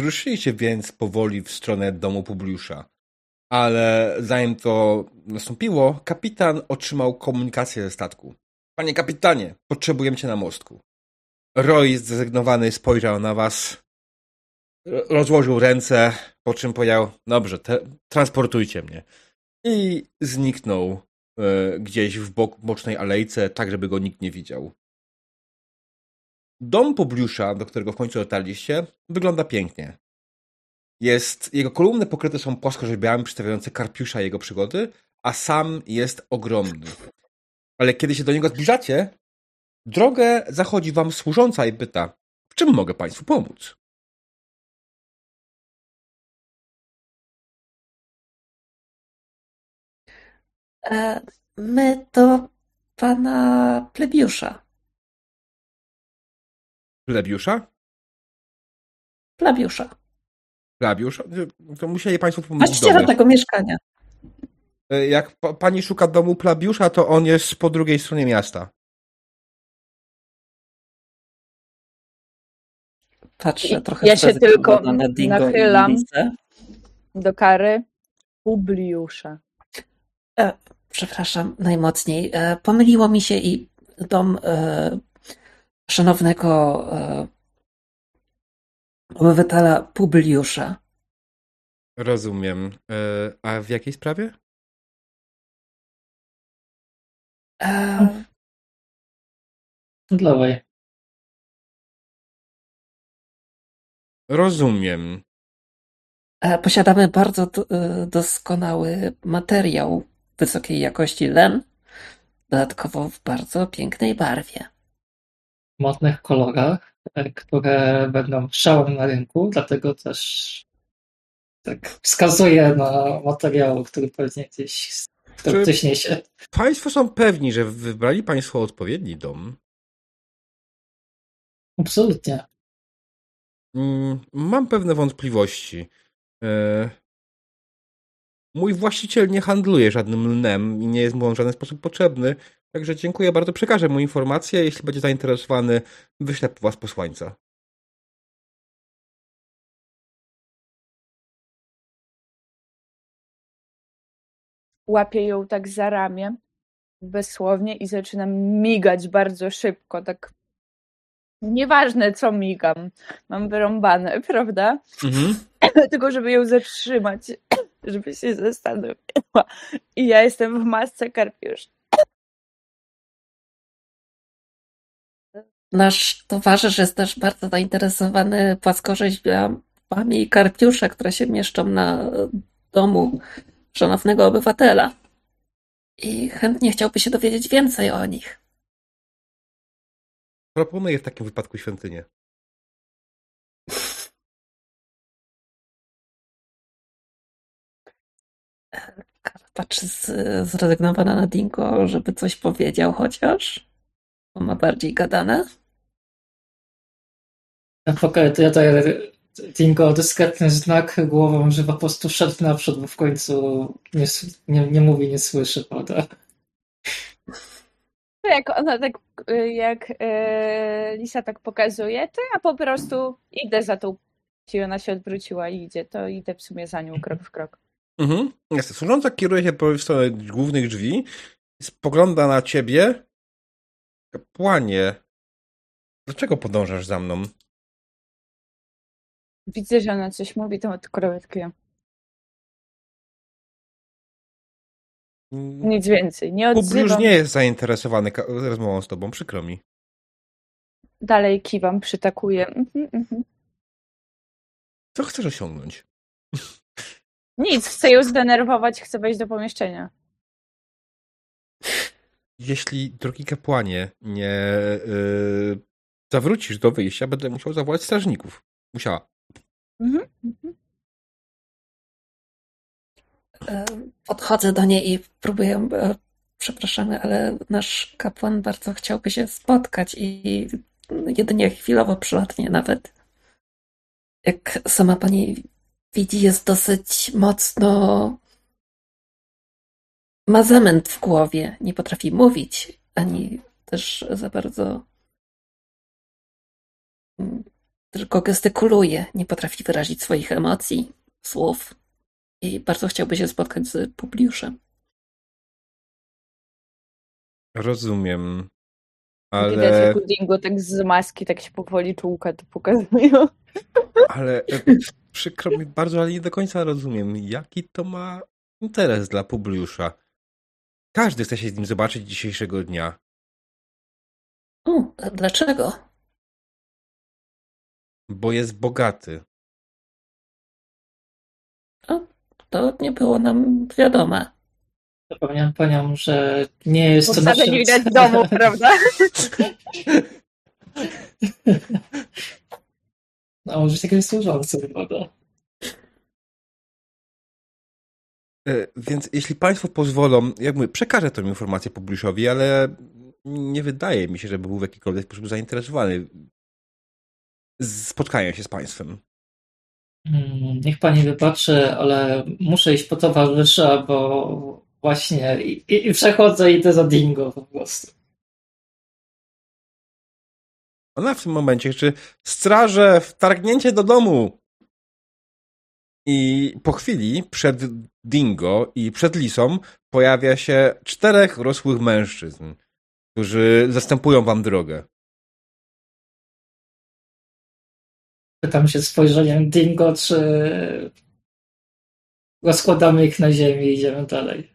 Wyruszyliście więc powoli w stronę domu Publiusza. Ale zanim to nastąpiło, kapitan otrzymał komunikację ze statku. Panie kapitanie, potrzebujemy cię na mostku. Roy zdezygnowany spojrzał na was, rozłożył ręce, po czym powiedział, dobrze, te, transportujcie mnie. I zniknął e, gdzieś w bok bocznej alejce, tak żeby go nikt nie widział. Dom Publiusza, do którego w końcu dotarliście, wygląda pięknie. Jest, jego kolumny pokryte są płaskorzeźbiami przedstawiające Karpiusza i jego przygody, a sam jest ogromny. Ale kiedy się do niego zbliżacie, drogę zachodzi wam służąca i pyta, w czym mogę państwu pomóc? E, my do pana plebiusza. Plebiusza? Plebiusza. Plebiusza? To musieli państwo pomóc Właściciela tego mieszkania. E, jak pani szuka domu Plabiusza, to on jest po drugiej stronie miasta. Patrzę trochę Ja się tylko na nachylam do kary Publiusza. E, przepraszam najmocniej. E, pomyliło mi się i dom e, szanownego e, obywatela Publiusza. Rozumiem. E, a w jakiej sprawie? E. Rozumiem. e, posiadamy bardzo do, doskonały materiał wysokiej jakości len, dodatkowo w bardzo pięknej barwie. Modnych kolorach, e, które będą szałem na rynku, dlatego też tak wskazuję na materiał, który pewnie gdzieś który gdzieś niesie. Państwo są pewni, że wybrali państwo odpowiedni dom? Absolutnie. Mm, Mam pewne wątpliwości. Mój właściciel nie handluje żadnym lnem i nie jest mu on w żaden sposób potrzebny, także dziękuję bardzo. Przekażę mu informację. Jeśli będzie zainteresowany, wyślę po was posłańca. Łapię ją tak za ramię, bezsłownie i zaczynam migać bardzo szybko, tak nieważne co migam, mam wyrąbane, prawda? Mhm. Tylko żeby ją zatrzymać, żeby się zastanowiła. I ja jestem w masce karpiusz. Nasz towarzysz jest też bardzo zainteresowany płaskorzeźbami i karpiusze, które się mieszczą na domu szanownego obywatela. I chętnie chciałby się dowiedzieć więcej o nich. Proponuję w takim wypadku świątynię. Patrzy z- zrezygnowana na Dinko, żeby coś powiedział chociaż. Bo ma bardziej gadane. Okej, to ja daję Tingo dyskretny znak głową, że po prostu szedł naprzód, bo w końcu nie, nie, nie mówi, nie słyszy, prawda? To jak ona tak, jak e, Lisa tak pokazuje, to ja po prostu idę za tą i ona się odwróciła i idzie, to idę w sumie za nią krok w krok. Mhm. Jasne. Służąca kieruje się po stronę głównych drzwi, spogląda na ciebie. Kapłanie, dlaczego podążasz za mną? Widzę, że ona coś mówi, to tylko robię Mm, nic więcej. Nie odzywam, nie jest zainteresowany rozmową z tobą, przykro mi. dalej kiwam, przytakuję. Mhm, mhm. Co chcesz osiągnąć? Nic, chcę ją zdenerwować, chcę wejść do pomieszczenia. Jeśli, drogi kapłanie, nie yy, zawrócisz do wyjścia, będę musiał zawołać strażników. Musiała. Mhm, mhm. E, Podchodzę do niej i próbuję. e, Przepraszamy, ale nasz kapłan bardzo chciałby się spotkać i jedynie chwilowo przylatnie nawet. Jak sama pani widzi, jest dosyć mocno. Ma zamęt w głowie. Nie potrafi mówić, ani też za bardzo mm, tylko gestykuluje, nie potrafi wyrazić swoich emocji, słów i bardzo chciałby się spotkać z Publiuszem. Rozumiem. Ale... Widać, jak Dingo tak z maski tak się powoli czułka to pokazują. ale e, przykro mi bardzo, ale nie do końca rozumiem, jaki to ma interes dla Publiusza. Każdy chce się z nim zobaczyć dzisiejszego dnia. U, a dlaczego? Bo jest bogaty. To nie było nam wiadome. Zapomniałem panią, że nie jest Bo to nasze... nie widać domu, prawda? No, może jakiegoś służący wygląda. E, Więc jeśli Państwo pozwolą, jak mówię, przekażę tę informację Publiszowi, ale nie wydaje mi się, żeby był w jakikolwiek sposób zainteresowany spotkaniem się z Państwem. Mm, Niech pani wybaczy, ale muszę iść po towarzysza, bo właśnie i, i, i przechodzę i idę za Dingo po prostu. Ona w tym momencie krzyczy straże, wtargnięcie do domu! I po chwili przed Dingo i przed Lisą pojawia się czterech rosłych mężczyzn, którzy zastępują wam drogę. Pytam się spojrzeniem Dingo, czy rozkładamy ich na ziemi i idziemy dalej.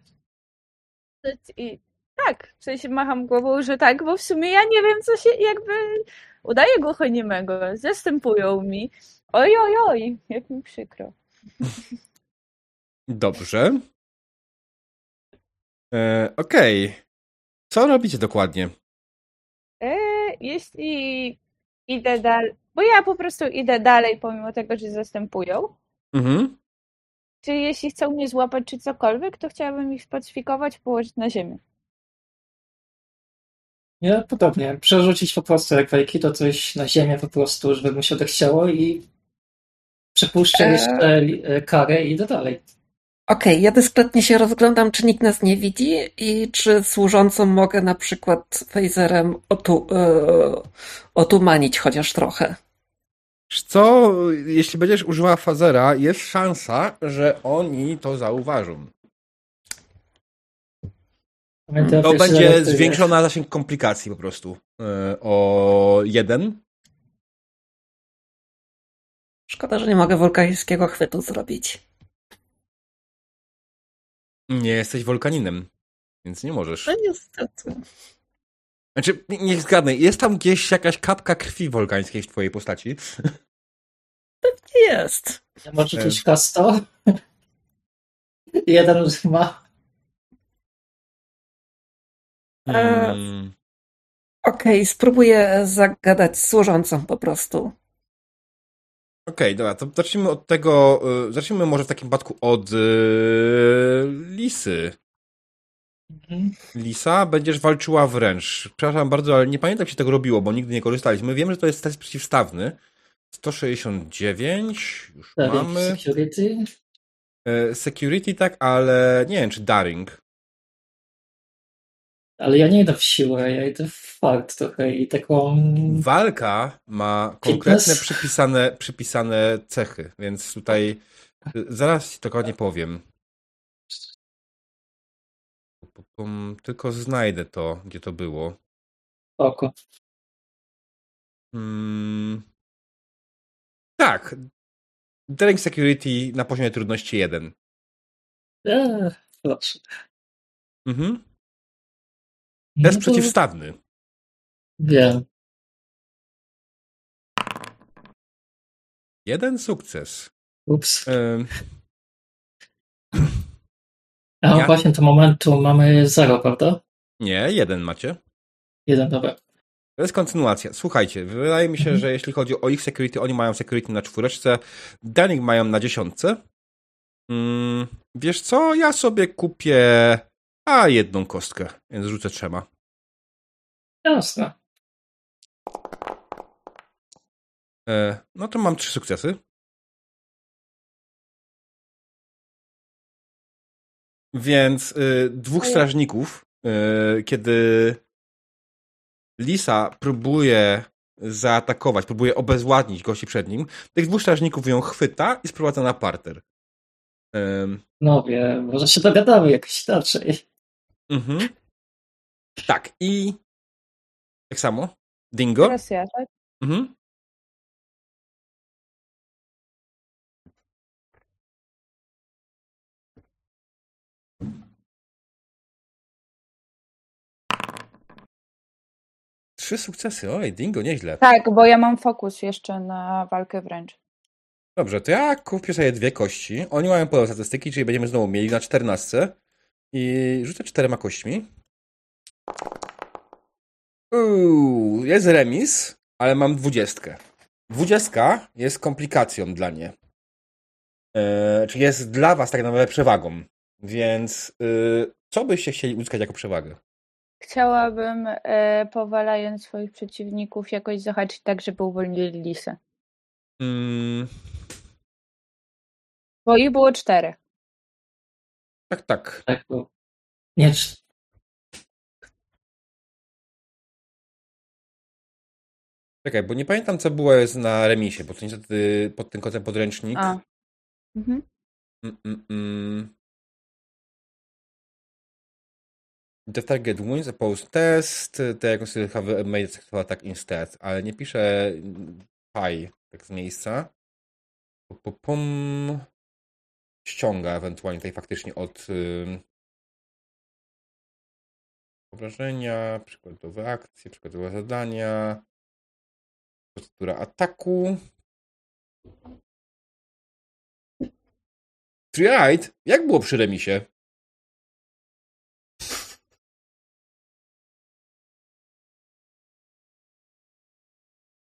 I tak, w sensie macham głową, że tak, bo w sumie ja nie wiem, co się jakby udaje głuchoniemego. Zastępują mi. Oj, oj, oj, jak mi przykro. Dobrze. E, Okej. Co robicie dokładnie? E, jeśli idę dalej, bo ja po prostu idę dalej, pomimo tego, że zastępują. Mhm. Czy jeśli chcą mnie złapać, czy cokolwiek, to chciałabym ich spacyfikować, położyć na ziemię. Ja podobnie. Przerzucić po prostu jak to coś na ziemię po prostu, żeby mu się odechciało i przepuszczę Eee. jeszcze e, karę i idę dalej. Okej, ja dyskretnie się rozglądam, czy nikt nas nie widzi i czy służącą mogę na przykład phaserem otu, e, otumanić chociaż trochę. Co, jeśli będziesz używała fazera, jest szansa, że oni to zauważą. Pamiętam, To będzie zwiększona zasięg komplikacji po prostu. e, O jeden. Szkoda, że nie mogę wulkańskiego chwytu zrobić. Nie jesteś wolkaninem, więc nie możesz. No niestety. Znaczy, niech zgadnę, jest tam gdzieś jakaś kapka krwi wolkańskiej w twojej postaci. Nie jest. Nie może rzucić kasto. Jeden ma. Eee. Mm, Okej, spróbuję zagadać służącą po prostu. Okej, dobra, to zacznijmy od tego, y, zacznijmy może w takim przypadku od y, Lisy. Mhm. Lisa, będziesz walczyła wręcz. Przepraszam bardzo, ale nie pamiętam jak się tego robiło, bo nigdy nie korzystaliśmy. Wiem, że to jest test przeciwstawny. 169, już Daring mamy. Security. E, Security tak, ale nie wiem, czy Daring. Ale ja nie idę w siłę, ja idę w fakt trochę i taką... Walka ma konkretne Fitness? przypisane, przypisane cechy, więc tutaj y, zaraz ci dokładnie powiem. Pum, Tylko znajdę to, gdzie to było. Oko. Hmm. Tak. Daring Security na poziomie trudności 1. Eee, proszę. Mhm. No Test to przeciwstawny. Wiem. Jeden sukces. Ups. Ym, A Ja- właśnie do momentu mamy zero, prawda? nie, jeden macie. Jeden, dobra. To jest kontynuacja. Słuchajcie, wydaje mi się, Mhm. że jeśli chodzi o ich security, oni mają security na czwóreczce, Daring mają na dziesiątce. Mm, wiesz co, ja sobie kupię a jedną kostkę, więc rzucę trzema. Jasne. E, no to mam trzy sukcesy. Więc y, dwóch strażników, y, kiedy Lisa próbuje zaatakować, próbuje obezwładnić gości przed nim. Tych dwóch strażników ją chwyta i sprowadza na parter. Um, No wiem, może się dogadamy jakoś inaczej. mhm. Tak, i tak samo. Dingo. Teraz ja, tak? Mhm. Trzy sukcesy, oj, Dingo, nieźle. Tak, bo ja mam fokus jeszcze na walkę wręcz. Dobrze, to ja kupię sobie dwie kości. Oni mają podobne statystyki, czyli będziemy znowu mieli na czternastce. I rzucę czterema kośćmi. Uuu, jest remis, ale mam dwudziestkę. Dwudziestka jest komplikacją dla mnie. Eee, czyli jest dla was tak naprawdę przewagą. Więc yy, co byście chcieli uzyskać jako przewagę? Chciałabym, e, powalając swoich przeciwników, jakoś zahaczyć tak, żeby uwolnili lisę. Mm, Bo ich było czterech. tak, tak. Tak, bo nie, Czekaj, bo nie pamiętam, co było jest na remisie, bo to niestety pod tym kątem podręcznik. A. Mhm. Mm, mm, mm. The target wins opposed test. The consider have made successful attack instead. Ale nie pisze pie tak z miejsca. Pum, pum. Ściąga ewentualnie tutaj faktycznie od ym, obrażenia, przykładowe akcje, przykładowe zadania, procedura ataku. Triade? Jak było przy remisie?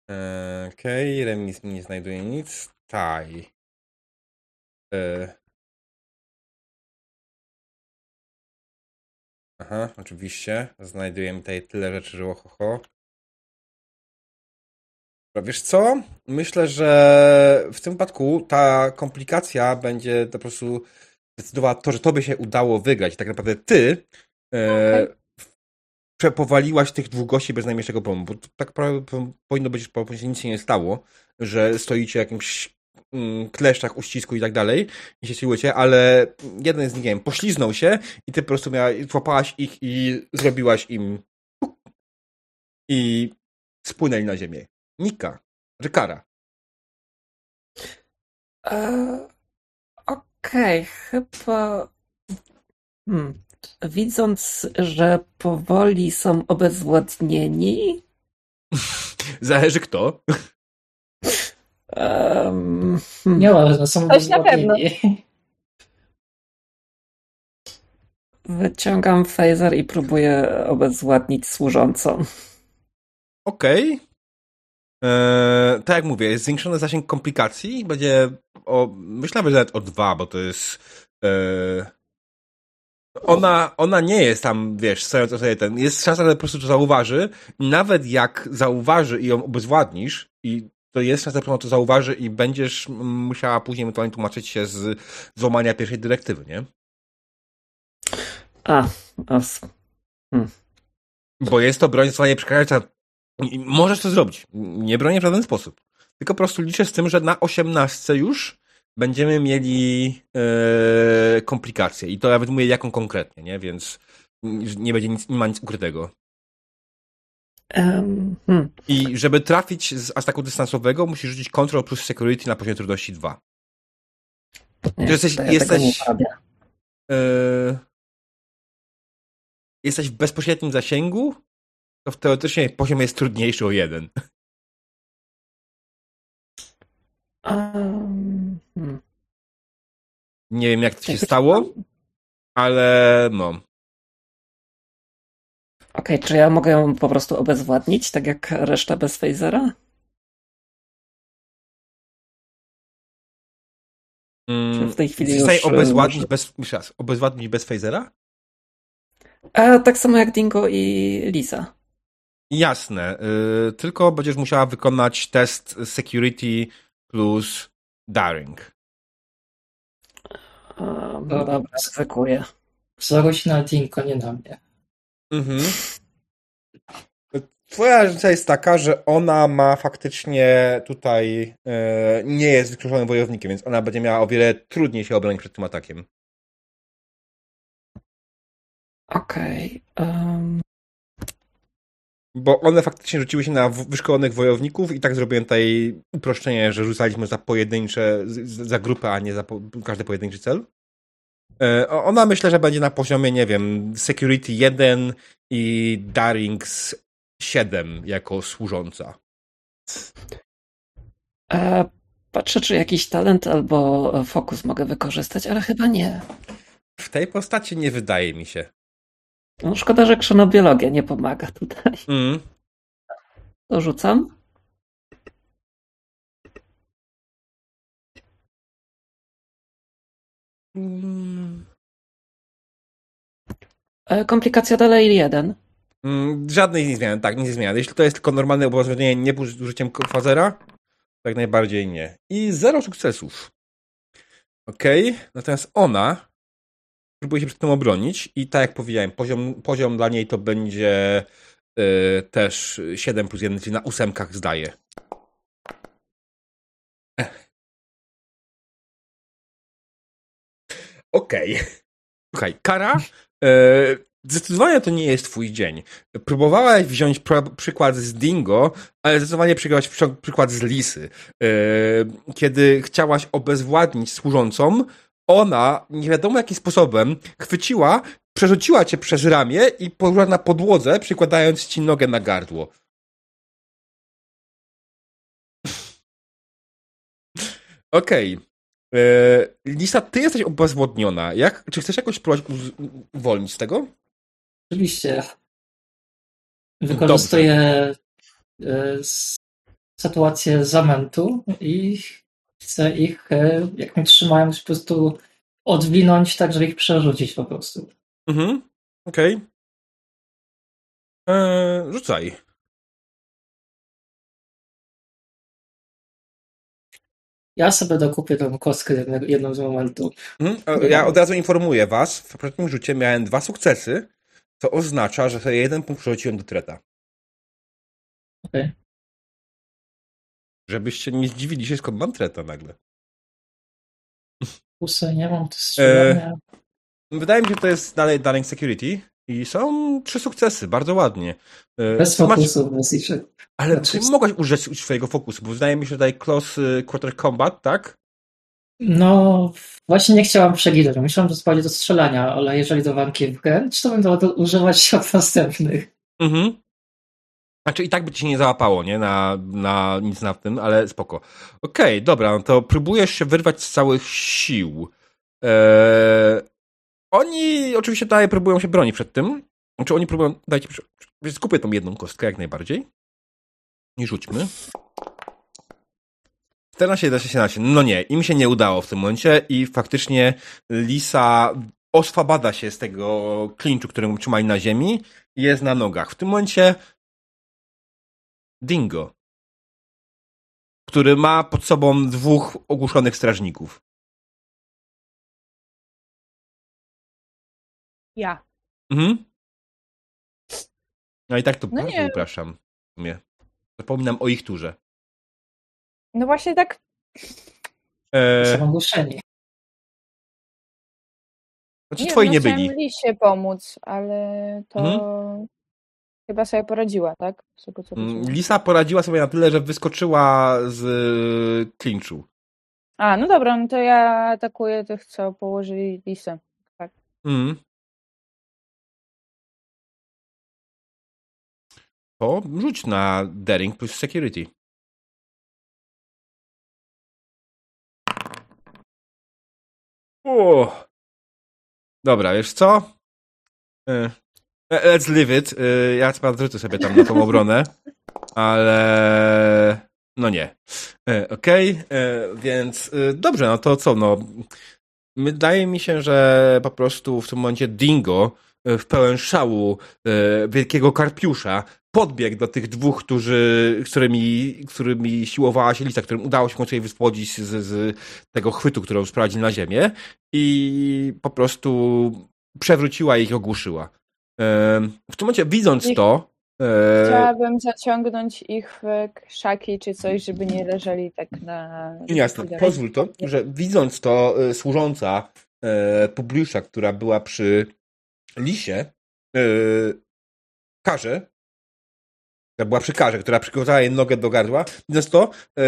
Okej, okay. remis mi nie znajduje nic. Taj. Eee. Aha, oczywiście. Znajdujemy tutaj tyle rzeczy, że ohoho. Wiesz co? Myślę, że w tym wypadku ta komplikacja będzie po prostu decydowała to, że tobie się udało wygrać. Tak naprawdę ty e, przepowaliłaś tych dwóch gości bez najmniejszego problemu, bo tak powinno być, się nic się nie stało, że stoicie jakimś mm, kleszczach, uścisku i tak dalej i się siłujecie, ale jeden z nich, nie wiem, pośliznął się i ty po prostu miała, złapałaś ich i zrobiłaś im i spłynęli na ziemię. Nika, Rykara. E, Okej, chyba. Hmm. Widząc, że powoli są obezwładnieni. Zależy kto. hmm. nie ma, że są Coś na pewno. bezwładnieni. Wyciągam phaser i próbuję obezwładnić służącą. Okej. Eee, tak jak mówię, jest zwiększony zasięg komplikacji. Będzie o, myślę, że nawet o dwa, bo to jest. Eee, ona, ona nie jest tam, wiesz, stojąca sobie ten. Jest szansa, że po prostu to zauważy. I nawet jak zauważy i ją obezwładnisz, i to jest szansa, że ona to zauważy i będziesz musiała później ewentualnie tłumaczyć się z złamania pierwszej dyrektywy, nie? A, os. Bo jest to broń zdecydowanie przekraczająca. Możesz to zrobić. Nie bronię w żaden sposób. Tylko po prostu liczę z tym, że na osiemnastce już będziemy mieli e, komplikacje. I to nawet mówię jaką konkretnie, nie? Więc nie będzie nic, nie ma nic ukrytego. Em, hmm. I żeby trafić z ataku dystansowego, musisz rzucić Control plus Security na poziomie trudności 2. Nie, jesteś- ja jesteś-. E, jesteś w bezpośrednim zasięgu, to teoretycznie poziom jest trudniejszy o jeden. Em, hmm. Nie wiem, jak to się stało, ale no. Okej, czy ja mogę ją po prostu obezwładnić, tak jak reszta bez phasera? Czy Mm, w tej chwili Chcesz już, e, obezwładnić może- bez, jeszcze raz, obezwładnić bez phasera? A, tak samo jak Dingo i Lisa. Jasne, y, tylko będziesz musiała wykonać test security plus daring. Um, Dobra. dobra, ryzykuję. Wzorość na Dinko, nie na mnie. Mhm. Twoja różnica jest taka, że ona ma faktycznie tutaj e, nie jest wykluczonym wojownikiem, więc ona będzie miała o wiele trudniej się obronić przed tym atakiem. Okej. em, Bo one faktycznie rzuciły się na wyszkolonych wojowników i tak zrobiłem tutaj uproszczenie, że rzucaliśmy za pojedyncze, za grupę, a nie za po, każdy pojedynczy cel. E, Ona myślę, że będzie na poziomie, nie wiem, Security 1 i Darings 7 jako służąca. e, patrzę, czy jakiś talent albo e, fokus mogę wykorzystać, ale chyba nie. W tej postaci nie wydaje mi się. No, szkoda, że krzonobiologia nie pomaga tutaj. Mm. To rzucam. Mm. E, komplikacja dalej jeden. Mm, Żadnej nie zmian, tak, nic nie zmian. Jeśli to jest tylko normalne obowiązkowanie nie z użyciem fazera, to jak najbardziej nie. I zero sukcesów. Okej, natomiast ona próbuje się przed tym obronić i tak jak powiedziałem, poziom, poziom dla niej to będzie y, też 7 plus 1, czyli na ósemkach zdaje. Okej. Słuchaj, kara e, zdecydowanie to nie jest twój dzień. Próbowałaś wziąć przykład z Dingo, ale zdecydowanie przyjęłaś przy- przykład z Lisy. E, kiedy chciałaś obezwładnić służącą, ona, nie wiadomo jakim sposobem, chwyciła, przerzuciła cię przez ramię i położyła na podłodze, przykładając ci nogę na gardło. Okej. E, Lisa, ty jesteś obezwładniona. Jak, czy chcesz jakoś spróbować uz- uwolnić z tego? Oczywiście. Wykorzystuję e, s- sytuację zamętu i chcę ich, e, jak mnie trzymają, po prostu odwinąć tak, żeby ich przerzucić po prostu. Mhm. Okej. Eee, rzucaj. Ja sobie dokupię tą kostkę jednego, jedną z momentu. Mhm. Ja od razu informuję was, w poprzednim rzucie miałem dwa sukcesy, co oznacza, że sobie jeden punkt przerzuciłem do treta. Okej. Żebyście nie zdziwili się, skąd mam treta nagle. Pusy nie mam, to strzelania. Wydaje mi się, że to jest dalej Darling Security i są trzy sukcesy, bardzo ładnie. E, Bez fokusu, bez. Ale Bez czy fokusu. mogłaś użyć swojego fokusu? Bo wydaje mi się, że tutaj Close y, Quarter Combat, tak? No, właśnie nie chciałam przeginać. Myślałam, że spali do strzelania, ale jeżeli do walki wręcz, to będę używać od następnych. Mhm. Znaczy i tak by ci się nie załapało, nie? Na, na nic na tym, ale spoko. Okej, dobra, no to próbujesz się wyrwać z całych sił. Eee, oni oczywiście dalej próbują się bronić przed tym. Znaczy oni próbują, dajcie, skupię tą jedną kostkę jak najbardziej. I rzućmy. 14, 11, 17. No nie, im się nie udało w tym momencie i faktycznie Lisa oswabada się z tego klinczu, którym trzymali na ziemi i jest na nogach. W tym momencie Dingo, który ma pod sobą dwóch ogłuszonych strażników. Ja. Mhm. No i tak to No bardzo nie. upraszam. sumie. Zapominam o ich turze. No właśnie tak E, Są ogłuszeni. znaczy Nie, twoi no nie chciałam byli. Lisie pomóc, ale to Mhm. Chyba sobie poradziła, tak? Mm. Lisa poradziła sobie na tyle, że wyskoczyła z y, klinczu. A, no dobra, no to ja atakuję tych, co położyli Lisę. Mm. To rzuć na daring plus security. O! Dobra, wiesz co? E, Let's live it. E, Ja wrzucę sobie tam na tą obronę, ale no nie. E, Okej, e, więc e, dobrze, no to co, no wydaje mi się, że po prostu w tym momencie Dingo e, w pełen szału e, wielkiego karpiusza podbiegł do tych dwóch, którzy, którymi, którymi siłowała się Lisa, którym udało się jej wyswodzić z, z tego chwytu, którą sprowadził na ziemię i po prostu przewróciła ich i ogłuszyła. E, W tym momencie widząc Ich- to, E, Chciałabym zaciągnąć ich w krzaki czy coś, żeby nie leżeli tak na... Jasne, pozwól to, że widząc to e, służąca Publiusza, która była przy lisie, karze, która była przy karze, która przykładała jej nogę do gardła, widząc to, e,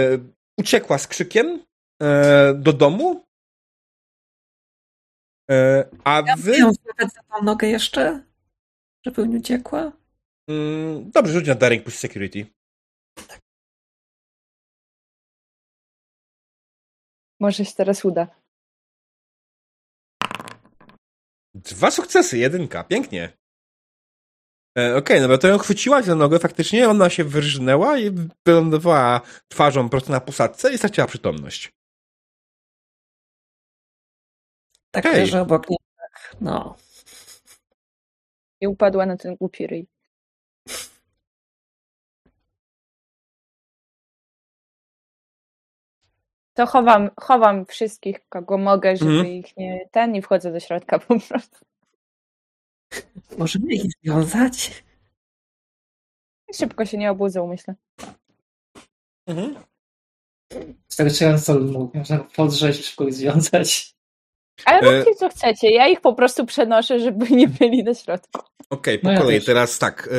uciekła z krzykiem e, do domu, e, a Ja wy... złapać za tą nogę jeszcze, żeby nie uciekła. Mm, dobrze, rzuć na daring plus security. Może się teraz uda. Dwa sukcesy, jedynka, pięknie. E, Okej, no bo to ją chwyciłaś za nogę faktycznie, ona się wyrżnęła i wylądowała twarzą prosto na posadce i straciła przytomność. Tak leży obok niej. tak, No. I upadła na ten głupi ryj. To chowam, chowam wszystkich, kogo mogę, żeby Mhm. ich nie... Ten i wchodzę do środka po prostu. Możemy ich związać? Szybko się nie obudzą, myślę. Mhm. Wystarczająco można podrzeć, szybko ich związać. Ale E- róbcie co chcecie, ja ich po prostu przenoszę, żeby nie byli na środku. Okej, po No ja kolei. też. Teraz tak. E,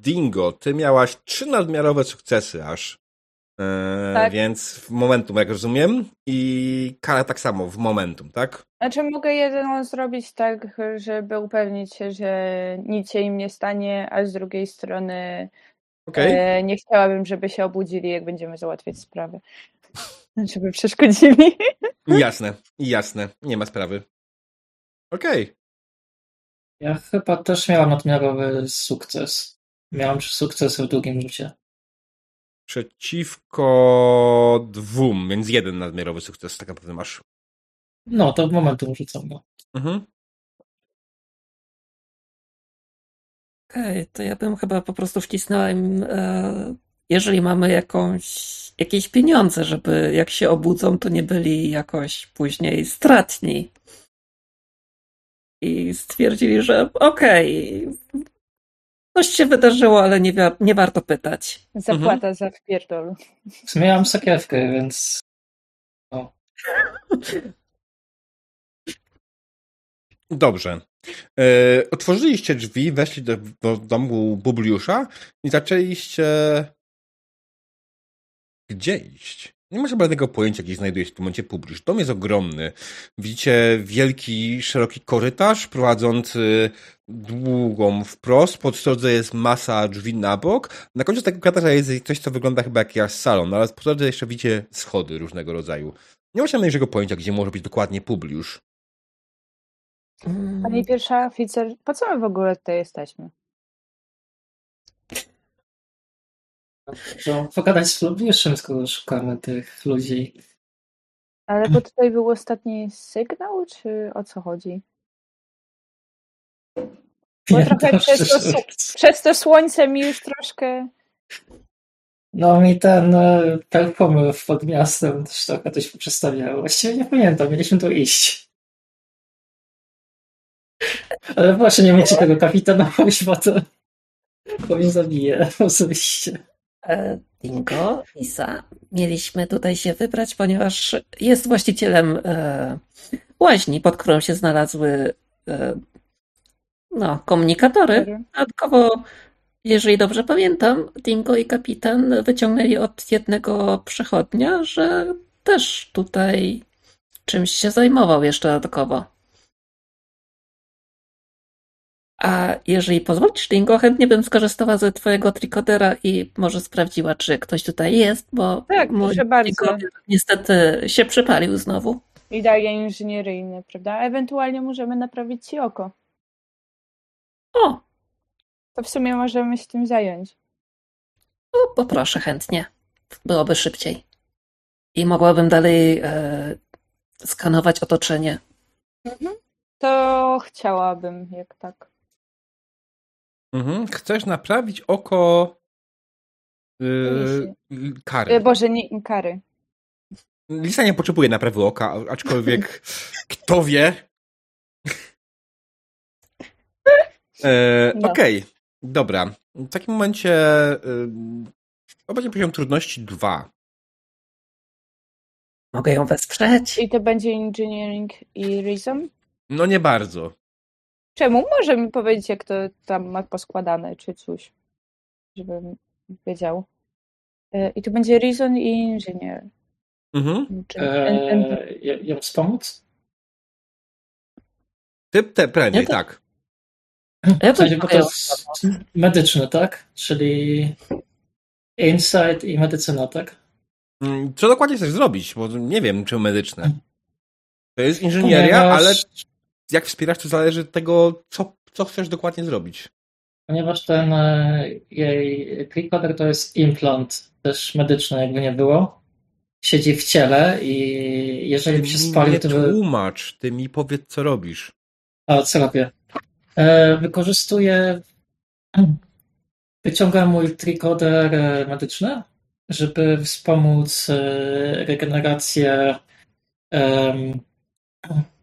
Dingo, ty miałaś trzy nadmiarowe sukcesy aż. E, Tak. Więc w momentum, jak rozumiem. I Kara tak samo, w momentum, tak? Znaczy mogę jedyną zrobić tak, żeby upewnić się, że nic się im nie stanie, a z drugiej strony Okej. e, nie chciałabym, żeby się obudzili, jak będziemy załatwiać sprawę. Żeby przeszkodzili. Jasne, jasne. Nie ma sprawy. Okej. Ja chyba też miałam nadmiarowy sukces. Miałam trzy sukcesy w drugim rzucie. Przeciwko dwóm, więc jeden nadmiarowy sukces tak naprawdę masz. No, to w momentum rzucam go. Mhm. Okej, to ja bym chyba po prostu wcisnęła im, e, jeżeli mamy jakąś, jakieś pieniądze, żeby jak się obudzą, to nie byli jakoś później stratni. I stwierdzili, że okej, coś się wydarzyło, ale nie, wa- nie warto pytać. Zapłata za wpierdol. W sumie miałam sakiewkę, więc Dobrze. E, otworzyliście drzwi, weszli do, do domu Bubliusza i zaczęliście. Gdzie iść? Nie masz żadnego pojęcia, gdzie znajduje się w tym momencie Publiusz. Dom jest ogromny. Widzicie wielki, szeroki korytarz prowadzący długą wprost. Po drodze jest masa drzwi na bok. Na końcu tego korytarza jest coś, co wygląda chyba jak jakiś salon, ale po drodze jeszcze widzicie schody różnego rodzaju. Nie masz najmniejszego pojęcia, gdzie może być dokładnie Publiusz. Mm, Pani pierwsza oficer, po co my w ogóle tutaj jesteśmy? To pogadać z Lubiuszem, skoro szukamy tych ludzi. Ale bo tutaj był ostatni sygnał, czy o co chodzi? Bo Nie, trochę przez to, su- przez to słońce mi już troszkę... No mi ten e, perfumy pod miastem też trochę coś przestawiało. Właściwie nie pamiętam, mieliśmy tu iść. Ale właśnie nie miejcie tego kapitana, bo to bo mnie zabije osobiście. E, Dingo, Lisa, mieliśmy tutaj się wybrać, ponieważ jest właścicielem e, łaźni, pod którą się znalazły e, no, komunikatory. Dodatkowo, jeżeli dobrze pamiętam, Dingo i kapitan wyciągnęli od jednego przechodnia, że też tutaj czymś się zajmował jeszcze dodatkowo. A jeżeli pozwolisz, Dingo, chętnie bym skorzystała ze twojego trikodera i może sprawdziła, czy ktoś tutaj jest, bo Tak, mój bardzo. niestety się przypalił znowu. I daje inżynieryjne, prawda? Ewentualnie możemy naprawić ci oko. O, To w sumie możemy się tym zająć. no, poproszę chętnie. Byłoby szybciej. I mogłabym dalej e, skanować otoczenie. To chciałabym, jak tak. Mhm. Chcesz naprawić oko yy, E, kary. Boże, nie kary. Lisa nie potrzebuje naprawy oka, aczkolwiek kto wie. E, No. Okej, Dobra. W takim momencie yy, to będzie poziom trudności 2. Mogę ją wesprzeć? I to będzie engineering i reason? No nie bardzo. Czemu? Może mi powiedzieć, jak to tam ma poskładane, czy coś, żebym wiedział. E, I to będzie reason i engineer. Mhm. Eee, ją wspomóc? Typ te prędzej, Ja to- tak. Ja W sensie, bo to jest medyczne, tak? Czyli insight i medycyna, tak? Mm, Co dokładnie chcesz zrobić? Bo nie wiem, czy medyczne. To jest inżynieria, Ponieważ- ale jak wspierasz, to zależy od tego, co, co chcesz dokładnie zrobić. Ponieważ ten e, jej tricoder to jest implant też medyczny, jakby nie było. Siedzi w ciele i jeżeli by się spalił, nie to by... tłumacz, ty mi powiedz, co robisz. A co robię? E, wykorzystuję... Wyciągam mój tricoder e, medyczny, żeby wspomóc e, regenerację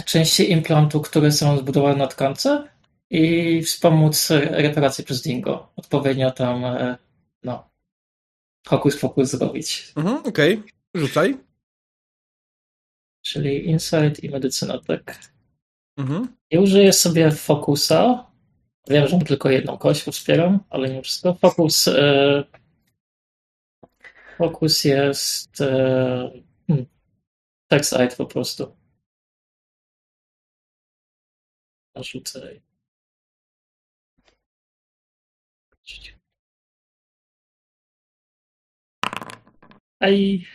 części implantu, które są zbudowane na tkance i wspomóc reparację przez Dingo. Odpowiednio tam, e, no, hokus pokus zrobić. Mhm, okej. Rzucaj. Czyli insight i medycyna, tak. Mhm. I użyję sobie fokusa. Wiem, że mam tylko jedną kość, wspieram, ale nie wszystko. Fokus, e, fokus jest e, hmm, text po prostu. Narzucę. Aj,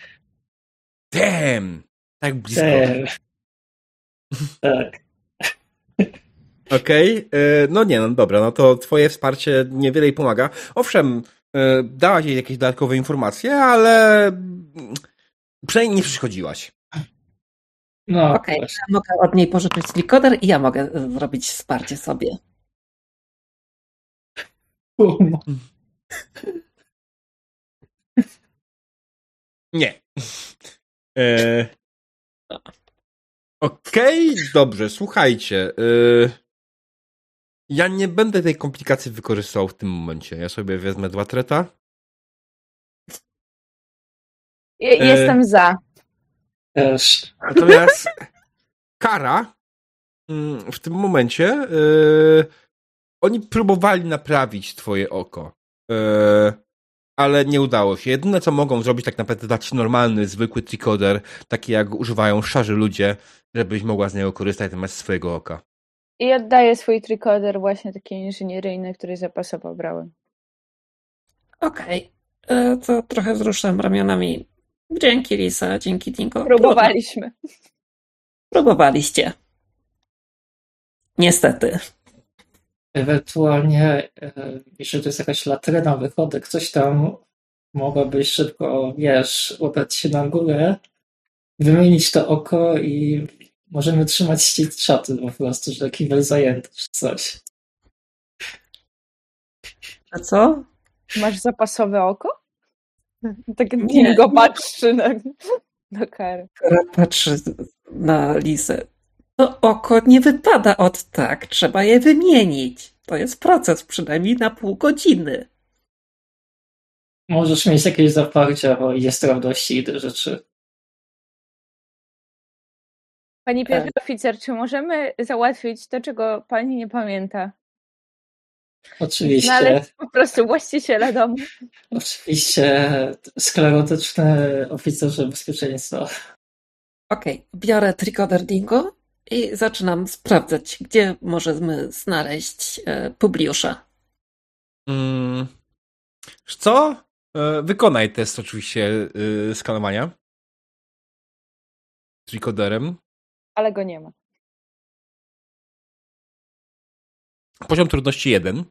Damn! Tak blisko. te. Tak. Okej, e, no nie, no dobra, no to twoje wsparcie niewiele jej pomaga. Owszem, e, dałaś jej jakieś dodatkowe informacje, ale mm, przynajmniej nie przeszkodziłaś. No, Okej, właśnie. ja mogę od niej pożyczyć trikoder i ja mogę e, zrobić wsparcie sobie. Nie. E, Okej, dobrze, słuchajcie. e, ja nie będę tej komplikacji wykorzystywał w tym momencie. Ja sobie wezmę dwa treta. E, Jestem za. Natomiast kara mm, w tym momencie e, oni próbowali naprawić twoje oko. E, ale nie udało się. Jedyne, co mogą zrobić, tak naprawdę dać normalny, zwykły tricoder, taki jak używają szarzy ludzie, żebyś mogła z niego korzystać zamiast swojego oka. I oddaję swój trikoder właśnie taki inżynieryjny, który zapasowo brałem. Okej, e, to trochę wzruszam ramionami. Dzięki Lisa, dzięki Dingo. Próbowaliśmy. Próbowaliście. Niestety. Ewentualnie, e, jeśli to jest jakaś latryna, wychodek, coś tam, mogłabyś szybko, wiesz, łapać się na górę, wymienić to oko i możemy trzymać ścisk czaty po prostu, że kibel zajęty czy coś. A co? Masz zapasowe oko? Tak Nie. Dingo patrzy na, na karę. Która patrzy na Lisę. To oko nie wypada od tak, trzeba je wymienić. To jest proces przynajmniej na pół godziny. Możesz mieć jakieś zaparcia, bo jest radości i te rzeczy. Pani pierwszy oficer, czy możemy załatwić to, czego pani nie pamięta? Oczywiście, Znaleźć po prostu właściciela domu. oczywiście sklerotyczny oficerze bezpieczeństwa. Okej, biorę trikoder Dingo i zaczynam sprawdzać, gdzie możemy znaleźć e, Publiusza. Mm. Co? E, Wykonaj test oczywiście e, skanowania. Tricoderem. Ale go nie ma. Poziom trudności 1.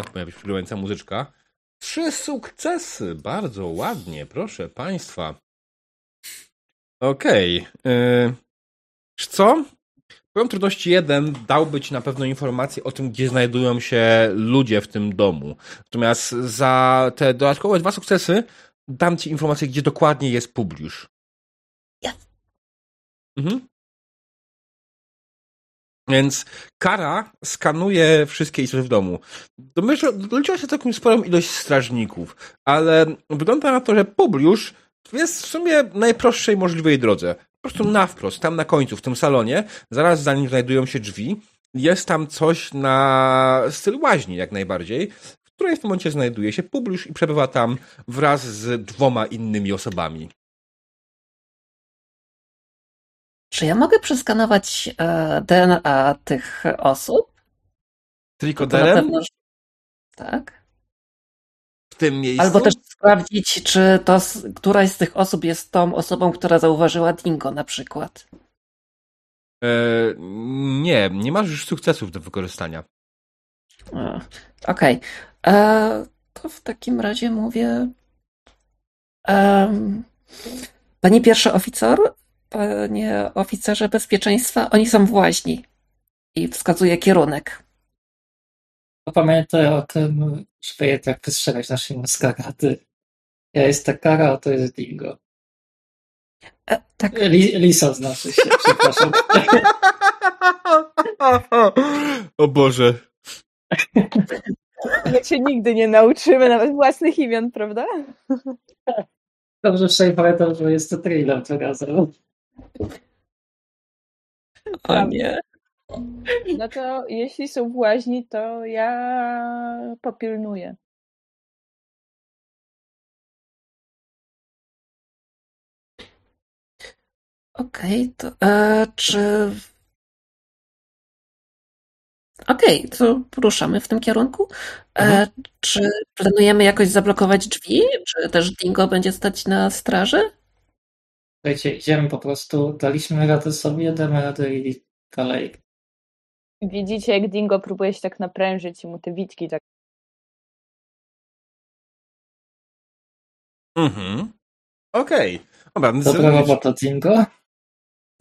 Teraz pojawi się przygrywania muzyczka. Trzy sukcesy. Bardzo ładnie, proszę państwa. Okej. Okay. Wiesz co? Poziom trudności 1 dałby ci na pewno informację o tym, gdzie znajdują się ludzie w tym domu. Natomiast za te dodatkowe dwa sukcesy dam ci informację, gdzie dokładnie jest Publiusz. Ja. Mhm. Więc Kara skanuje wszystkie istoty w domu. Doliczyła się taką sporą ilość strażników, ale wygląda na to, że Publiusz jest w sumie najprostszej możliwej drodze. Po prostu na wprost, tam na końcu, w tym salonie, zaraz za nim znajdują się drzwi. Jest tam coś na styl łaźni, jak najbardziej, w której w tym momencie znajduje się Publiusz i przebywa tam wraz z dwoma innymi osobami. Czy ja mogę przeskanować e, DNA tych osób? Trikoderem? Tak. W tym miejscu? Albo też sprawdzić, czy to, któraś z tych osób jest tą osobą, która zauważyła Dingo na przykład. E, nie, nie masz już sukcesów do wykorzystania. Okej. Okay. E, to w takim razie mówię. Panie pierwszy oficer, panie oficerze bezpieczeństwa, oni są w łaźni. I wskazuje kierunek. Pamiętaj o tym, żeby jednak wystrzegać naszej maskaraty. Ja jestem Kara, a to jest Dingo. E, tak. Li, Lisa znaczy się, przepraszam. o Boże. My się nigdy nie nauczymy nawet własnych imion, prawda? Dobrze, przynajmniej pamiętam, że jest to thriller tym razem. O nie. No to jeśli są w łaźni, to ja popilnuję. Okej, okay, to e, czy. Okej, okay, to ruszamy w tym kierunku. E, mhm. Czy planujemy jakoś zablokować drzwi? Czy też Dingo będzie stać na straży? Słuchajcie, idziemy po prostu, daliśmy radę sobie, damy radę i dalej. Widzicie, jak Dingo próbuje się tak naprężyć i mu te witki tak. Mhm. Okej. Okay. Dobra, Dobra robota, Dingo.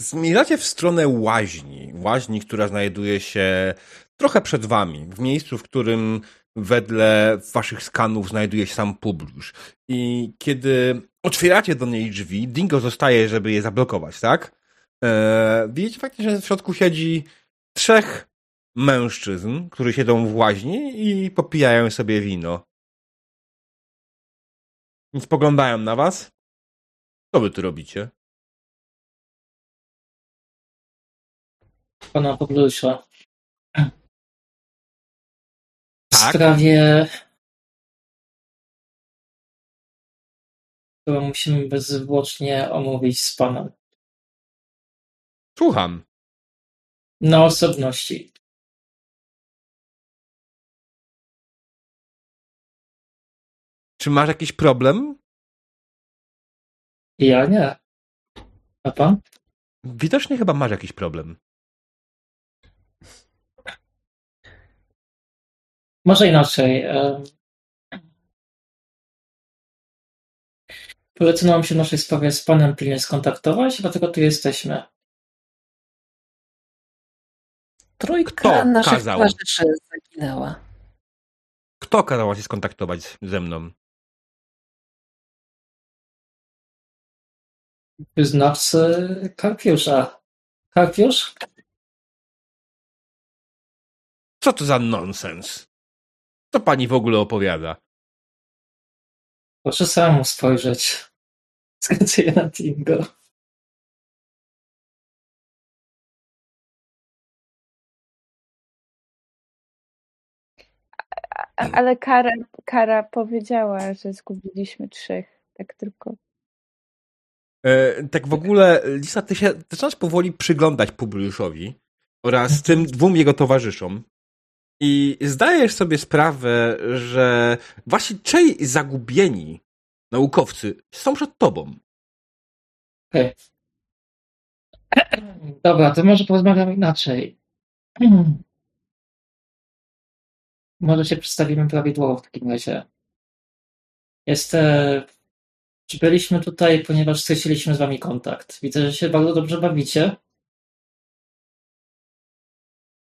Zmierzacie w stronę łaźni. Łaźni, która znajduje się trochę przed wami, w miejscu, w którym wedle waszych skanów znajduje się sam Publiusz. I kiedy otwieracie do niej drzwi, Dingo zostaje, żeby je zablokować, tak? Eee, widzicie faktycznie, że w środku siedzi trzech mężczyzn, którzy siedzą w łaźni i popijają sobie wino. Więc spoglądają na was. Co wy tu robicie? Pana Publiusza. W tak? sprawie którą musimy bezzwłocznie omówić z panem. Słucham. Na osobności. Czy masz jakiś problem? Ja nie. A pan? Widocznie chyba masz jakiś problem. Może inaczej. Polecono nam się w naszej sprawie z panem pilnie skontaktować, dlatego tu jesteśmy. Trójka Kto naszych kazał? towarzyszy zaginęła. Kto kazał się skontaktować ze mną? Wyznawcy Karpiusza. Karpiusz? Co to za nonsens? Co pani w ogóle opowiada? Proszę samemu spojrzeć. Skacuję na Tingo. Ale Kara, Kara powiedziała, że zgubiliśmy trzech. Tak tylko. E, tak w ogóle, Lisa, ty się zaczynasz powoli przyglądać Publiuszowi oraz tym dwóm jego towarzyszom. I zdajesz sobie sprawę, że wasi trzej zagubieni naukowcy są przed tobą. Dobra, to może porozmawiamy inaczej. Może się przedstawimy prawidłowo w takim razie. Jest, byliśmy tutaj, ponieważ straciliśmy z wami kontakt. Widzę, że się bardzo dobrze bawicie.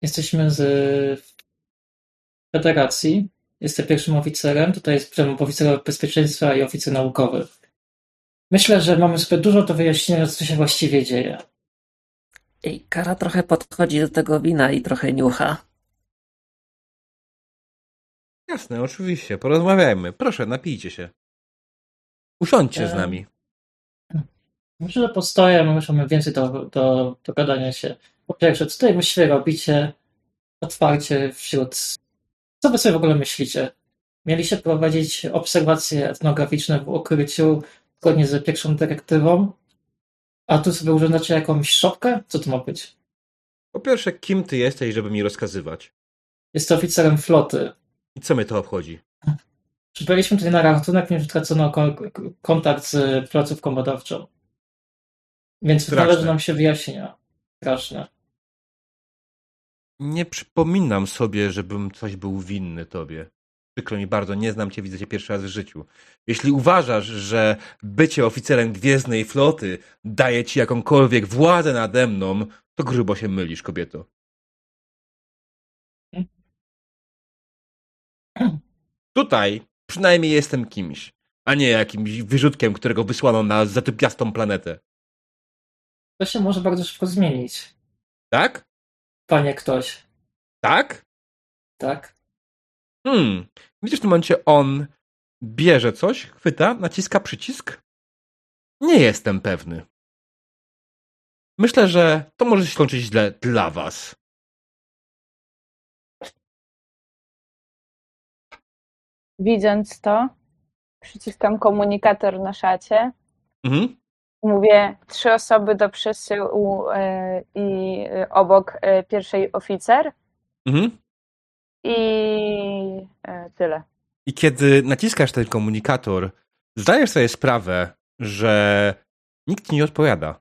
Jesteśmy z Federacji. Jestem pierwszym oficerem. Tutaj jest oficer bezpieczeństwa i oficer naukowy. Myślę, że mamy zbyt dużo do wyjaśnienia, co się właściwie dzieje. I Kara trochę podchodzi do tego wina i trochę niucha. Jasne, oczywiście. Porozmawiajmy. Proszę, napijcie się. Usiądźcie z Em. nami. Myślę, że postoję, my mamy więcej do, do, do gadania się. Po pierwsze, co tutaj właściwie robicie otwarcie wśród... Co wy sobie w ogóle myślicie? Mieliście prowadzić obserwacje etnograficzne w ukryciu zgodnie z pierwszą dyrektywą, a tu sobie urządzacie jakąś szopkę? Co to ma być? Po pierwsze, kim ty jesteś, żeby mi rozkazywać? Jest oficerem floty. I co mnie to obchodzi? Przybyliśmy tutaj na ratunek, ponieważ utracono kontakt z placówką badawczą. Więc Straszne. należy nam się wyjaśnienia. Straszne. Nie przypominam sobie, żebym coś był winny tobie. Przykro mi bardzo, nie znam cię, widzę cię pierwszy raz w życiu. Jeśli uważasz, że bycie oficerem Gwiezdnej Floty daje ci jakąkolwiek władzę nade mną, to grubo się mylisz, kobieto. Tutaj przynajmniej jestem kimś, a nie jakimś wyrzutkiem, którego wysłano na zatypiastą planetę. To się może bardzo szybko zmienić. Tak? Panie ktoś, Tak? tak? Hmm. Widzisz, w tym momencie on bierze coś, chwyta, naciska przycisk? Nie jestem pewny. Myślę, że to może się skończyć źle dla was. Widząc to, przyciskam komunikator na szacie. Mhm. Mówię trzy osoby do przesyłu e, i e, obok e, pierwszej oficer Mhm. i tyle. I kiedy naciskasz ten komunikator, zdajesz sobie sprawę, że nikt ci nie odpowiada.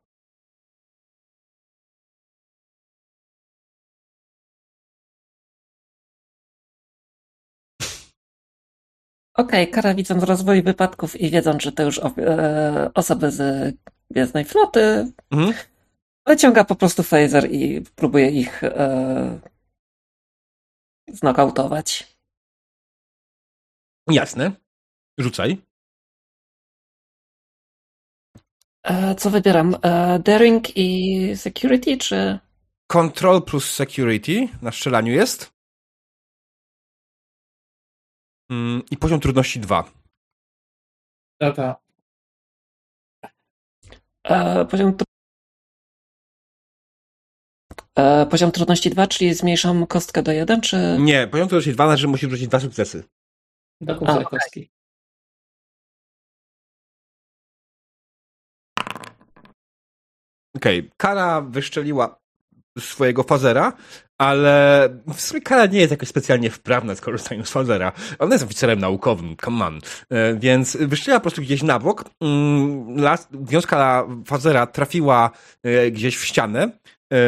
Okej, Kara widząc rozwój wypadków i wiedząc, że to już e, osoby z Gwiezdnej Floty, Mhm. wyciąga po prostu phaser i próbuje ich e, znokautować. Jasne. Rzucaj. E, co wybieram? E, daring i security, czy... Control plus security na strzelaniu jest. Mm, I poziom trudności 2. Dobra. E, poziom, tr- e, poziom trudności 2, czyli zmniejszam kostkę do 1, czy... Nie, poziom trudności 2 znaczy, że musisz wrzucić dwa sukcesy. Do A, okej. kostki. Okej, Kara wyszczeliła swojego fazera, ale w sumie Kara nie jest jakoś specjalnie wprawna z korzystaniem z fazera. Ona jest oficerem naukowym, come on. E, Więc wyszczeliła po prostu gdzieś na bok. Mm, Wiązka fazera trafiła e, gdzieś w ścianę. E,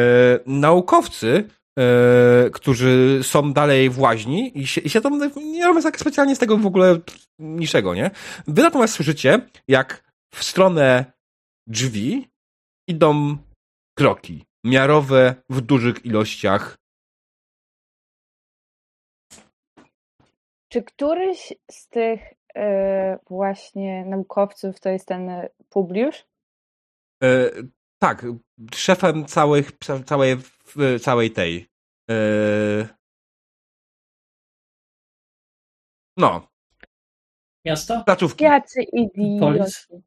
Naukowcy, e, którzy są dalej w łaźni i się, i się tam nie robią tak specjalnie z tego w ogóle niczego, nie? Wy natomiast słyszycie, jak w stronę drzwi idą kroki miarowe w dużych ilościach. Czy któryś z tych e, właśnie naukowców to jest ten Publiusz? E, tak, szefem całych, całej, w- całej tej. E, no, Miasto? placówki. Jacy idioci.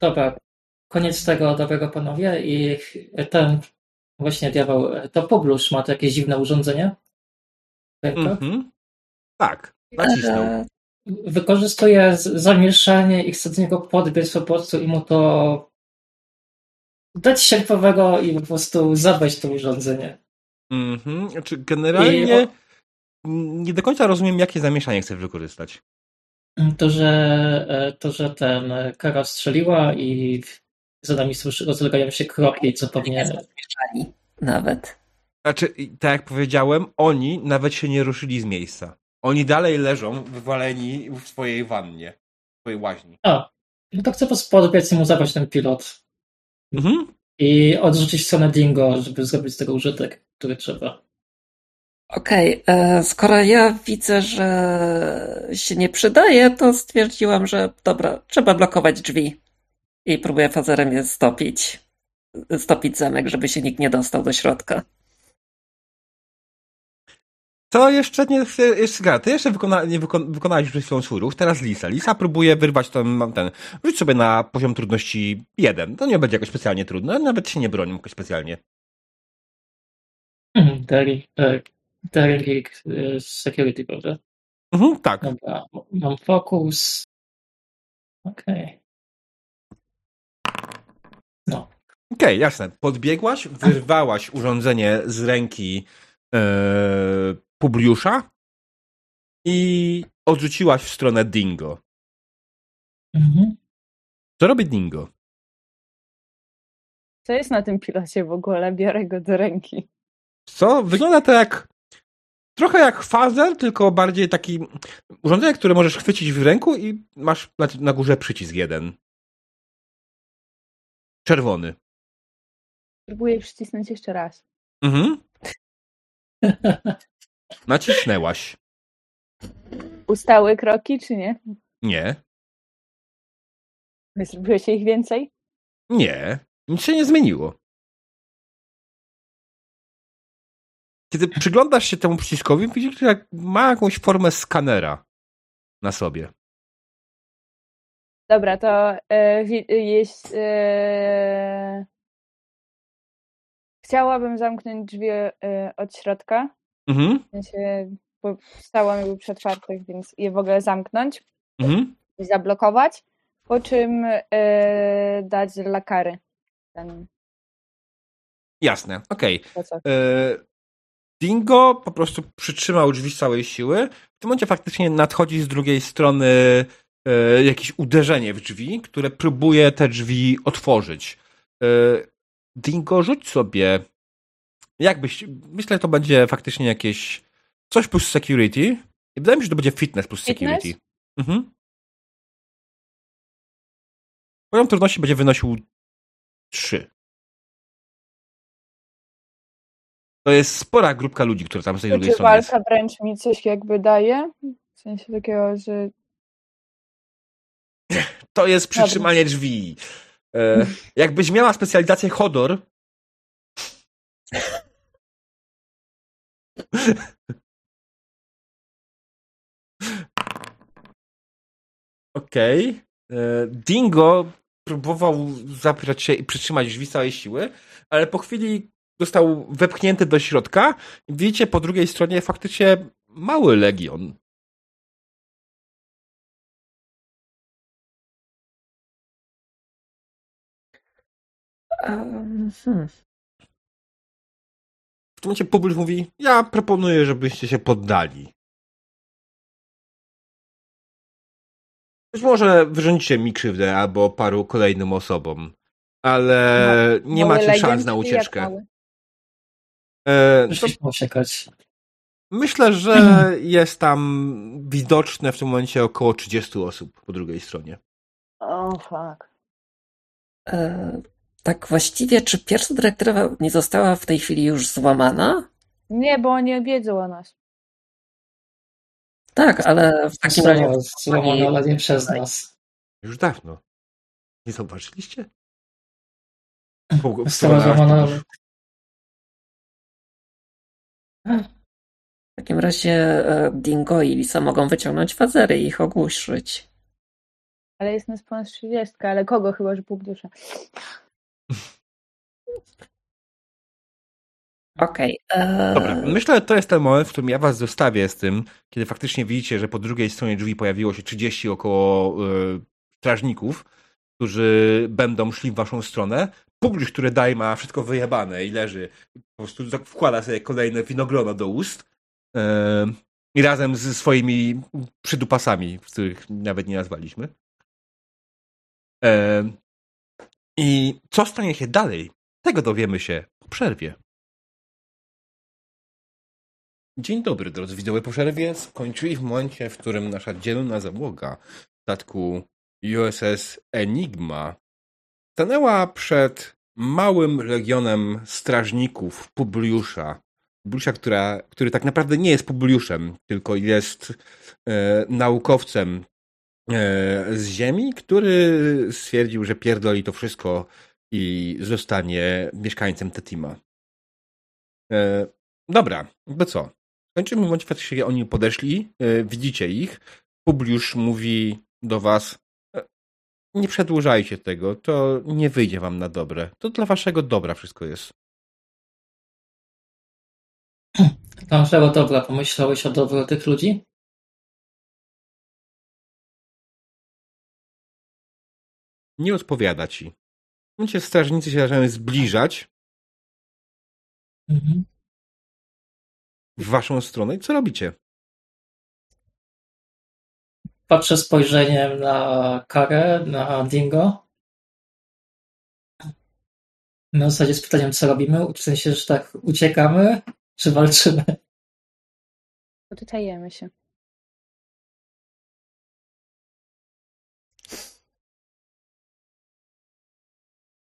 Dobra. Koniec tego dobrego panowie i ten właśnie diabeł, to Poblusz ma to jakieś dziwne urządzenie? Mhm. Tak, nacisnął. E, Wykorzystuje z- zamieszanie i chce do niego podbiec po prostu i mu to dać sierpowego i po prostu zabrać to urządzenie. Mhm. Znaczy, generalnie I nie do końca rozumiem, jakie zamieszanie chcesz wykorzystać. To, że, e, to, że ten e, kara strzeliła i za nami słyszy, rozlegają się kroki, co pewnie nawet. Znaczy, tak jak powiedziałem, oni nawet się nie ruszyli z miejsca. Oni dalej leżą wywaleni w swojej wannie, w swojej łaźni. A, no to chcę po prostu podbiec i mu zabrać ten pilot. Mhm. I odrzucić stronę Dingo, żeby zrobić z tego użytek, który trzeba. Okej, okay, skoro ja widzę, że się nie przydaje, to stwierdziłam, że dobra, trzeba blokować drzwi. I próbuję fazerem je stopić. Stopić zamek, żeby się nikt nie dostał do środka. To jeszcze nie, jeszcze, ty jeszcze wykona, nie wykon, wykonałeś przed chwilą swój ruch, teraz Lisa. Lisa próbuje wyrwać ten, ten, rzuć sobie na poziom trudności jeden. To nie będzie jakoś specjalnie trudne, nawet się nie bronią jakoś specjalnie. Daring, daring security, prawda? Mhm, tak. Dobra, mam fokus. Okej. Okay. No. Okej, okay, jasne. Podbiegłaś, wyrwałaś urządzenie z ręki e, Publiusza i odrzuciłaś w stronę Dingo. Mhm. Co robi Dingo? Co jest na tym pilocie w ogóle? Biorę go do ręki. Co? Wygląda to jak trochę jak fazer, tylko bardziej taki urządzenie, które możesz chwycić w ręku i masz na górze przycisk jeden. Czerwony. Próbuję przycisnąć jeszcze raz. Mhm. Nacisnęłaś. Ustały kroki, czy nie? Nie. Zrobiłeś ich więcej? Nie. Nic się nie zmieniło. Kiedy przyglądasz się temu przyciskowi, widzisz, że ma jakąś formę skanera na sobie. Dobra, to e, jest. E, chciałabym zamknąć drzwi e, od środka. Mhm. W sensie, bo stałam jakby przy otwartych, więc je w ogóle zamknąć mhm. i zablokować, po czym e, dać dla kary. Ten... Jasne, okej. Okay. E, Dingo po prostu przytrzymał drzwi z całej siły. W tym momencie faktycznie nadchodzi z drugiej strony e, jakieś uderzenie w drzwi, które próbuje te drzwi otworzyć. E, Dingo, rzuć sobie. Jakbyś. Myślę, że to będzie faktycznie jakieś. Coś plus security. I wydaje mi się, że to będzie fitness plus fitness? security. Mhm. Poziom trudności będzie wynosił 3. To jest spora grupka ludzi, która tam z tej drugiej strony walka wręcz mi coś jakby daje? W sensie takiego, że... To jest przytrzymanie drzwi. E, jakbyś miała specjalizację Hodor, Okej. Okay. E, Dingo próbował zaprzeć się i przytrzymać drzwi całej siły, ale po chwili został wepchnięty do środka. Widzicie po drugiej stronie faktycznie mały legion. Um, hmm. W tym momencie Public mówi, ja proponuję, żebyście się poddali. Być może wyrządzicie mi krzywdę albo paru kolejnym osobom, ale no, nie macie szans na ucieczkę. E, to. Myślę, że mhm. jest tam widoczne w tym momencie około 30 osób po drugiej stronie. O, oh, fuck. E, tak właściwie, czy pierwsza dyrektywa nie została w tej chwili już złamana? Nie, bo oni wiedzą o nas. Tak, ale w takim razie... Złamana, ale nie przez nas. Już dawno. Nie zauważyliście? Została złamana, W takim razie e, Dingo i Lisa mogą wyciągnąć fazery i ich ogłuszyć. Ale jest nas ponad 30, ale kogo chyba, że pół dusza. Okej. Okay. Dobra, myślę, że to jest ten moment, w którym ja was zostawię z tym, kiedy faktycznie widzicie, że po drugiej stronie drzwi pojawiło się 30 około y, strażników, którzy będą szli w waszą stronę. Publik, który daje ma wszystko wyjebane i leży, po prostu wkłada sobie kolejne winogrono do ust y, i razem ze swoimi przydupasami, których nawet nie nazwaliśmy. Y, I co stanie się dalej? Tego dowiemy się po przerwie. Dzień dobry, drodzy widzowie. Po przerwie skończyli w momencie, w którym nasza dzielna załoga statku USS Enigma stanęła przed małym legionem strażników Publiusza Publiusza, która, który tak naprawdę nie jest Publiuszem, tylko jest e, naukowcem e, z Ziemi, który stwierdził, że pierdoli to wszystko i zostanie mieszkańcem Tetima. E, dobra, to co? Kończymy w momencie, którym oni podeszli, e, widzicie ich, Publiusz mówi do was e, nie przedłużajcie tego, to nie wyjdzie wam na dobre. To dla waszego dobra wszystko jest. Dla naszego dobra pomyślałeś o dobro tych ludzi? Nie odpowiada ci. Momencie strażnicy się zaczynają zbliżać Mhm. w waszą stronę i co robicie? Patrzę spojrzeniem na Karę, na Dingo. Na zasadzie z pytaniem, co robimy? W sensie, że tak uciekamy, czy walczymy? Potytajemy się.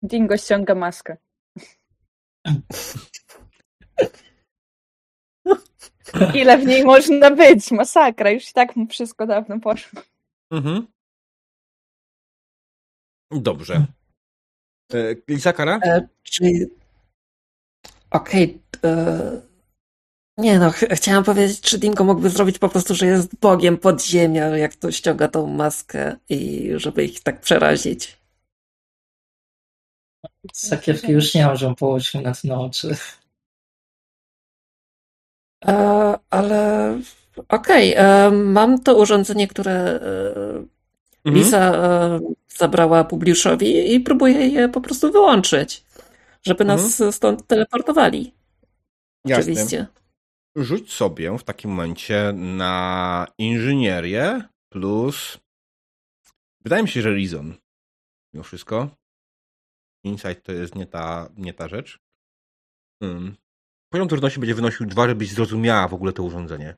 Dingo ściąga maskę. Ile w niej można być? Masakra. Już i tak mu wszystko dawno poszło. Mhm. Dobrze. E, Lisakara? E, czyli. Okej. e, Nie no, ch chciałam powiedzieć, czy Dingo mógłby zrobić po prostu, że jest bogiem podziemia, jak to ściąga tą maskę i żeby ich tak przerazić. Sakiewki już nie mam, żebym położył na na oczy. E, ale okej, e, mam to urządzenie, które e, Mhm. Lisa e, zabrała Publiuszowi i próbuję je po prostu wyłączyć, żeby nas stąd teleportowali. Jasne. Oczywiście. Rzuć sobie w takim momencie na inżynierię plus. Wydaje mi się, że Reason. Mimo wszystko. Insight to jest nie ta, nie ta rzecz. Hmm. Poziom trudności będzie wynosił dwa, żebyś zrozumiała w ogóle to urządzenie.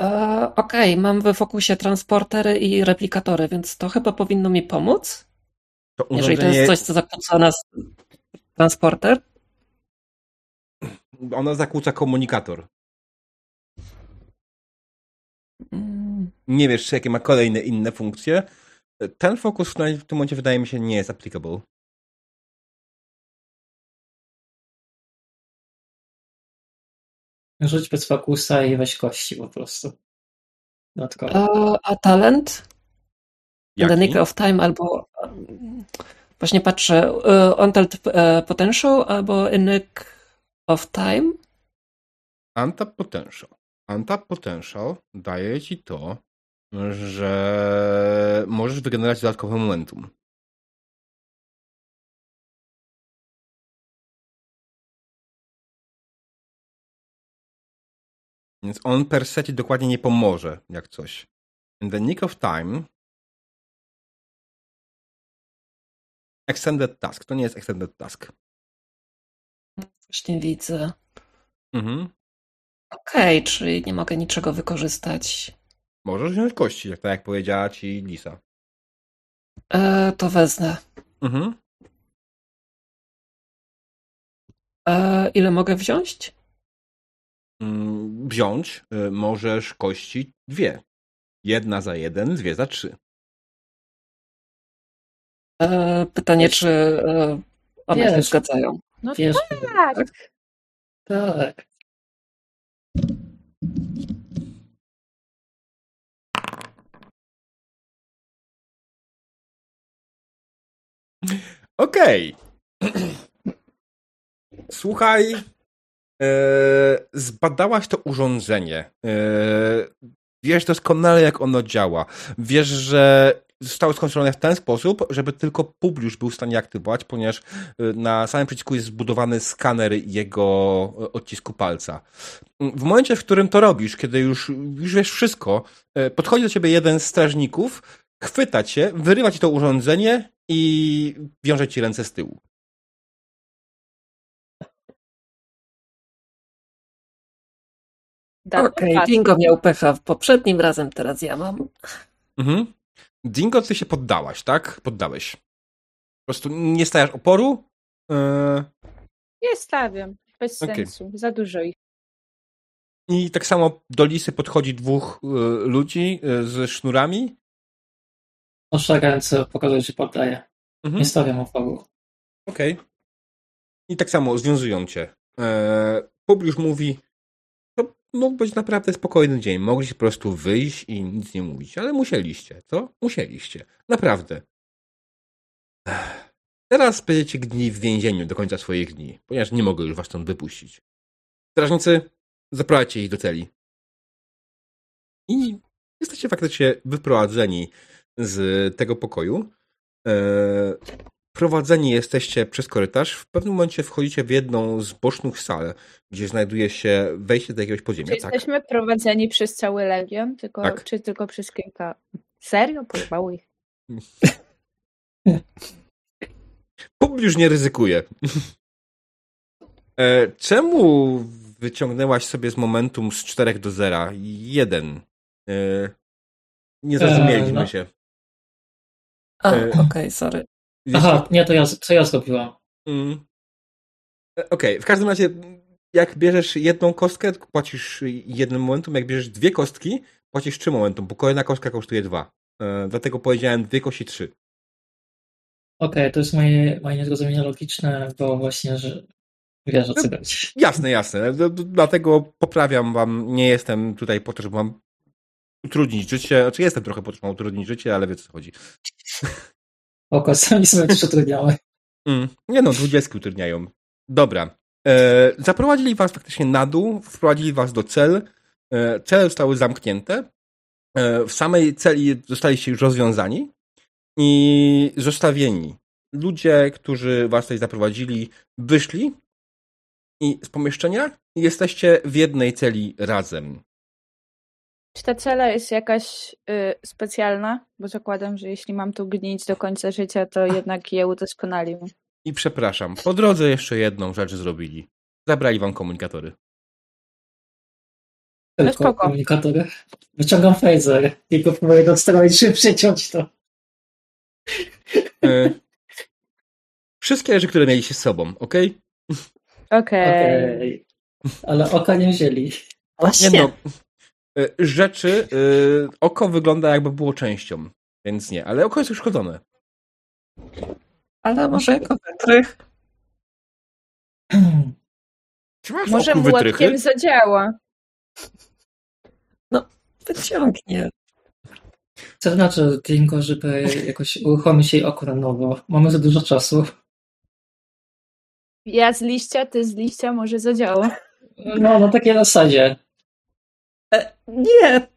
E, Okej, mam we fokusie transportery i replikatory, więc to chyba powinno mi pomóc. To Jeżeli to urządzenie, jest coś, co zakłóca nas transporter. Ono zakłóca komunikator. Mm, Nie wiesz, jakie ma kolejne inne funkcje. Ten fokus w tym momencie wydaje mi się nie jest applicable. Rzuć bez fokusa i weź kości po prostu. Dodatkowo. e, A talent? In the Jaki? Nick of Time albo mm, właśnie patrzę e, Untold e, Potential albo In Nick of Time. Anta Potential. Anta Potential daje ci to, że możesz wygenerować dodatkowe momentum. Więc on per se ci dokładnie nie pomoże, jak coś. In the nick of time Extended task. To nie jest extended task. Właśnie widzę. Mhm. Okej, czyli nie mogę niczego wykorzystać. Możesz wziąć kości, jak tak jak powiedziała ci Lisa. E, to wezmę. Mhm. E, ile mogę wziąć? Mm, Wziąć y, możesz kości dwie. Jedna za jeden, dwie za trzy. E, pytanie, czy e, one się Wiesz. zgadzają. No Wiesz, tak. tak. Okej. Słuchaj, e, zbadałaś to urządzenie. E, wiesz doskonale, jak ono działa. Wiesz, że zostało skonstruowane w ten sposób, żeby tylko Publiusz był w stanie aktywować, ponieważ e, na samym przycisku jest zbudowany skaner jego odcisku palca. W momencie, w którym to robisz, kiedy już, już wiesz wszystko, podchodzi do ciebie jeden z strażników, chwyta cię, wyrywa ci to urządzenie i wiąże ci ręce z tyłu. Okej, pas. Dingo miał pecha poprzednim razem, teraz ja mam. Mhm. Dingo, ty się poddałaś, tak? Poddałeś. Po prostu nie stawiasz oporu. Yy, Nie stawiam. Bez Okej. sensu. Za dużo ich. I tak samo do Lisy podchodzi dwóch y, ludzi y, ze sznurami. Proszę ręce, pokazuję, że poddaję. Mhm. Nie stawiam oporu. Okej. I tak samo związują cię. E, Publiusz mówi, to mógł być naprawdę spokojny dzień. Mogliście po prostu wyjść i nic nie mówić, ale musieliście, co? Musieliście. Naprawdę. Ech. Teraz będziecie dni w więzieniu do końca swoich dni, ponieważ nie mogę już was stąd wypuścić. Strażnicy, zaprowadźcie ich do celi. I jesteście faktycznie wyprowadzeni z tego pokoju. E, prowadzeni jesteście przez korytarz. W pewnym momencie wchodzicie w jedną z bocznych sal, gdzie znajduje się wejście do jakiegoś Czy podziemia. Tak. jesteśmy prowadzeni przez cały Legion? Tylko, Tak. Czy tylko przez kilka? Serio? Pojebało ich. Publiusz nie ryzykuje. e, czemu wyciągnęłaś sobie z momentum z 4 do 0? Jeden. E, nie zrozumieliśmy no. się. A, E, okej, sorry. Aha, nie, to ja, co ja zrobiłam? Mm. E, Okej, w każdym razie, jak bierzesz jedną kostkę, to płacisz jednym momentum, jak bierzesz dwie kostki, płacisz trzy momentum, bo kolejna kostka kosztuje dwa. E, dlatego powiedziałem dwie kości trzy. Okej, to jest moje, moje niezrozumienie logiczne, bo właśnie, że wiesz o co chodzi. Jasne, jasne. D- d- Dlatego poprawiam wam, nie jestem tutaj po to, żeby wam utrudnić życie. Znaczy jestem trochę po to, żeby wam utrudnić życie, ale wiecie o co chodzi. Oko, sami sobie też utrudniamy. Mm. Nie no, dwudziestki utrudniają. Dobra. E, zaprowadzili was faktycznie na dół, wprowadzili was do cel. E, cele zostały zamknięte. E, w samej celi zostaliście już rozwiązani i zostawieni. Ludzie, którzy was tutaj zaprowadzili, wyszli i z pomieszczenia jesteście w jednej celi razem. Czy ta cela jest jakaś y, specjalna? Bo zakładam, że jeśli mam tu gnić do końca życia, to jednak je udoskonalił. I przepraszam, po drodze jeszcze jedną rzecz zrobili. Zabrali wam komunikatory. Tylko spoko. komunikator. Wyciągam phaser i go próbuję dostroić, żeby przeciąć to. E, wszystkie rzeczy, które mieliście z sobą, ok? Okej. Okej. Ale oka nie wzięli. Nie Właśnie. no, e, rzeczy, e, oko wygląda jakby było częścią, więc nie, ale oko jest uszkodzone. Ale może jako wytrych. Czy masz Może młotkiem zadziała. Wyciągnie. Co to znaczy, Klingo, żeby jakoś uruchomić jej oko na nowo? Mamy za dużo czasu. Ja z liścia, ty z liścia, może zadziała. No, na takiej zasadzie. E, nie,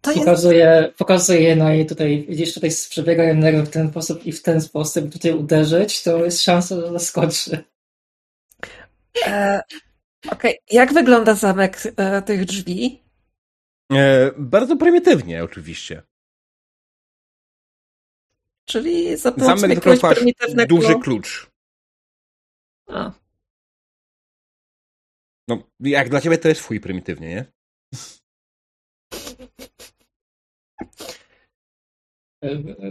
to jest... Pokazuję, pokazuję na jej tutaj, widzisz, tutaj przebiegają nerwy w ten sposób i w ten sposób tutaj uderzyć, to jest szansa, że zaskoczy. E, Okej, jak wygląda zamek e, tych drzwi? E, bardzo prymitywnie, oczywiście. Czyli za pomocą jakiegoś prymitywnego... duży klucz. A, No, jak dla ciebie to jest twój prymitywnie, nie?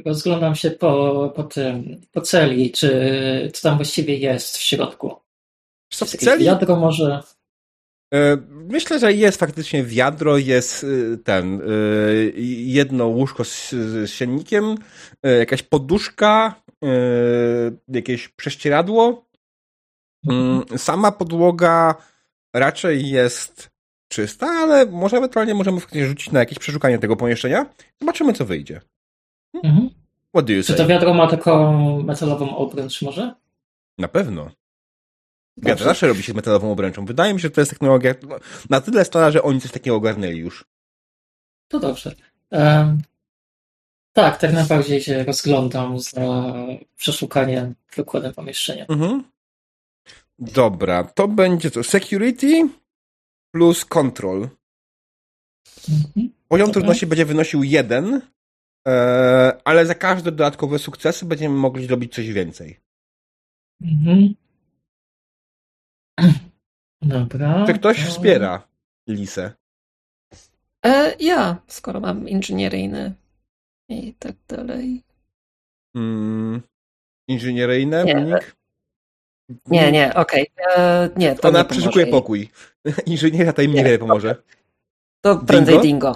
Rozglądam się po, po tym, po celi, czy co tam właściwie jest w środku. Co, w celi? Wiadro może. E, Myślę, że jest faktycznie wiadro, jest y, ten, y, jedno łóżko z, siennikiem, y, jakaś poduszka, jakieś prześcieradło. Mm, Sama podłoga raczej jest czysta, ale może ewentualnie możemy rzucić na jakieś przeszukanie tego pomieszczenia. Zobaczymy, co wyjdzie. Mhm. What do you Czy say? to wiadro ma taką metalową obręcz może? Na pewno. Wiatr zawsze robi się z metalową obręczą. Wydaje mi się, że to jest technologia no, na tyle stara, że oni coś takiego ogarnęli już. To dobrze. Em, tak, tak najbardziej się rozglądam za przeszukaniem wykładem pomieszczenia. Mhm. Dobra, to będzie to security plus control. Mhm. Poziom Dobra. trudności będzie wynosił jeden, e, ale za każde dodatkowe sukcesy będziemy mogli zrobić coś więcej. Mhm. Dobra. Czy ktoś to- wspiera Lisę? e, ja, skoro mam inżynieryjny i tak dalej. Mm, inżynieryjne, Nie. Nie, nie, okej. E, Nie, to Ona przeszukuje pokój. Inżyniera to im niewiele pomoże. To prędzej Dingo? dingo.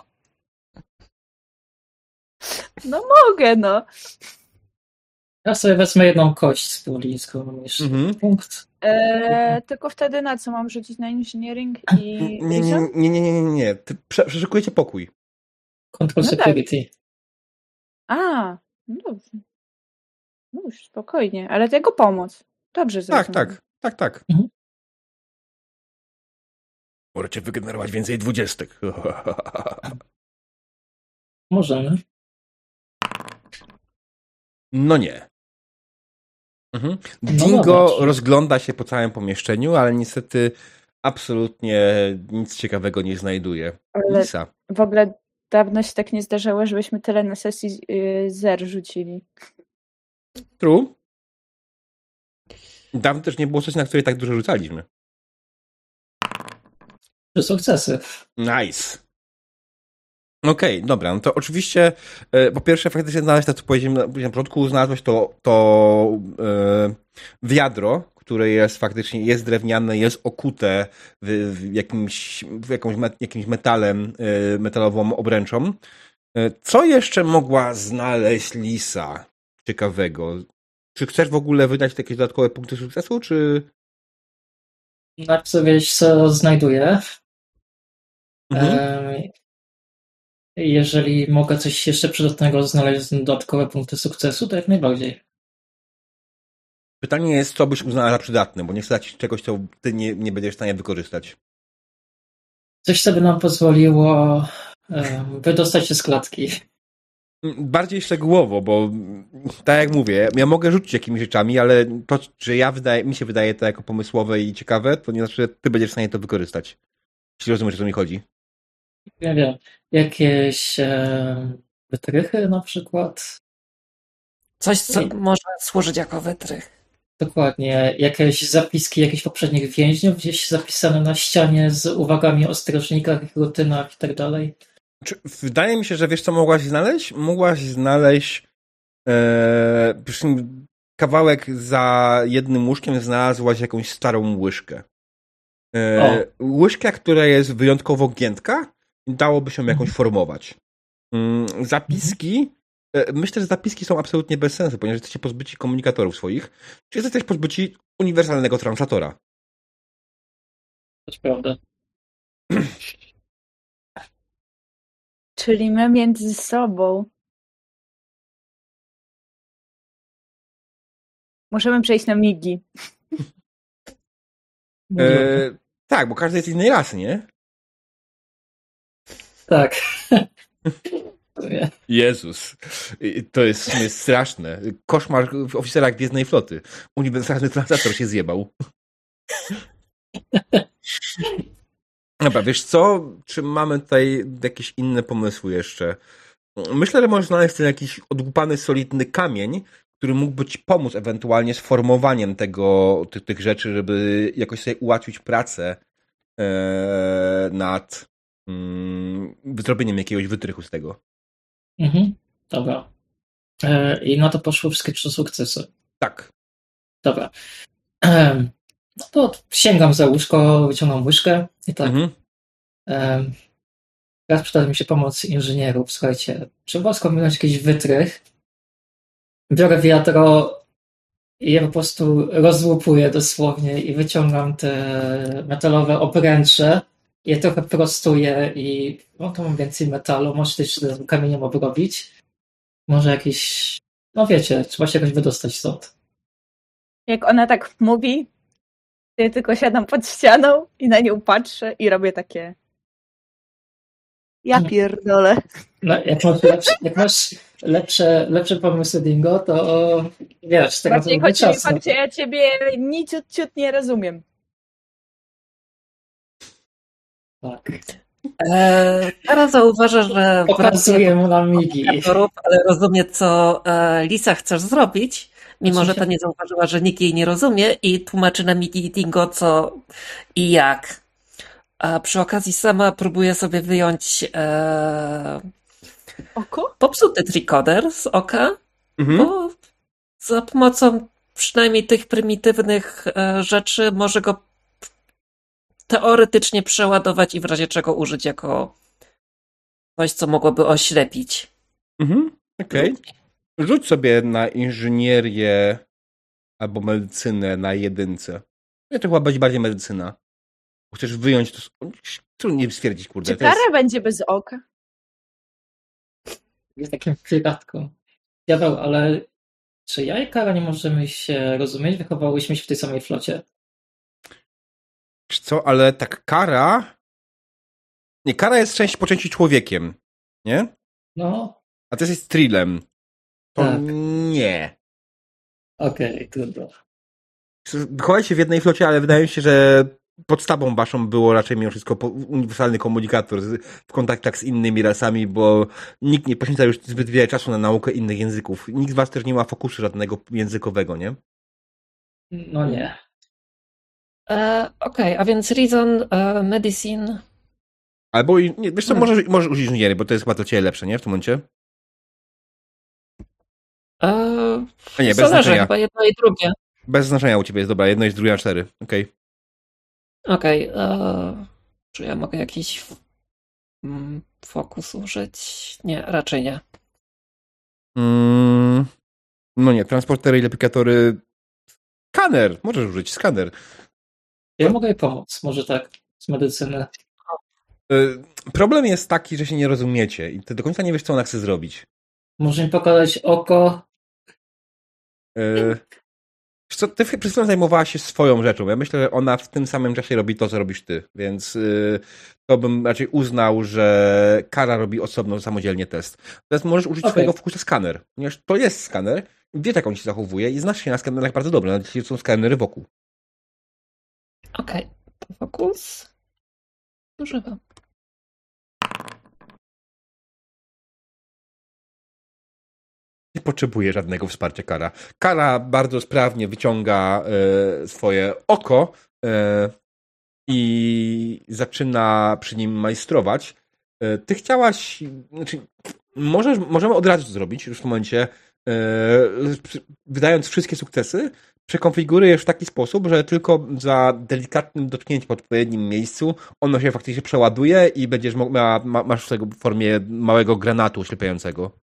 No mogę, no. Ja sobie wezmę jedną kość z puli, skoro mam jeszcze Mhm. punkt. E, tylko wtedy na co mam rzucić na engineering i Nie, nie, nie, nie, nie, nie, nie. Ty prze- przeszukujecie pokój. Control No tak. Security. A, no dobrze. No już, spokojnie, ale tego pomoc. Dobrze Tak, zrozumiałam. tak, tak, tak. Mhm. Możecie wygenerować więcej dwudziestek. Możemy. No nie. Mhm. No Dingo dobra. rozgląda się po całym pomieszczeniu, ale niestety absolutnie nic ciekawego nie znajduje. Ale Lisa. w ogóle dawno się tak nie zdarzało, żebyśmy tyle na sesji y, zer rzucili. True. Dawno też nie było coś, na której tak dużo rzucaliśmy. Trzy sukcesy. Nice. Okej, dobra, no to oczywiście e, po pierwsze faktycznie znaleźć to, co powiedziałem na, na początku, znalazłeś to, to e, wiadro, które jest faktycznie, jest drewniane, jest okute w, w jakimś, w jakąś met, jakimś metalem, e, metalową obręczą. E, co jeszcze mogła znaleźć Lisa ciekawego? Czy chcesz w ogóle wydać jakieś dodatkowe punkty sukcesu, czy... Najpierw sobie wiedzieć, co znajduję. Mhm. Em, Jeżeli mogę coś jeszcze przydatnego znaleźć, dodatkowe punkty sukcesu, to jak najbardziej. Pytanie jest, co byś uznała za przydatne, bo nie chcę dać czegoś, co ty nie, nie będziesz w stanie wykorzystać. Coś, co by nam pozwoliło em, wydostać się z klatki. Bardziej szczegółowo, bo tak jak mówię, ja mogę rzucić jakimiś rzeczami, ale to, że ja wydaje, mi się wydaje to jako pomysłowe i ciekawe, to nie znaczy, że ty będziesz w stanie to wykorzystać. Jeśli rozumiesz, o co mi chodzi. Nie wiem, jakieś em, wytrychy na przykład. Coś, co Nie. może służyć jako wytrych. Dokładnie, jakieś zapiski jakichś poprzednich więźniów gdzieś zapisane na ścianie z uwagami o strażnikach, rutynach i tak dalej. Czy, wydaje mi się, że wiesz, co mogłaś znaleźć? Mogłaś znaleźć e, kawałek za jednym łóżkiem znalazłaś jakąś starą łyżkę. E, łyżkę, która jest wyjątkowo giętka dałoby się ją jakąś Mhm. formować. Mm, zapiski, e, myślę, że zapiski są absolutnie bez sensu, ponieważ jesteście pozbyci komunikatorów swoich, czy jesteście pozbyci uniwersalnego translatora. To prawda. Czyli my między sobą. Możemy przejść na migi. E, tak, bo każdy jest innej rasy, nie? Tak. Jezus. To jest straszne. Koszmar w oficerach Gwiezdnej Floty. Uniwersalny translator się zjebał. Dobra, wiesz co? Czy mamy tutaj jakieś inne pomysły jeszcze? Myślę, że możesz znaleźć ten jakiś odłupany, solidny kamień, który mógłby ci pomóc ewentualnie z formowaniem tego, tych, tych rzeczy, żeby jakoś sobie ułatwić pracę e, nad mm, zrobieniem jakiegoś wytrychu z tego. Mhm. Dobra. E, I na to poszły wszystkie trzy sukcesy. Tak. Dobra. Em, No to sięgam za łóżko, wyciągam łyżkę i tak. Mhm. Teraz przyda mi się pomoc inżynierów. Słuchajcie, trzeba było skombinować jakiś wytrych. Biorę wiadro i je po prostu rozłupuję dosłownie i wyciągam te metalowe obręcze. Je trochę prostuję i no to mam więcej metalu. Może też tym kamieniem obrobić. Może jakiś, no wiecie, trzeba się jakoś wydostać stąd. Jak ona tak mówi, ja tylko siadam pod ścianą i na nią patrzę i robię takie. Ja pierdolę. No, jak masz lepsze, jak masz lepsze, lepsze pomysły, Dingo, to wiesz, teraz Bardziej chodzi mi fakt, że ja ciebie nic ciut, ciut nie rozumiem. Tak. E, teraz zauważę, że Pokazuję mu na migi. ale rozumie, co e, Lisa chcesz zrobić, mimo że to nie zauważyła, że nikt jej nie rozumie i tłumaczy na Migi Dingo co i jak. A przy okazji sama próbuje sobie wyjąć e, Oko? popsuty trikoder z oka, Mhm. bo za pomocą przynajmniej tych prymitywnych e, rzeczy może go teoretycznie przeładować i w razie czego użyć jako coś, co mogłoby oślepić. Mhm, okej. Rzuć sobie na inżynierię albo medycynę na jedynce. Nie, to chyba będzie bardziej medycyna. Chcesz wyjąć to. Trudno nie stwierdzić, kurde. Czy to jest- kara będzie bez oka? Jest takim przypadku. Diabeł, ale czy ja i Kara nie możemy się rozumieć? Wychowałyśmy się w tej samej flocie. Wiesz co, ale tak kara. Nie, kara jest część po części człowiekiem. Nie? No, A ty jesteś thrillem. To Tak. nie. okej, trudno. Wychowałeś się w jednej flocie, ale wydaje mi się, że podstawą waszą było raczej mimo wszystko uniwersalny komunikator w kontaktach z innymi rasami, bo nikt nie poświęca już zbyt wiele czasu na naukę innych języków. Nikt z was też nie ma fokusu żadnego językowego, nie? No nie. E, Okej, a więc Reason, e, Medicine. Albo, i- nie, wiesz co, Hmm. możesz, możesz użyć inżynierii, bo to jest chyba to ciebie lepsze, nie? W tym momencie? E, A nie, bez zależy, znaczenia. chyba jedno i drugie. Bez znaczenia u ciebie jest, dobra, jedno jest drugie na cztery. Okej. Okej, e, czy ja mogę jakiś mm, fokus użyć? Nie, raczej nie. Mm, no nie, transportery i replikatory. Skaner, możesz użyć, skaner. Ja mogę jej pomóc, może tak, z medycyny. Y, Problem jest taki, że się nie rozumiecie i ty do końca nie wiesz, co ona chce zrobić. Może mi pokazać oko. Y, wiesz Co, ty przez chwilę zajmowałaś się swoją rzeczą. Ja myślę, że ona w tym samym czasie robi to, co robisz ty, więc y, to bym raczej uznał, że Kara robi osobno, samodzielnie test. Teraz możesz użyć Okej. swojego fokusa skaner, ponieważ to jest skaner, wiesz, jak on się zachowuje i znasz się na skanerach bardzo dobrze, nawet jeśli są skanery wokół. Okej, to fokus. Używam. Potrzebuje żadnego wsparcia Kara. Kara bardzo sprawnie wyciąga e, swoje oko e, i zaczyna przy nim majstrować. E, ty chciałaś, znaczy, możesz, możemy od razu zrobić już w momencie, e, wydając wszystkie sukcesy, przekonfigurujesz w taki sposób, że tylko za delikatnym dotknięciem w odpowiednim miejscu ono się faktycznie przeładuje i będziesz miała, ma, masz w formie małego granatu oślepiającego.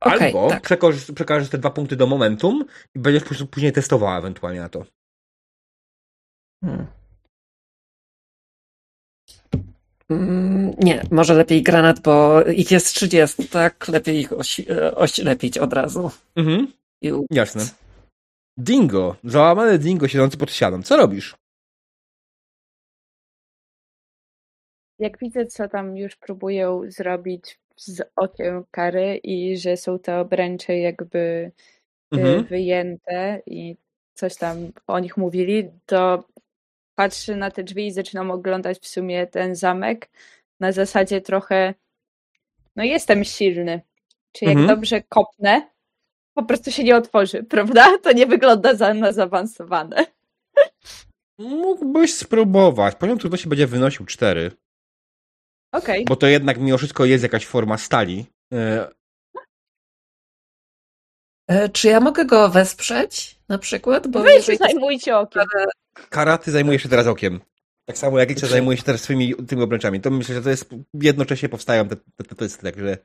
Okej, Albo tak. przekażesz, przekażesz te dwa punkty do momentum i będziesz po prostu później testowała ewentualnie na to. Hmm. Mm, Nie, może lepiej granat, bo ich jest 30, tak? Lepiej ich oś, e, oślepić od razu. Mhm, jasne. Dingo, załamany dingo siedzący pod ścianą. Co robisz? Jak widzę, co tam już próbują zrobić z okiem kary i że są te obręcze jakby y, Mhm. wyjęte i coś tam o nich mówili, to patrzy na te drzwi i zaczynam oglądać w sumie ten zamek na zasadzie trochę no jestem silny. Czy jak Mhm. dobrze kopnę, po prostu się nie otworzy, prawda? To nie wygląda za, na zaawansowane. Mógłbyś spróbować. Poziom trudności będzie wynosił 4, Okej. bo to jednak mimo wszystko jest jakaś forma stali. E, E, Czy ja mogę go wesprzeć na przykład? Bo Wy się zajmujcie okiem. Karaty zajmuje się teraz okiem. Tak samo jak Licia zajmuje się teraz swoimi tymi obręczami. To myślę, że to jest jednocześnie powstają te, te, te testy, także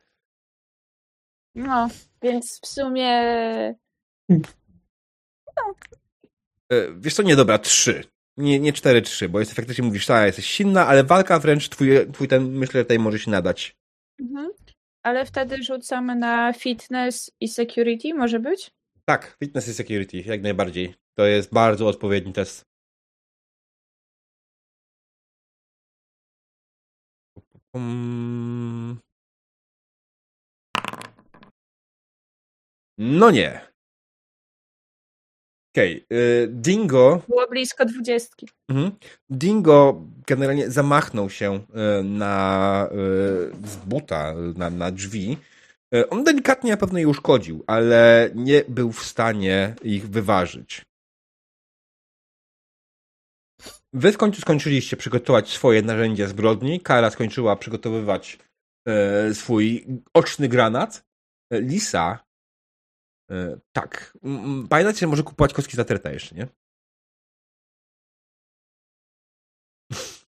No, więc w sumie E, Wiesz co, nie dobra, trzy. Nie, nie cztery, trzy, bo jest faktycznie mówisz, tak, jesteś silna, ale walka wręcz twój, twój ten, myślę, tutaj może się nadać. Mhm. Ale wtedy rzucamy na fitness i security, może być? Tak, fitness i security, jak najbardziej. To jest bardzo odpowiedni test. Mm. No nie. Okej, y, Dingo Było blisko dwudziestki. Mhm. Dingo generalnie zamachnął się e, na e, z buta na, na drzwi. E, On delikatnie na pewno je uszkodził, ale nie był w stanie ich wyważyć. Wy w końcu skończyliście przygotować swoje narzędzia zbrodni. Kara skończyła przygotowywać swój oczny granat. Lisa tak. M- m, Pamiętajcie, że może kupować kostki za terta jeszcze, nie?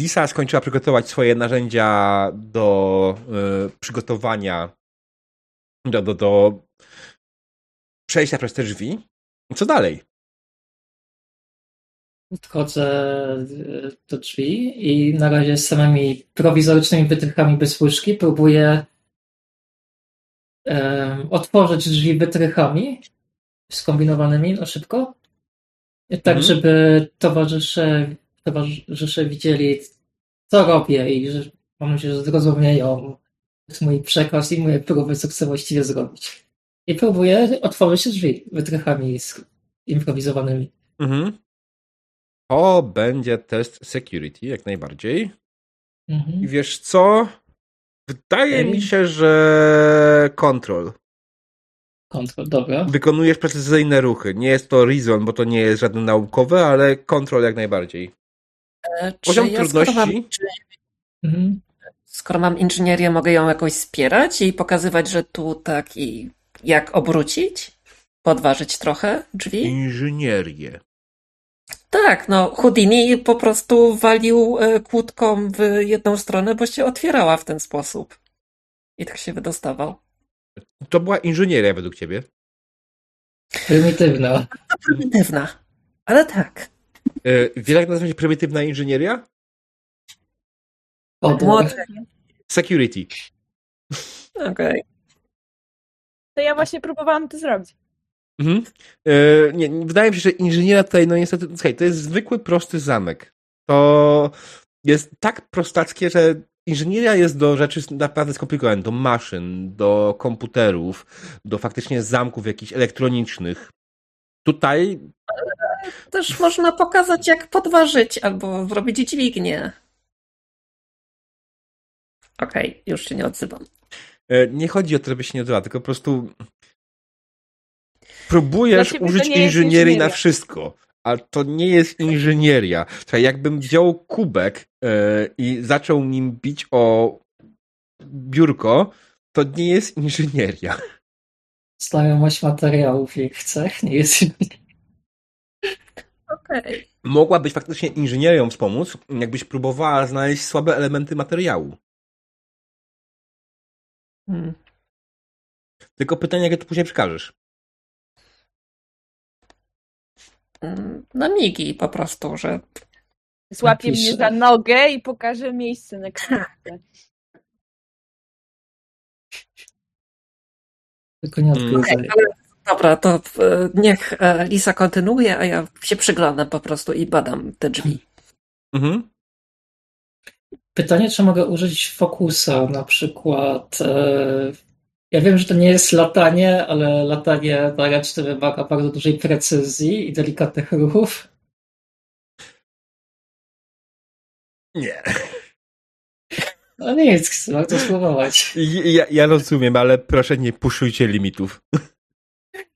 Lisa skończyła przygotować swoje narzędzia do e, przygotowania do, do, do przejścia przez te drzwi. Co dalej? Podchodzę y, do drzwi i na razie z samymi prowizorycznymi wytrychami bez łyżki próbuję otworzyć drzwi wytrychami skombinowanymi, no szybko. Tak, Mhm. żeby towarzysze, towarzysze widzieli, co robię i że mam nadzieję, że zrozumieją mój przekaz i moje próby, co chcę właściwie zrobić. I próbuję otworzyć drzwi wytrychami improwizowanymi. Mhm. To będzie test security, jak najbardziej. Mhm. I wiesz co? Wydaje mi się, że kontrol. Kontrol, dobra. Wykonujesz precyzyjne ruchy. Nie jest to reason, bo to nie jest żadne naukowe, ale kontrol jak najbardziej. E, Czy Poziom ja, skoro mam, trudności? czy, Mhm. skoro mam inżynierię, mogę ją jakoś wspierać i pokazywać, że tu tak i jak obrócić? Podważyć trochę drzwi? Inżynierię. Tak, no Houdini po prostu walił e, kłódką w jedną stronę, bo się otwierała w ten sposób. I tak się wydostawał. To była inżynieria według ciebie. Prymitywna. Prymitywna. Ale tak. E, Wiele jak nazywa się prymitywna inżynieria? Security. Okej. To ja właśnie próbowałam to zrobić. Mhm. E, nie, wydaje mi się, że inżynieria tutaj, no niestety, słuchaj, to jest zwykły, prosty zamek. To jest tak prostackie, że inżynieria jest do rzeczy naprawdę skomplikowanych, do maszyn, do komputerów, do faktycznie zamków jakichś elektronicznych. Tutaj Też można pokazać, jak podważyć albo zrobić dźwignię. Okej, już się nie odzywam. e, nie chodzi o to, żeby się nie odbyła, tylko po prostu próbujesz użyć inżynierii na inżynieria. wszystko. Ale to nie jest inżynieria. Słuchaj, jakbym wziął kubek e, i zaczął nim bić o biurko, to nie jest inżynieria. Znajomość materiałów ich cech nie jest. Okej. Mogła być faktycznie inżynierią wspomóc, jakbyś próbowała znaleźć słabe elementy materiału. Hmm. Tylko pytanie, jak to później przekażesz. Na migi po prostu, że Złapie Napiszę. mnie za nogę i pokaże miejsce na książce. Tylko nie ale dobra, to e, niech e, Lisa kontynuuje, a ja się przyglądam po prostu i badam te drzwi. Mhm. Pytanie, czy mogę użyć fokusa na przykład. Ja wiem, że to nie jest latanie, ale latanie na ręczny wymaga bardzo dużej precyzji i delikatnych ruchów. Nie. No nic, warto spróbować. Ja, ja rozumiem, ale proszę nie puszujcie limitów.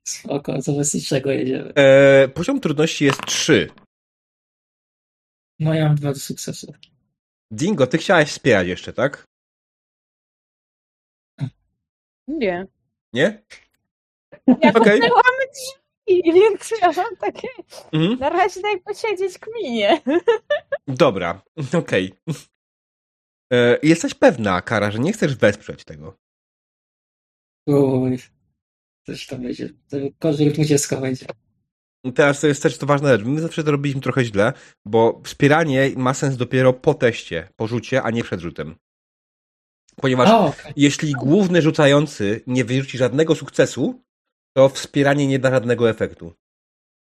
Spoko, co bez niczego jedziemy. E, poziom trudności jest 3. No ja mam dwa sukcesy. Dingo, ty chciałeś wspierać jeszcze, tak? Nie. Nie? Ja zamknęłam drzwi, więc ja mam takie... Mhm. Na razie daj posiedzieć kminie. Dobra, okej. E, Jesteś pewna, Kara, że nie chcesz wesprzeć tego. Uj, coś tam będzie. Korzy 20 będzie. Teraz to jest też to ważna rzecz. My zawsze to robiliśmy trochę źle, bo wspieranie ma sens dopiero po teście, po rzucie, a nie przed rzutem. Ponieważ A, okej. jeśli główny rzucający nie wyrzuci żadnego sukcesu, to wspieranie nie da żadnego efektu.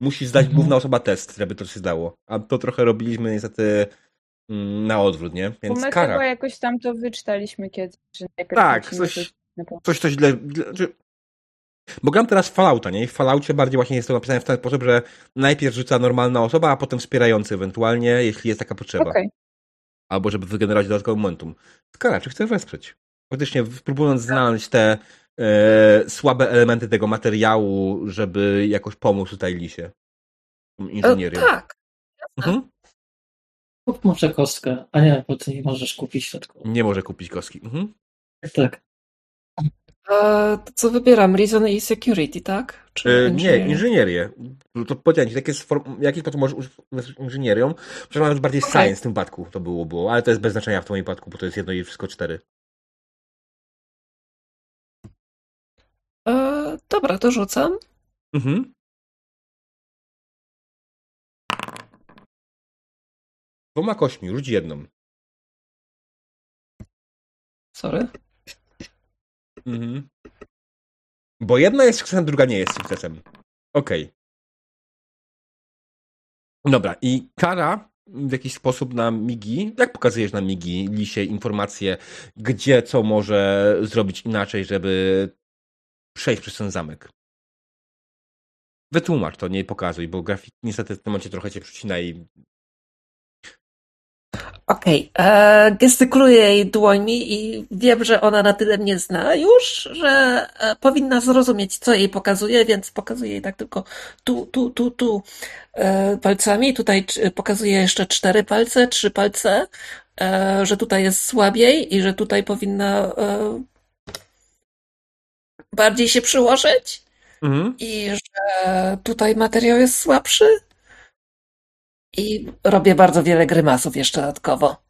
Musi zdać Mhm. główna osoba test, żeby to się zdało. A to trochę robiliśmy niestety mm, na odwrót, nie? Bo Więc my kara. chyba jakoś tam to wyczytaliśmy kiedyś. Że Tak, coś- po- coś to źle. źle- znaczy- Bo gram teraz w Fallouta, nie? I w Falloutie bardziej właśnie jest to napisane w ten sposób, że najpierw rzuca normalna osoba, a potem wspierający ewentualnie, jeśli jest taka potrzeba. Okej. Albo żeby wygenerować dodatkowe momentum. Skara, czy chcesz wesprzeć? Faktycznie próbując znaleźć te e, słabe elementy tego materiału, żeby jakoś pomóc tutaj Lisie. E, Inżynierią. tak. Mhm. Kup może kostkę. A nie, bo ty nie możesz kupić w środku. Nie może kupić kostki. Mhm. Tak. E, to co wybieram? Reason i security, tak? Czy E, nie, engineering? inżynierię. To ci, jakie form, jaki sposób możesz użyć inżynierią? Przepraszam, nawet bardziej Okej. science w tym wypadku to było, było, ale to jest bez znaczenia w tym wypadku, bo to jest jedno i wszystko cztery. E, dobra, to rzucam. Mhm. Dwoma kośćmi, rzuć jedną. Sorry. Mhm. Bo jedna jest sukcesem, druga nie jest sukcesem. Okej. Dobra, i kara w jakiś sposób na migi, jak pokazujesz na migi, lisie informacje, gdzie co może zrobić inaczej, żeby przejść przez ten zamek. Wytłumacz to, nie pokazuj, bo grafik niestety w tym momencie trochę cię przycina i Okej, e, gestykuluję jej dłońmi i wiem, że ona na tyle mnie zna już, że e, powinna zrozumieć, co jej pokazuje, więc pokazuję jej tak tylko tu, tu, tu, tu e, palcami. Tutaj pokazuję jeszcze cztery palce, trzy palce, e, że tutaj jest słabiej i że tutaj powinna e, bardziej się przyłożyć mhm. i że tutaj materiał jest słabszy. I robię bardzo wiele grymasów jeszcze dodatkowo.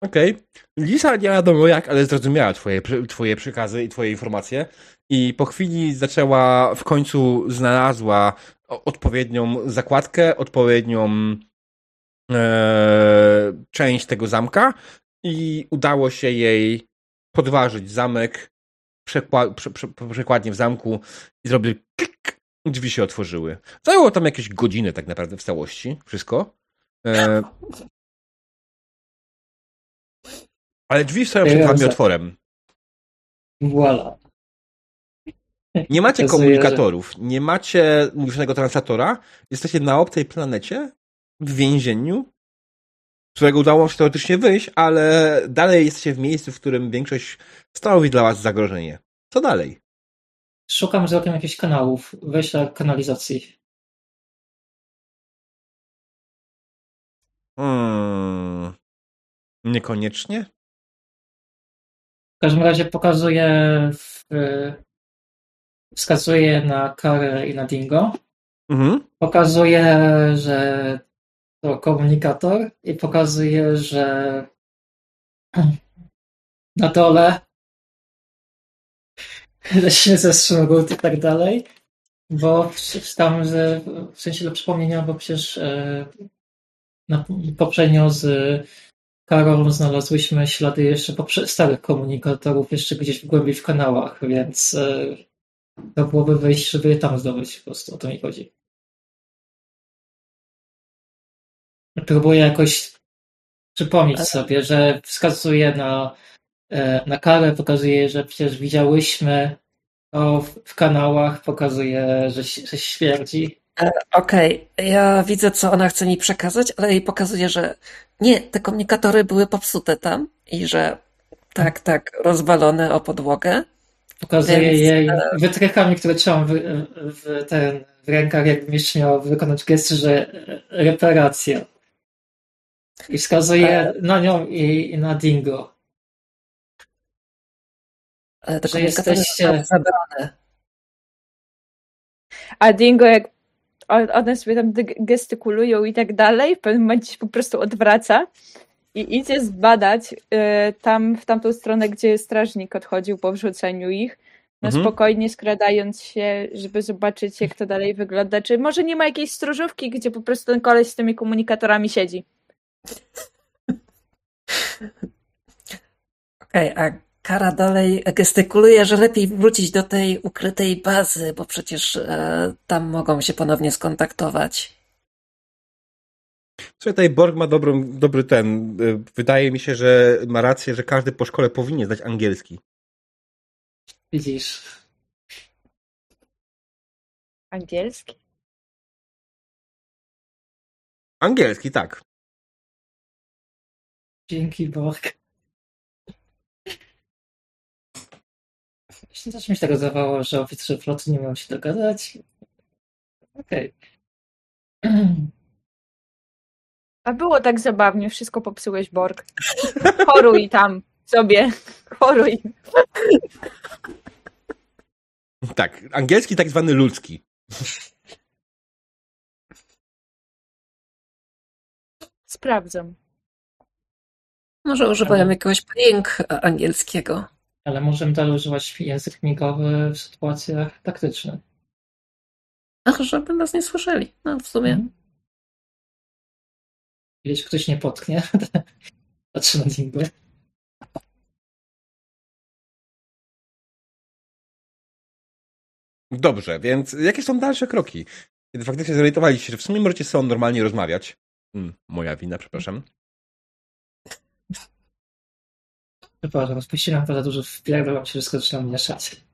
Okej. Lisa nie wiadomo jak, ale zrozumiała twoje, twoje przekazy i twoje informacje i po chwili zaczęła, w końcu znalazła odpowiednią zakładkę, odpowiednią e, część tego zamka i udało się jej podważyć zamek przekła, prze, prze, przekładnie w zamku i zrobił klik, drzwi się otworzyły. Zajęło tam jakieś godziny tak naprawdę w całości, wszystko. E, ale drzwi stoją przed wami otworem. Voila. Nie macie komunikatorów, nie macie mówionego translatora, jesteście na obcej planecie, w więzieniu, z którego udało się teoretycznie wyjść, ale dalej jesteście w miejscu, w którym większość stanowi dla was zagrożenie. Co dalej? Szukam wzrokiem jakichś kanałów, wejścia kanalizacji. Hmm, niekoniecznie? W każdym razie pokazuję, w, wskazuję na Karę i na Dingo. Mhm. Pokazuję, że to komunikator i pokazuję, że na dole leśny ze i tak dalej, bo tam, że w sensie dla przypomnienia, bo przecież e, na, poprzednio z Karol znalazłyśmy ślady jeszcze poprze- starych komunikatorów jeszcze gdzieś w głębiej w kanałach, więc e, to byłoby wyjść, żeby je tam zdobyć po prostu, o to mi chodzi. Próbuję jakoś przypomnieć sobie, że wskazuję na, e, na karę, pokazuję, że przecież widziałyśmy to w, w kanałach, pokazuję, że, że śmierdzi. Okej, ja widzę, co ona chce mi przekazać, ale jej pokazuję, że nie, te komunikatory były popsute tam i że tak, tak, rozwalone o podłogę. Pokazuję Więc, jej e, wytrychami, które trzymam w, w, ten, w rękach, jakbym jeszcze miał wykonać gest, że reparacja. I wskazuję na nią i, i na Dingo. Ale te Że jesteście- zabrane. A Dingo, jak one sobie tam gestykulują i tak dalej, w pewnym momencie się po prostu odwraca i idzie zbadać y, tam, w tamtą stronę, gdzie strażnik odchodził po wrzuceniu ich. No Mhm. spokojnie skradając się, żeby zobaczyć, jak to dalej wygląda. Czy może nie ma jakiejś stróżówki, gdzie po prostu ten koleś z tymi komunikatorami siedzi? Okej, a Kara dalej gestykuluje, że lepiej wrócić do tej ukrytej bazy, bo przecież e, tam mogą się ponownie skontaktować. Słuchaj, tutaj Borg ma dobrą, dobry ten. y, Wydaje mi się, że ma rację, że każdy po szkole powinien znać angielski. Widzisz. Angielski? Angielski, tak. Dzięki Borg. Też mi się tak zdawało, że oficerzy floty nie mają się dogadać. Okej. A było tak zabawnie, wszystko popsułeś, Borg. Choruj tam sobie, choruj. Tak, angielski tak zwany ludzki. Sprawdzam. Może używają jakiegoś ping angielskiego. Ale możemy dalej używać język migowy w sytuacjach taktycznych. Ach, żeby nas nie słyszeli. No, w sumie. Mhm. Jeśli ktoś nie potknie, patrzy na Dingo. Dobrze, więc jakie są dalsze kroki? Kiedy faktycznie zorientowaliście się, że w sumie możecie ze sobą normalnie rozmawiać. Hmm, moja wina, przepraszam. Przepraszam, rozpuściłem za dużo wpierdol, się wszystko zaczynam mieszać.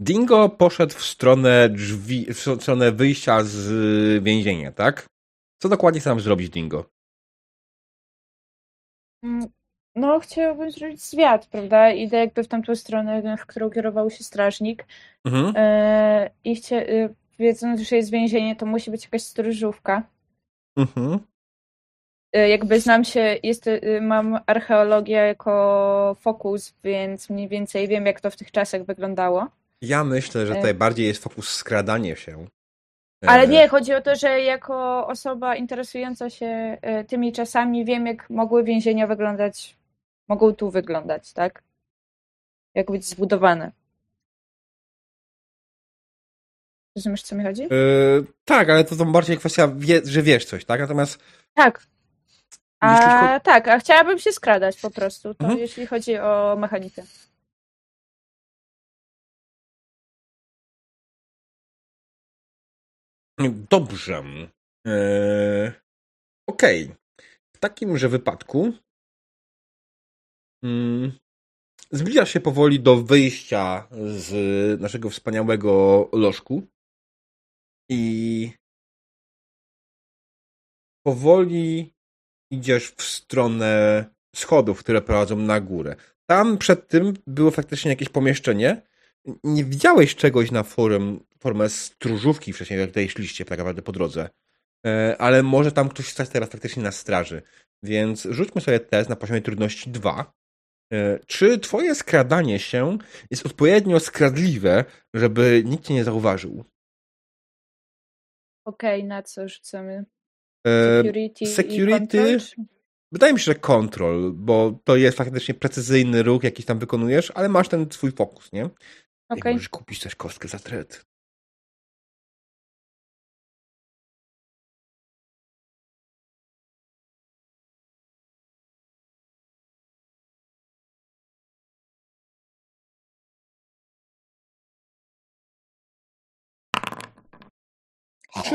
Dingo poszedł w stronę drzwi, w stronę wyjścia z więzienia, tak? Co dokładnie chcesz zrobić, Dingo? Mm, No, chciałabym zrobić zwiat, prawda? Idę jakby w tamtą stronę, w którą kierował się strażnik. Mhm. E, I chcia, e, wiedząc, że jest więzienie, to musi być jakaś stróżówka. Mhm. E, Jakby znam się, jest, e, mam archeologię jako fokus, więc mniej więcej wiem, jak to w tych czasach wyglądało. Ja myślę, że E. tutaj bardziej jest fokus skradanie się. Ale nie, chodzi o to, że jako osoba interesująca się tymi czasami wiem, jak mogły więzienia wyglądać, mogą tu wyglądać, tak? Jak być zbudowane. Rozumiesz, co mi chodzi? E, tak, ale to, to bardziej kwestia, wie, że wiesz coś, tak? Natomiast Tak. A tak, a chciałabym się skradać po prostu, to Mhm. jeśli chodzi o mechanikę. Dobrze. Eee, Okej. W takimże wypadku mm, zbliżasz się powoli do wyjścia z naszego wspaniałego lożku i powoli idziesz w stronę schodów, które prowadzą na górę. Tam przed tym było faktycznie jakieś pomieszczenie. Nie widziałeś czegoś na forum, formę stróżówki wcześniej, jak tutaj szliście tak naprawdę po drodze. E, Ale może tam ktoś stać teraz faktycznie na straży. Więc rzućmy sobie test na poziomie trudności 2. E, Czy twoje skradanie się jest odpowiednio skradliwe, żeby nikt cię nie zauważył? Okej, na co rzucamy? E, Security, security- i Wydaje mi się, że kontrol, bo to jest faktycznie precyzyjny ruch, jakiś tam wykonujesz, ale masz ten swój fokus, nie? I Okej. możesz kupić też kostkę za tret.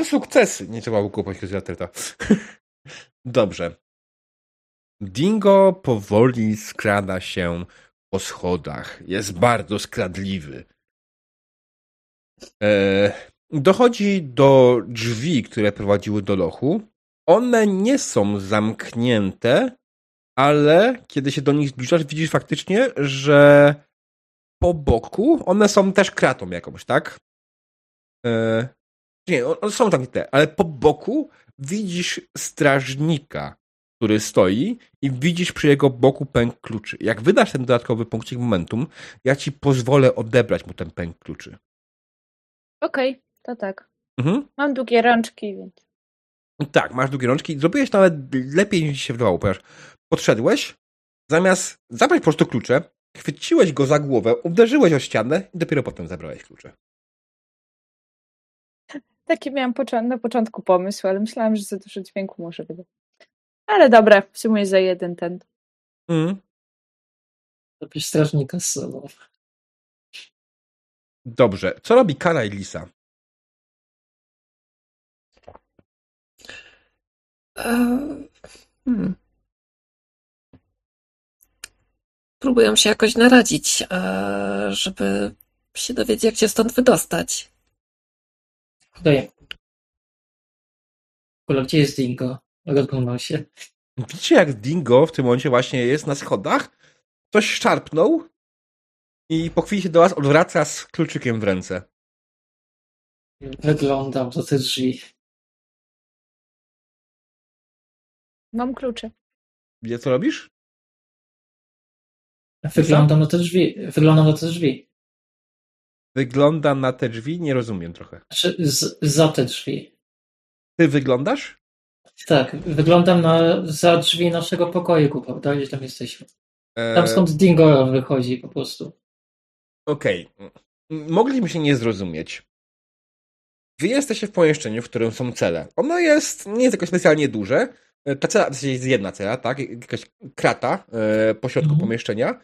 Sukcesy. Nie trzeba było kupować kostki za treta. Dobrze. Dingo powoli skrada się po schodach. Jest bardzo skradliwy. E, dochodzi do drzwi, które prowadziły do lochu. One nie są zamknięte, ale kiedy się do nich zbliżasz, widzisz faktycznie, że po boku one są też kratą jakąś, tak? E, nie, one są zamknięte, ale po boku widzisz strażnika, który stoi i widzisz przy jego boku pęk kluczy. Jak wydasz ten dodatkowy punkcik momentum, ja ci pozwolę odebrać mu ten pęk kluczy. Okej, to tak. Mhm. Mam długie rączki, więc. Tak, masz długie rączki. Zrobiłeś to nawet lepiej niż się wydawało, ponieważ podszedłeś, zamiast zabrać po prostu klucze, chwyciłeś go za głowę, uderzyłeś o ścianę i dopiero potem zabrałeś klucze. Taki miałam począ- na początku pomysł, ale myślałam, że za dużo dźwięku może wydać. Ale dobra, w sumie za jeden ten. Robisz strażnika z sobą. Dobrze. Co robi Kara i Lisa? Eee, Hmm. Próbują się jakoś naradzić, eee, żeby się dowiedzieć, jak się stąd wydostać. Daję. Kula, gdzie jest Dingo? Rozglądał się. Widzicie, jak Dingo w tym momencie właśnie jest na schodach, coś szarpnął i po chwili się do was odwraca z kluczykiem w ręce. Wyglądam za te drzwi. Mam klucze. Wie, co robisz? Wyglądam na te drzwi. Wyglądam na te drzwi. Wygląda na te drzwi? Nie rozumiem trochę. Znaczy, z, za te drzwi. Ty wyglądasz? Tak, wyglądam na, za drzwi naszego pokoju, prawda? Gdzie tam jesteśmy. E, Tam skąd Dingo wychodzi po prostu. Okej. M- Mogliśmy się nie zrozumieć. Wy jesteście w pomieszczeniu, w którym są cele. Ono jest, nie jest jakoś specjalnie duże. E, Ta cela, w sensie jest jedna cela, tak? Jakaś krata e, po środku Mhm. pomieszczenia.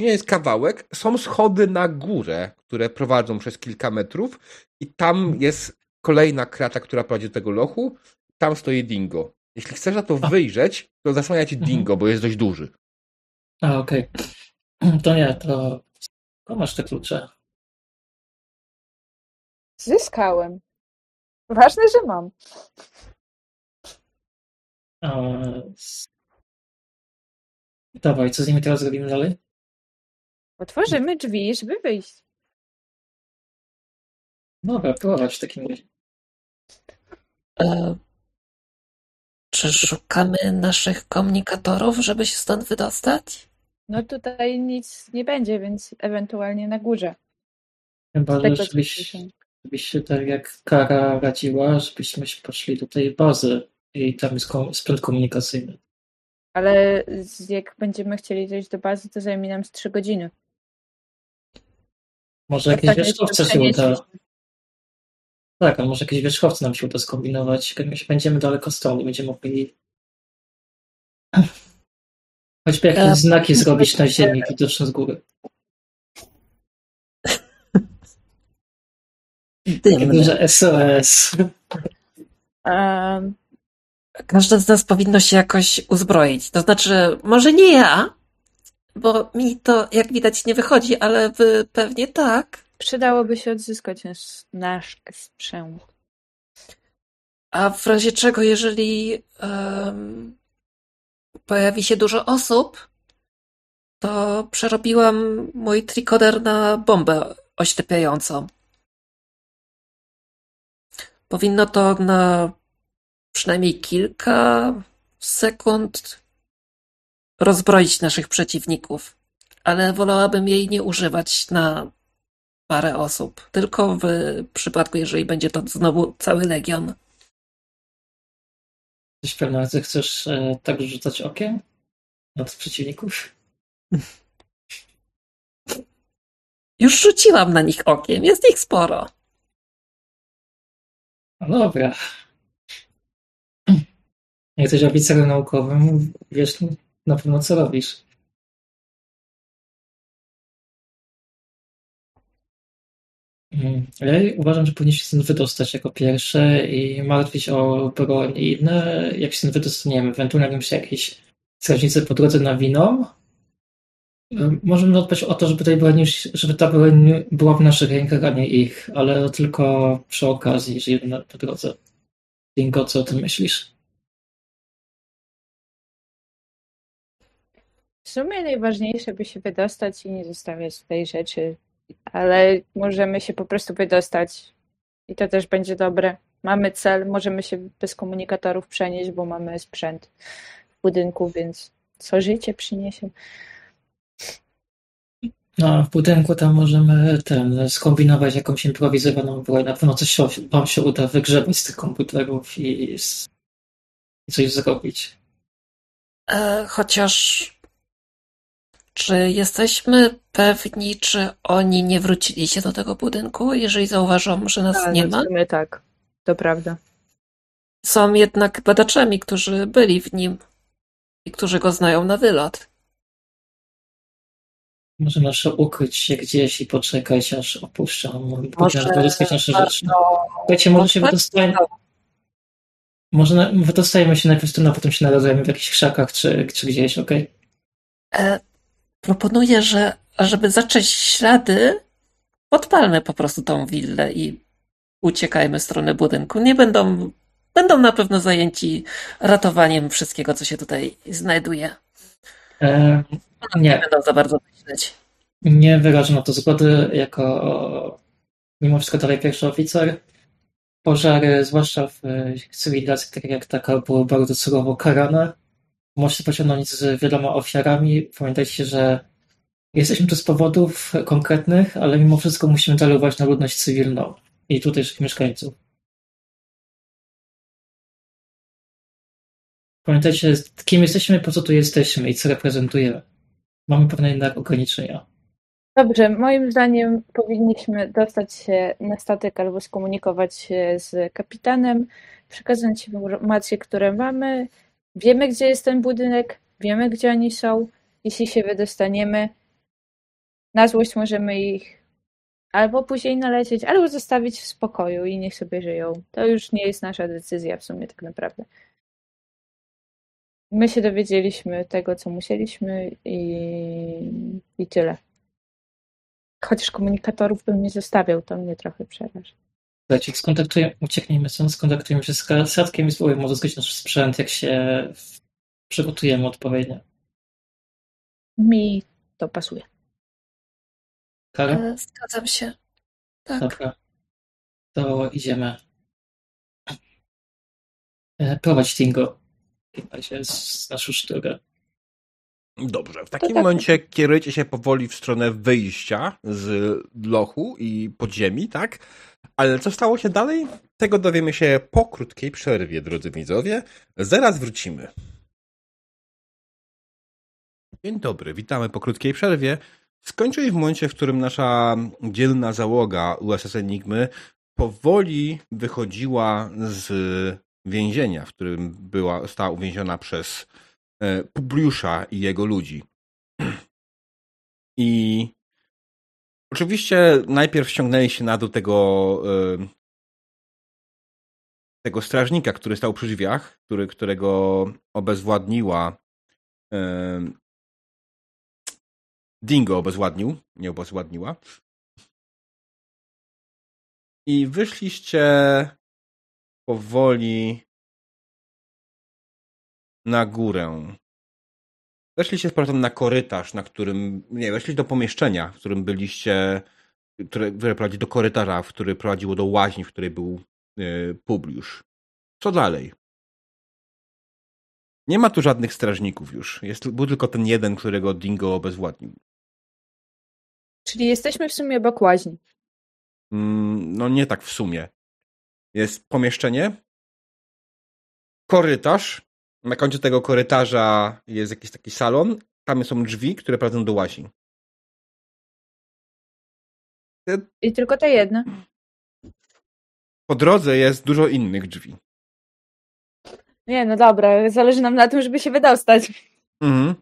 Później jest kawałek. Są schody na górę, które prowadzą przez kilka metrów. I tam jest kolejna krata, która prowadzi do tego lochu. Tam stoi dingo. Jeśli chcesz na to A. wyjrzeć, to zasłania ci Mhm. dingo, bo jest dość duży. A, okej. To nie, to... To masz te klucze. Zyskałem. Ważne, że mam. A, Dawaj, co z nimi teraz robimy dalej? Otworzymy drzwi, żeby wyjść. Dobra, prowadź w takim razie. E, czy szukamy naszych komunikatorów, żeby się stąd wydostać? No tutaj nic nie będzie, więc ewentualnie na górze. Chyba, że żebyś, żebyś się tak jak Kara radziła, żebyśmy się poszli do tej bazy i tam jest kom- sprzęt komunikacyjny. Ale jak będziemy chcieli dojść do bazy, to zajmie nam z 3 godziny. Może jakieś Ostatnio wierzchowce się uda. Tak, a może jakieś wierzchowce nam się uda skombinować. Jak będziemy daleko stąd, będziemy mogli choćby jakieś E, znaki zrobić na ziemi widoczne z góry. Dymne. duże SOS. Em, Każde z nas powinno się jakoś uzbroić. To znaczy, może nie ja, bo mi to, jak widać, nie wychodzi, ale wy pewnie tak. przydałoby się odzyskać nasz, nasz sprzęt. A w razie czego, jeżeli em, pojawi się dużo osób, to przerobiłam mój trikoder na bombę oślepiającą. Powinno to na przynajmniej kilka sekund rozbroić naszych przeciwników, ale wolałabym jej nie używać na parę osób, tylko w przypadku, jeżeli będzie to znowu cały legion. Jesteś pewna, że chcesz e, tak rzucać okiem na tych przeciwników? Już rzuciłam na nich okiem, jest ich sporo. No dobra. Jesteś oficerem naukowym, wiesz na pewno co robisz. Mm, Ja uważam, że powinniśmy się stąd wydostać jako pierwsze i martwić o broń i inne, jak się stąd wydostaniemy. Ewentualnie jakby się jakieś strażnicy po drodze nawiną. Ym, Możemy zadbać o to, żeby, tej broń, żeby ta broń była w naszych rękach, a nie ich, ale tylko przy okazji, jeżeli na po drodze. Dingo, co o tym myślisz? W sumie najważniejsze, by się wydostać i nie zostawiać tej rzeczy, ale możemy się po prostu wydostać i to też będzie dobre. Mamy cel, możemy się bez komunikatorów przenieść, bo mamy sprzęt w budynku, więc co życie przyniesie. No, w budynku tam możemy ten, skombinować jakąś improwizowaną broń. Na pewno coś się, wam się uda wygrzebać z tych komputerów i, i coś zrobić. E, chociaż czy jesteśmy pewni, czy oni nie wrócili się do tego budynku, jeżeli zauważą, że nas nie ma? sumie tak, to prawda. Są jednak badaczami, którzy byli w nim i którzy go znają na wylot. Może nasze ukryć się gdzieś i poczekać, aż opuszczą. Może pozyskać nasze rzeczy. Słuchajcie, może się tak, wydostajemy. tak. Może wydostajemy się najpierw tu, a potem się narodzajemy w jakichś krzakach czy, czy gdzieś, okej? E, proponuję, że żeby zacząć ślady, podpalmy po prostu tą willę i uciekajmy w stronę budynku. Nie będą, będą na pewno zajęci ratowaniem wszystkiego, co się tutaj znajduje. E, Nie Nie, będą za bardzo myśleć. nie wyrażę na to zgody jako mimo wszystko dalej pierwszy oficer. Pożary, zwłaszcza w cywilizacji takich jak taka, były bardzo surowo karane. Możecie pociągnąć z wieloma ofiarami. Pamiętajcie, że Jesteśmy tu z powodów konkretnych, ale mimo wszystko musimy delegować na ludność cywilną i tutejszych mieszkańców. Pamiętajcie, kim jesteśmy, po co tu jesteśmy i co reprezentujemy. Mamy pewne jednak ograniczenia. Dobrze, moim zdaniem powinniśmy dostać się na statek albo skomunikować się z kapitanem, przekazać informacje, które mamy. Wiemy, gdzie jest ten budynek, wiemy, gdzie oni są. Jeśli się wydostaniemy, na złość możemy ich albo później nalecieć, albo zostawić w spokoju i niech sobie żyją. To już nie jest nasza decyzja w sumie tak naprawdę. My się dowiedzieliśmy tego, co musieliśmy i, i tyle. Chociaż komunikatorów bym nie zostawiał, to mnie trochę przeraża. Słuchajcie, skontaktujemy, ucieknijmy stąd, skontaktujemy się z statkiem i spróbujemy odzyskać nasz sprzęt, jak się przygotujemy odpowiednio. Mi to pasuje. Kara? E, Zgadzam się. Tak. Dobra. To idziemy. E, Prowadź Tingo. W takim razie z naszą sztugę. Dobrze, w takim tak. momencie kierujecie się powoli w stronę wyjścia z lochu i podziemi, tak? Ale co stało się dalej? Tego dowiemy się po krótkiej przerwie, drodzy widzowie. Zaraz wrócimy. Dzień dobry, witamy po krótkiej przerwie. Skończyli w momencie, w którym nasza dzielna załoga USS Enigmy powoli wychodziła z więzienia, w którym była, została uwięziona przez Publiusza i jego ludzi. I oczywiście najpierw ściągnęli się na dół tego e, tego strażnika, który stał przy drzwiach, który, którego obezwładniła e, Dingo obezwładnił, nie obezwładniła. I wyszliście powoli na górę. Weszliście z powrotem na korytarz, na którym. Nie, weszliście do pomieszczenia, w którym byliście. Które, które prowadzi do korytarza, w który prowadziło do łaźni, w której był yy, Publiusz. Co dalej? Nie ma tu żadnych strażników już. Jest, był tylko ten jeden, którego Dingo obezwładnił. Czyli jesteśmy w sumie obok łaźni. Mm, no nie tak w sumie. Jest pomieszczenie, korytarz. Na końcu tego korytarza jest jakiś taki salon. Tam są drzwi, które prowadzą do łaźni. I tylko ta jedna. Po drodze jest dużo innych drzwi. Nie, no dobra, zależy nam na tym, żeby się wydostać. Mhm.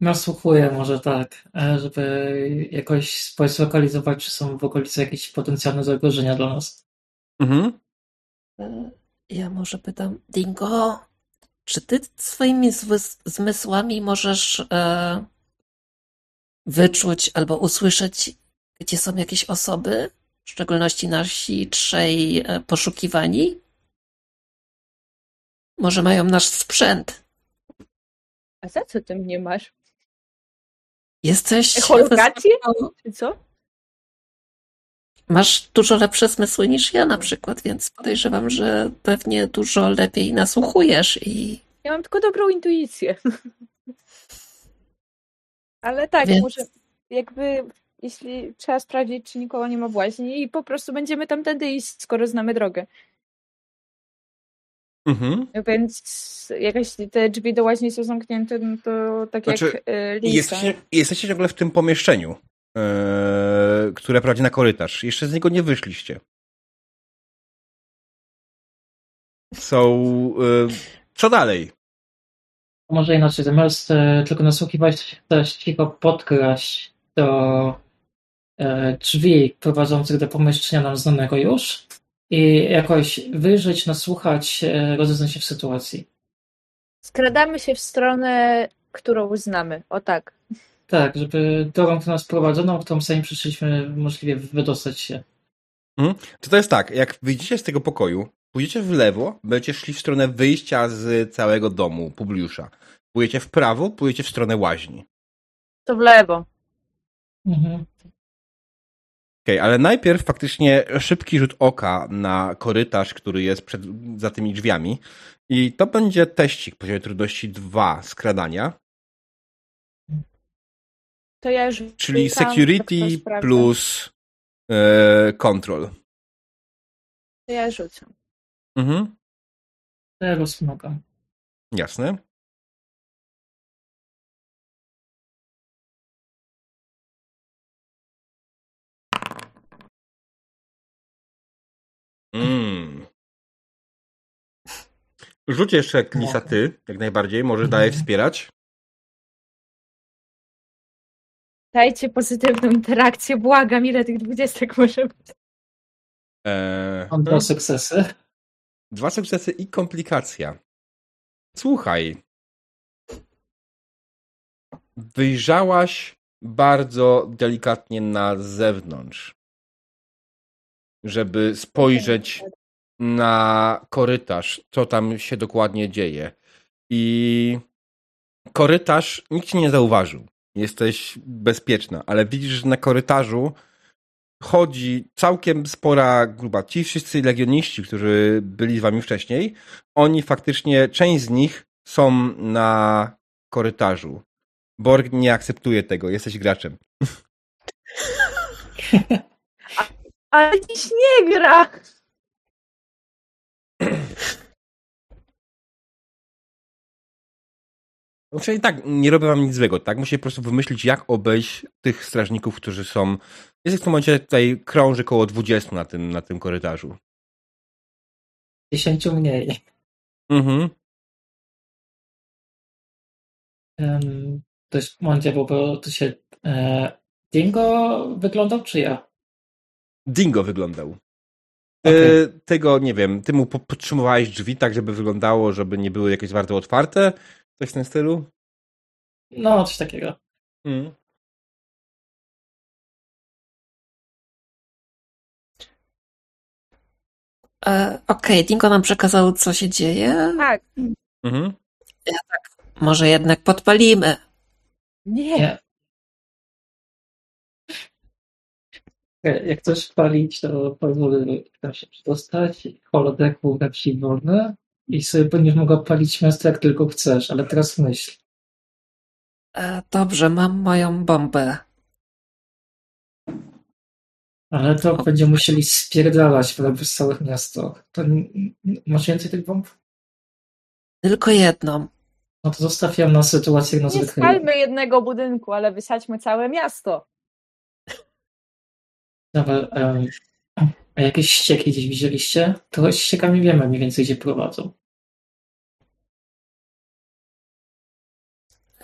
Nasłuchuję może tak, e, żeby jakoś zlokalizować, czy są w okolicy jakieś potencjalne zagrożenia dla nas. Mhm. Ja może pytam, Dingo, czy ty swoimi zmysłami możesz e, wyczuć albo usłyszeć, gdzie są jakieś osoby, w szczególności nasi trzej e, poszukiwani? Może mają nasz sprzęt. A za co ty mnie masz? Jesteś. Echolokację? Co? Masz dużo lepsze zmysły niż ja na przykład, więc podejrzewam, że pewnie dużo lepiej nasłuchujesz i Ja mam tylko dobrą intuicję. Ale tak, Więc- może jakby jeśli trzeba sprawdzić, czy nikogo nie ma w łaźni i po prostu będziemy tamtędy iść, skoro znamy drogę. Mhm. Więc jakaś te drzwi do łaźni są zamknięte, no to tak Znaczy, jak I lisa. jesteście, jesteście ciągle w tym pomieszczeniu, e, które prowadzi na korytarz. Jeszcze z niego nie wyszliście. Są. e, co dalej? Może inaczej, zamiast e, tylko nasłuchiwać, też cicho podkraść do e, drzwi prowadzących do pomieszczenia nam znanego już i jakoś wyjrzeć, nasłuchać, e, rozeznać się w sytuacji. Skradamy się w stronę, którą znamy. O tak. Tak, żeby drogą, która nas prowadzoną, którą sami przyszliśmy, możliwie wydostać się. To to jest tak, jak wyjdziecie z tego pokoju, pójdziecie w lewo, będziecie szli w stronę wyjścia z całego domu Publiusza. Pójdziecie w prawo, pójdziecie w stronę łaźni. To w lewo. Mhm. Okej, ale najpierw faktycznie szybki rzut oka na korytarz, który jest przed, za tymi drzwiami. I to będzie teścik poziomie trudności 2 skradania. To ja już Czyli security plus e, control. To ja rzucam. Mhm. Teraz pomagam. Jasne. Mm. Rzuć jeszcze Klisa ty, jak najbardziej. Możesz dalej Mhm. wspierać. Dajcie pozytywną interakcję, błagam, ile tych dwudziestek może być. Eee, Mam dwa sukcesy. Dwa sukcesy i komplikacja. Słuchaj. Wyjrzałaś bardzo delikatnie na zewnątrz, żeby spojrzeć na korytarz, co tam się dokładnie dzieje. I korytarz nikt ci nie zauważył. Jesteś bezpieczna, ale widzisz, że na korytarzu chodzi całkiem spora grupa. Ci wszyscy legioniści, którzy byli z wami wcześniej, oni faktycznie, część z nich są na korytarzu. Borg nie akceptuje tego, jesteś graczem. Ale dziś nie gra! Czyli tak, nie robię wam nic złego, tak? Musicie po prostu wymyślić, jak obejść tych strażników, którzy są... Jest w tym momencie tutaj krąży koło 20 na tym, na tym korytarzu. Dziesięciu mniej. Mhm. Um, to jest momencie, bo, bo to się. E, Dingo wyglądał, czy ja? Dingo wyglądał. Okej. E, tego nie wiem, ty mu po- podtrzymywałeś drzwi tak, żeby wyglądało, żeby nie były jakieś bardzo otwarte? Coś w tym stylu? No, coś takiego. Mm. E, Okej, Dingo nam przekazał, co się dzieje. Tak. Mhm. Może jednak podpalimy. Nie. Nie. Jak chcesz palić, to pozwolę tam się przedostać. Holodek był na wsi wolny i sobie będziesz mogła palić miasto jak tylko chcesz, ale teraz myśl. E, Dobrze, mam moją bombę. Ale to będziemy musieli spierdalać z całych miasto. To masz więcej tych bomb? Tylko jedną. No to zostawiam na sytuację na Nie spalmy jednego budynku, ale wysadźmy całe miasto. Dobra, em, a jakieś ścieki gdzieś widzieliście? To ściekami wiemy mniej więcej gdzie prowadzą.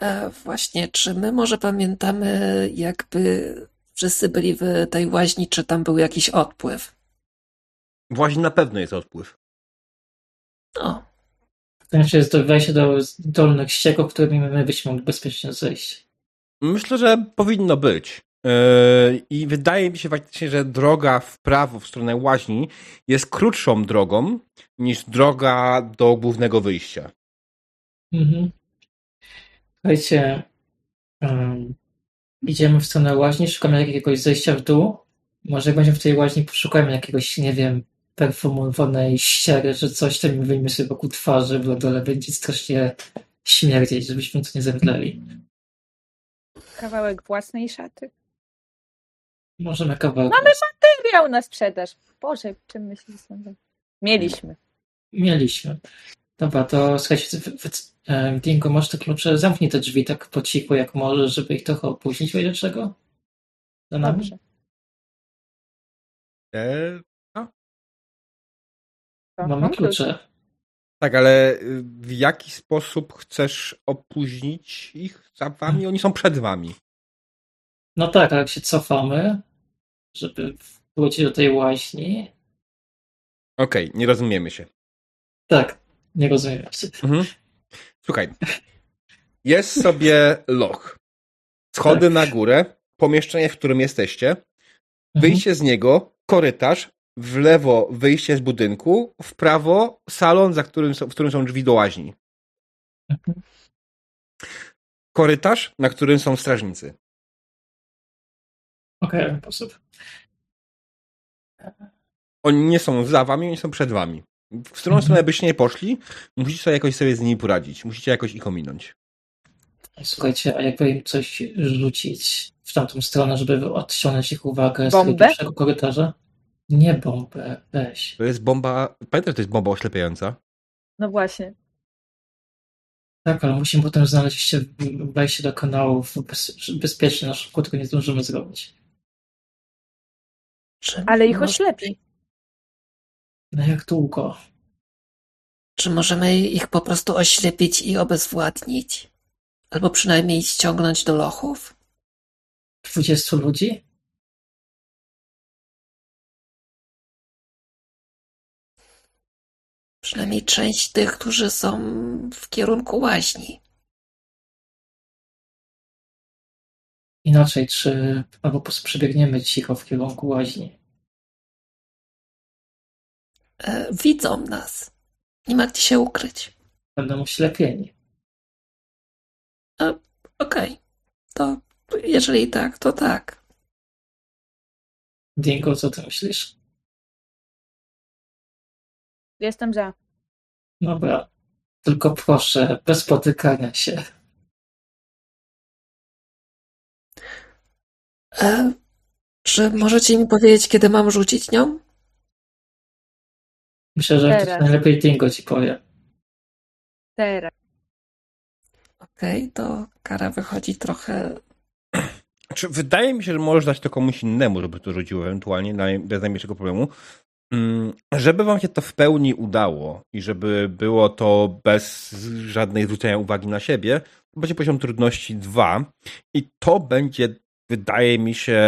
E, Właśnie, czy my może pamiętamy, jakby wszyscy byli w tej łaźni, czy tam był jakiś odpływ? Właśnie na pewno jest odpływ. No, W sensie jest to wejście do dolnych ścieków, którymi my byśmy mogli bezpiecznie zejść. Myślę, że powinno być. Yy, I wydaje mi się faktycznie, że droga w prawo, w stronę łaźni, jest krótszą drogą niż droga do głównego wyjścia. Mhm. Słuchajcie, em, idziemy w stronę łaźni, szukamy jakiegoś zejścia w dół. Może jak będziemy w tej łaźni, poszukajmy jakiegoś, nie wiem, perfumowanej ściery, że coś tam wyjmie sobie wokół twarzy, bo dole będzie strasznie śmierdzieć, żebyśmy tu nie zemdleli. Kawałek własnej szaty. Możemy kawałek. Mamy Materiał na sprzedaż. Boże, czym myślisz? sobie? Mieliśmy. Mieliśmy. Dobra, to słuchajcie, wy, wy, Dingo, masz te klucze, zamknij te drzwi tak po cichu jak możesz, żeby ich trochę opóźnić, wiecie czego? Za nami? Dobrze. Eee, To Mamy mam klucze. tak, ale y, w jaki sposób chcesz opóźnić ich za wami? Oni są przed wami. No tak, ale jak się cofamy, żeby wrócić do tej łaźni. Okej, nie rozumiemy się. Tak, nie rozumiem się. Mhm. Słuchaj. Jest sobie loch. Schody Tak. na górę, pomieszczenie, w którym jesteście, wyjście z niego, korytarz, w lewo wyjście z budynku, w prawo salon, za którym są, w którym są drzwi do łaźni. Korytarz, na którym są strażnicy. Okej, okay, sposób. Oni nie są za wami, oni są przed wami. W którą Mhm. stronę byście nie poszli, musicie sobie jakoś sobie z nimi poradzić. Musicie jakoś ich ominąć. Słuchajcie, a jakby im coś rzucić w tamtą stronę, żeby odciągnąć ich uwagę z Bombę? tego pierwszego korytarza? Nie bombę, weź. To jest bomba. Pamiętaj, że to jest bomba oślepiająca. No właśnie. Tak, ale musimy potem znaleźć się wejście do kanałów bez, bezpiecznie, na szybko tego nie zdążymy zrobić. Czy Ale ich oślepi. No jak długo? Czy możemy ich po prostu oślepić i obezwładnić? Albo przynajmniej ściągnąć do lochów? 20 ludzi? Przynajmniej część tych, którzy są w kierunku łaźni. Inaczej, czy albo po prostu przebiegniemy cicho w kierunku łaźni. E, widzą nas. Nie ma gdzie się ukryć. Będą oślepieni. Okej. To jeżeli tak, to tak. Dingo, co ty myślisz? Jestem za. Dobra. Tylko proszę, bez potykania się. E, czy możecie mi powiedzieć, kiedy mam rzucić nią? Myślę, że Teraz. najlepiej Dingo ci powie. Teraz. Okej, to kara wychodzi trochę. Znaczy, wydaje mi się, że możesz dać to komuś innemu, żeby to rzucił ewentualnie, bez najmniejszego problemu. Mm, Żeby wam się to w pełni udało i żeby było to bez żadnej zwrócenia uwagi na siebie, to będzie poziom trudności 2 i to będzie, wydaje mi się,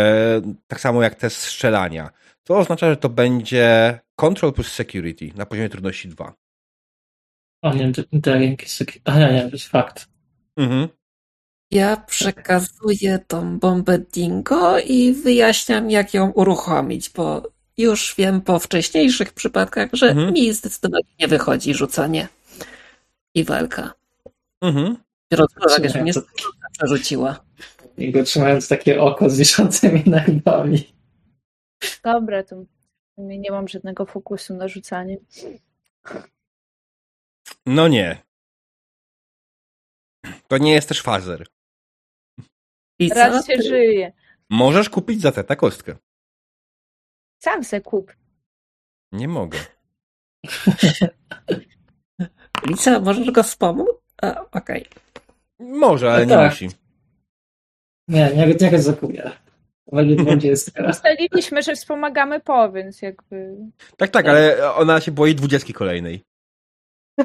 tak samo jak test strzelania. To oznacza, że to będzie control plus security na poziomie trudności 2. O nie, daring. A nie, to jest fakt. Mhm. Ja przekazuję tą bombę Dingo i wyjaśniam, jak ją uruchomić, bo już wiem po wcześniejszych przypadkach, że Mhm. mi zdecydowanie nie wychodzi rzucanie i walka. Mhm. Biorąc pod uwagę, że Nie, mnie to- przerzuciła. Dingo trzymając takie oko z wiszącymi nerwami. Dobra, to nie mam żadnego fokusu na rzucanie. No nie. To nie jest też fazer. I co? Raz się żyje. Możesz kupić za tę kostkę. Sam se kup. Nie mogę. Lica, możesz go wspomóc? Okej. Może, ale No nie tak. musi. Nie, nie, nie. Będzie 20. Ustaliliśmy, że wspomagamy po, więc jakby... Tak, tak, ale ona się boi dwudziestki kolejnej.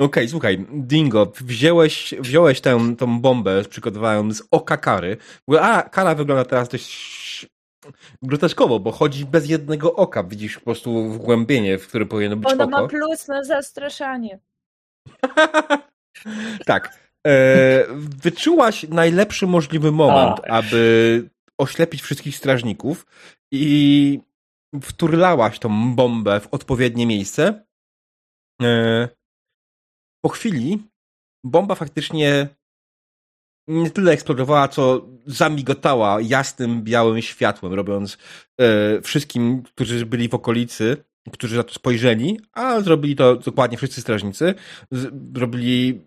Okej, słuchaj, Dingo, wziąłeś, wziąłeś tę tą bombę, przygotowałem z oka kary. A, kara wygląda teraz dość groteskowo, bo chodzi bez jednego oka. Widzisz po prostu wgłębienie, w którym powinno być Ona oko. ma plus na zastraszanie. tak. E, wyczułaś najlepszy możliwy moment, Tak. aby oślepić wszystkich strażników i wturlałaś tą bombę w odpowiednie miejsce. E, po chwili bomba faktycznie nie tyle eksplodowała, co zamigotała jasnym, białym światłem, robiąc e, wszystkim, którzy byli w okolicy, którzy na to spojrzeli, a zrobili to dokładnie wszyscy strażnicy, zrobili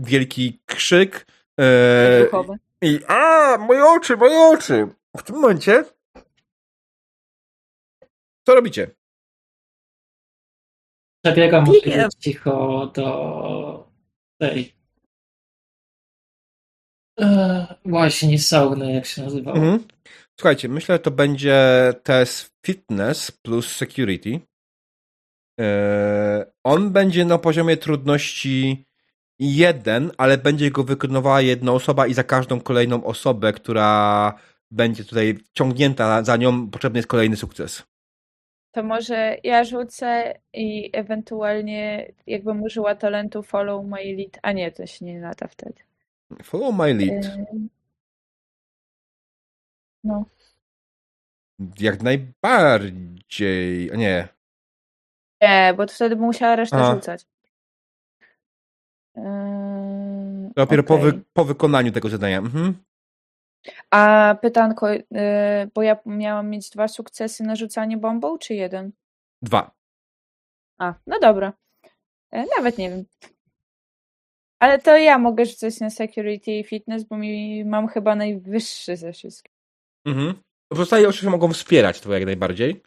wielki krzyk e, i a, moje oczy, moje oczy! W tym momencie co robicie? Może cicho do tej e, właśnie sauny, jak się nazywało. Mhm. Słuchajcie, myślę, że to będzie test fitness plus security. Eee, on będzie na poziomie trudności jeden, ale będzie go wykonywała jedna osoba i za każdą kolejną osobę, która będzie tutaj ciągnięta za nią, potrzebny jest kolejny sukces. To może ja rzucę i ewentualnie jakbym użyła talentu follow my lead. A nie, to się nie nada wtedy. Follow my lead. Ym, No, Jak najbardziej. Nie. nie, bo to wtedy bym musiała resztę A. rzucać. Ym, Dopiero po, okej. wy, po wykonaniu tego zadania. Mhm. A pytanko, y, bo ja miałam mieć dwa sukcesy na rzucanie bombą, czy jeden? Dwa. A, no dobra. E, Nawet nie wiem. Ale to ja mogę rzucać na security i fitness, bo mi mam chyba najwyższy ze wszystkich. Mhm. Pozostali oczywiście mogą wspierać to jak najbardziej.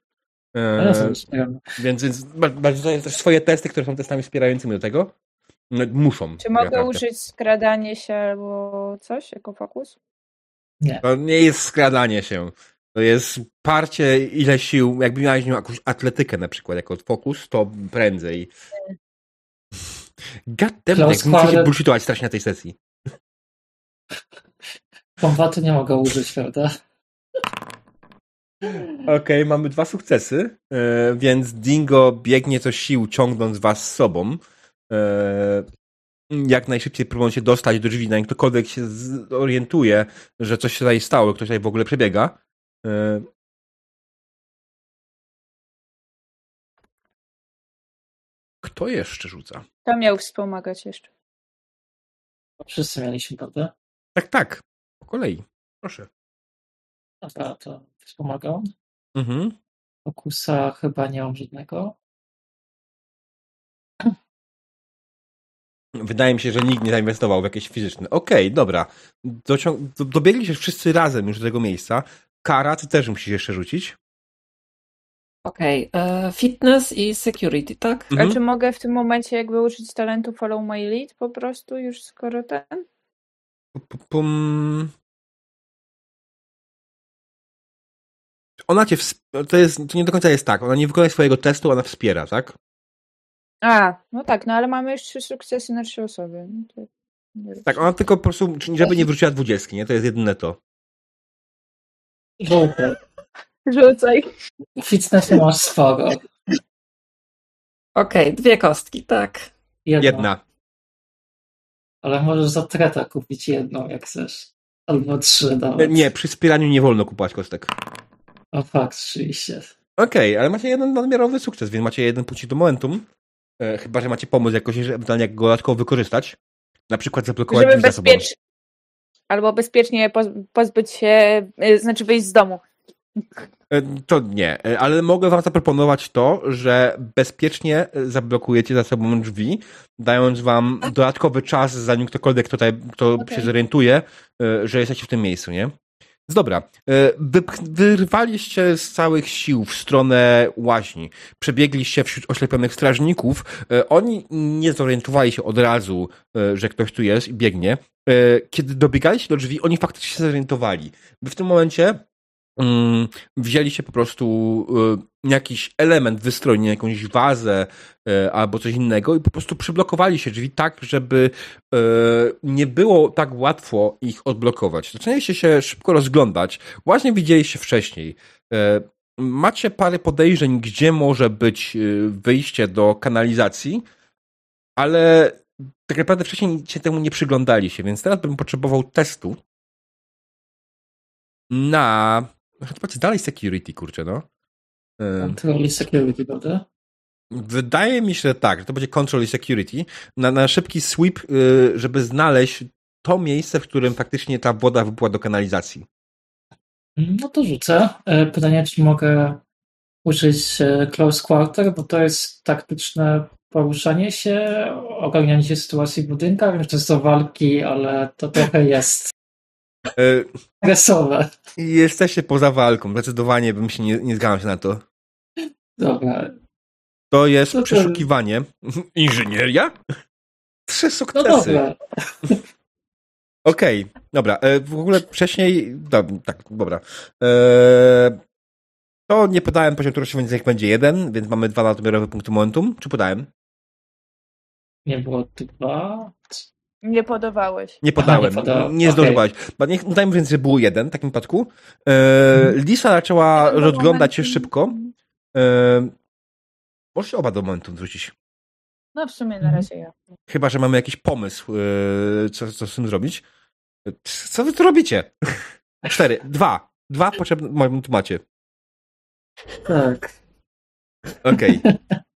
E, wspieram. więc, więc bardziej tutaj też swoje testy, które są testami wspierającymi do tego. No, muszą. Czy mogę naprawdę. użyć skradanie się albo coś jako fokus? To nie jest skradanie się. To jest parcie ile sił. Jakby miałeś nią jakąś atletykę na przykład jako fokus, to prędzej. Goddamn, Close jak muszę się bullshitować strasznie na tej sesji. Kombatu nie mogę użyć, prawda? Okej, mamy dwa sukcesy, e, więc Dingo biegnie co sił, ciągnąc was z sobą. E, jak najszybciej próbując się dostać do drzwi, zanim ktokolwiek się zorientuje, że coś się tutaj stało, ktoś tutaj w ogóle przebiega. E, Kto jeszcze rzuca? To miał wspomagać jeszcze. Wszyscy mieliśmy, prawda? Tak, tak. Po kolei. Proszę. Dobra, to wspomagał. Mhm. Fokusa chyba nie mam żadnego. Wydaje mi się, że nikt nie zainwestował w jakieś fizyczne. Okej, dobra. Docią- do- dobiegliście wszyscy razem już do tego miejsca. Kara, ty też musisz jeszcze rzucić. Okej, e, fitness i security, tak? Mhm. A czy mogę w tym momencie jakby użyć talentu follow my lead po prostu już skoro ten? Pu- Pum. Ona cię. Wsp- to, jest, to nie do końca jest tak. Ona nie wykonuje swojego testu, ona wspiera, tak? A, no tak, no ale mamy już trzy sukcesy na trzy osoby. No to... Tak, ona tylko po prostu, żeby nie wróciła dwudziestki, nie? To jest jedyne to. Żółty. Rzucaj. Fitnessu masz sporo. Okej, dwie kostki, tak. Jedna. Jedna. Ale możesz za treta kupić jedną, jak chcesz. Albo trzy nawet. Nie, przy wspieraniu nie wolno kupować kostek. O fakt, rzeczywiście. Okej, ale macie jeden nadmiarowy sukces, więc macie jeden punkcik do momentum. E, chyba, że macie pomysł jakoś, że ewentualnie jak go dodatkowo wykorzystać. Na przykład zablokować Żeby drzwi za sobą. bezpiecznie. Albo bezpiecznie poz- pozbyć się, y, znaczy wyjść z domu. E, To nie, e, ale mogę wam zaproponować to, że bezpiecznie e, zablokujecie za sobą drzwi, dając wam dodatkowy czas, zanim ktokolwiek tutaj, kto Okej. się zorientuje, e, że jesteście w tym miejscu, nie? Dobra, e, wyrwaliście z całych sił w stronę łaźni. Przebiegliście wśród oślepionych strażników. E, Oni nie zorientowali się od razu, e, że ktoś tu jest i biegnie. Kiedy dobiegaliście do drzwi, oni faktycznie się zorientowali. Wy w tym momencie mm, wzięliście po prostu y, jakiś element wystrojny, jakąś wazę y, albo coś innego i po prostu przyblokowali się drzwi tak, żeby y, nie było tak łatwo ich odblokować. Zaczęliście się szybko rozglądać. Właśnie widzieliście wcześniej. Macie parę podejrzeń, gdzie może być wyjście do kanalizacji, ale tak naprawdę wcześniej się temu nie przyglądaliście, więc teraz bym potrzebował testu na. Chyba dalej security, kurczę, no. Control i security, prawda? Wydaje mi się, że tak, że to będzie control i security. Na, na szybki sweep, y, żeby znaleźć to miejsce, w którym faktycznie ta woda wypływa do kanalizacji. No to rzucę. E, Pytanie, czy mogę użyć e, close quarter, bo to jest taktyczne poruszanie się, ogarnianie się sytuacji w budynkach. Wiem, że to walki, ale to trochę jest Y, agresowe. Jesteście poza walką, zdecydowanie bym się nie, nie zgadzał się na to. Dobra. To jest No to- przeszukiwanie. Inżynieria? Trzy No sukcesy. dobra. Okej, dobra. E, w ogóle wcześniej. Tak, dobra. E, to nie podałem poziom trudności, więc niech będzie jeden, więc mamy dwa nadmiarowe punkty momentum. Czy podałem? Nie było dwa. Nie podawałeś. Nie podałem. nie podałem. Nie Okej. zdążyłeś. Okay. Niech dajmy więc, że było jeden w takim przypadku. E, Lisa zaczęła rozglądać się szybko. E, możesz się oba do momentu wrócić. No w sumie na razie ja. Chyba, że mamy jakiś pomysł, e, co, co z tym zrobić. Co wy tu robicie? Cztery. Dwa. Dwa potrzebne momentu macie. Tak. Okej.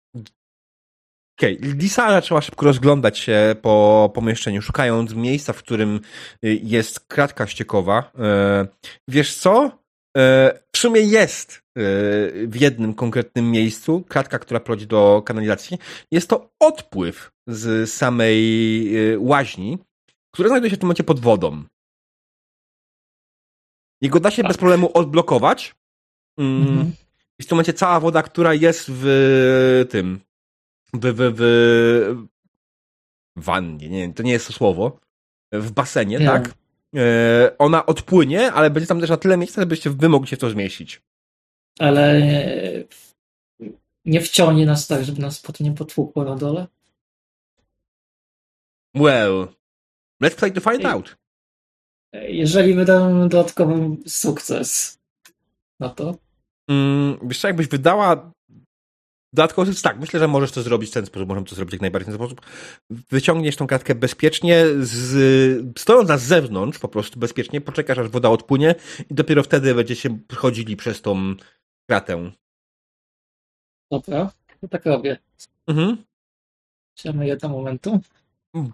Okej, Lisa zaczęła szybko rozglądać się po pomieszczeniu, szukając miejsca, w którym y, jest kratka ściekowa. E, wiesz co? E, w sumie jest w jednym konkretnym miejscu, kratka, która prowadzi do kanalizacji. Jest to odpływ z samej łaźni, która znajduje się w tym momencie pod wodą. Jego da się Tak. bez problemu odblokować. Mm, Mhm. I w tym momencie cała woda, która jest w tym, w, w, w wannie, nie to nie jest to słowo, w basenie, tak? E, ona odpłynie, ale będzie tam też na tyle miejsca, żebyście wy mogli się w to zmieścić. Ale nie wciągnie nas tak, żeby nas potem nie potłukło na dole. Well, let's play to find Ej. out. Jeżeli wydam dodatkowy sukces na to, Mm, wiesz co, jakbyś wydała dodatkowo, tak, myślę, że możesz to zrobić w ten sposób, możemy to zrobić jak najbardziej w ten sposób. Wyciągniesz tą kratkę bezpiecznie, z, stojąc na zewnątrz, po prostu bezpiecznie, poczekasz aż woda odpłynie i dopiero wtedy będziecie chodzili przez tą kratę. dobra, to tak robię. Mhm. Chciałem jedno momentu.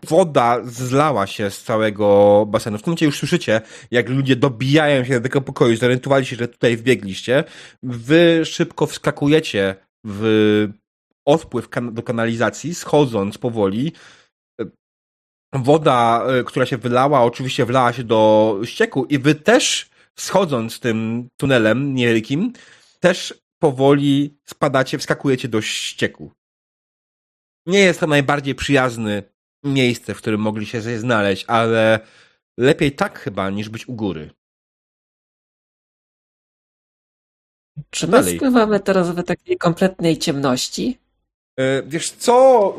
woda zlała się z całego basenu. W tym momencie już słyszycie, jak ludzie dobijają się do tego pokoju, zorientowali się, że tutaj wbiegliście. Wy szybko wskakujecie w odpływ kan- do kanalizacji, schodząc powoli. Woda, e, która się wylała, oczywiście wlała się do ścieku i wy też, schodząc tym tunelem niewielkim, też powoli spadacie, wskakujecie do ścieku. Nie jest to najbardziej przyjazny miejsce, w którym mogli się znaleźć, ale lepiej tak chyba, niż być u góry. Czy my Dalej. spływamy teraz w takiej kompletnej ciemności? E, Wiesz co?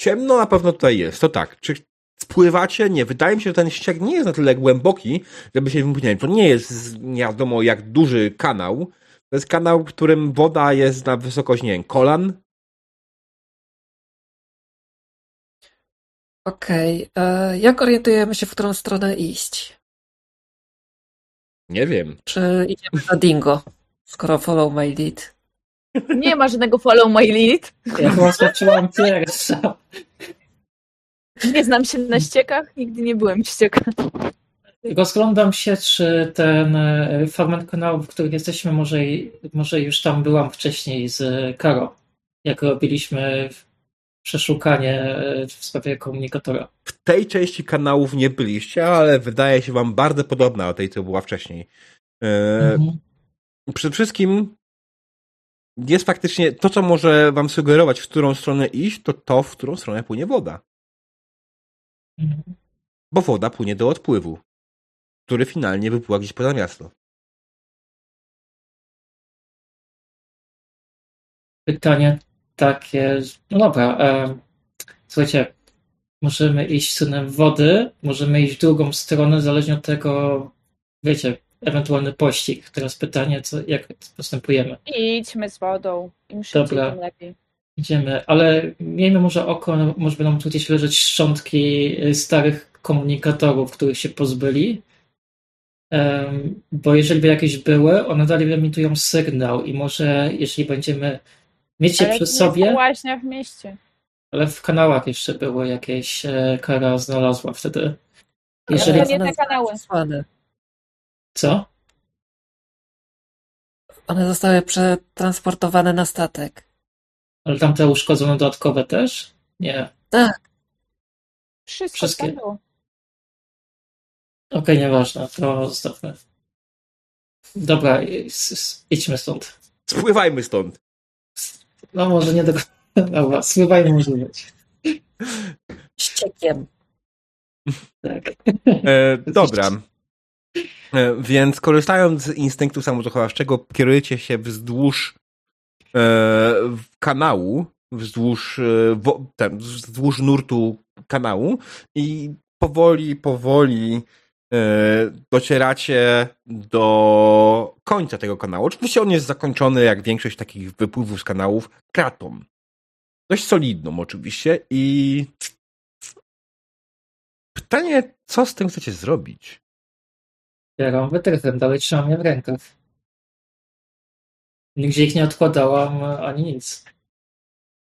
Ciemno na pewno tutaj jest, to tak. Czy spływacie? Nie. Wydaje mi się, że ten ściek nie jest na tyle głęboki, żeby się wypłynąć. To nie jest nie wiadomo jak duży kanał. To jest kanał, w którym woda jest na wysokość, nie wiem, kolan. Okej, e, jak orientujemy się, w którą stronę iść? Nie wiem. Czy idziemy na Dingo, skoro follow my lead? Nie ma żadnego follow my lead. Ja chyba skoczyłam pierwsza. Nie znam się na ściekach, nigdy nie byłem ścieka. Rozglądam się, czy ten e, fragment kanału, w których jesteśmy, może, może już tam byłam wcześniej z Karo, jak robiliśmy przeszukanie e, w sprawie komunikatora. W tej części kanałów nie byliście, ale wydaje się wam bardzo podobna do tej, co była wcześniej. E, Mhm. przede wszystkim jest faktycznie to, co może wam sugerować, w którą stronę iść, to to, w którą stronę płynie woda. Mhm. Bo woda płynie do odpływu, który finalnie wypływa gdzieś poza miasto. Pytanie takie, no dobra, e, słuchajcie, możemy iść stronę wody, możemy iść w drugą stronę, zależnie od tego, wiecie, ewentualny pościg. Teraz pytanie, co, jak postępujemy. Idźmy z wodą. Im szybciej, Dobra. tym lepiej. Idziemy, ale miejmy może oko, może będą tu gdzieś leżeć szczątki y, starych komunikatorów, których się pozbyli. Em, bo jeżeli by jakieś były, one dalej emitują sygnał i może jeśli będziemy mieć je Ale przy nie sobie, w łaźniach w mieście. ale w kanałach jeszcze były jakieś, e, Kara znalazła wtedy. Jeżeli... Nie te kanały. Przesłane. co? One zostały przetransportowane na statek. Ale tamte uszkodzone dodatkowe też? Nie. Wszystko Wszystkie. było. Okej, nieważne, to zostawmy. Dobra, idźmy stąd. Spływajmy stąd. No może nie do Dobra, spływajmy może być. Ściekiem. Tak. E, dobra. E, więc korzystając z instynktu samozachowawczego, kierujecie się wzdłuż e, kanału, wzdłuż, e, wo, ten, wzdłuż nurtu kanału i powoli, powoli docieracie do końca tego kanału. Oczywiście on jest zakończony, jak większość takich wypływów z kanałów, kratą. Dość solidną oczywiście i pytanie, co z tym chcecie zrobić? Bieram wytrychem, dalej trzymam je w rękach. Nigdzie ich nie odkładałam, ani nic.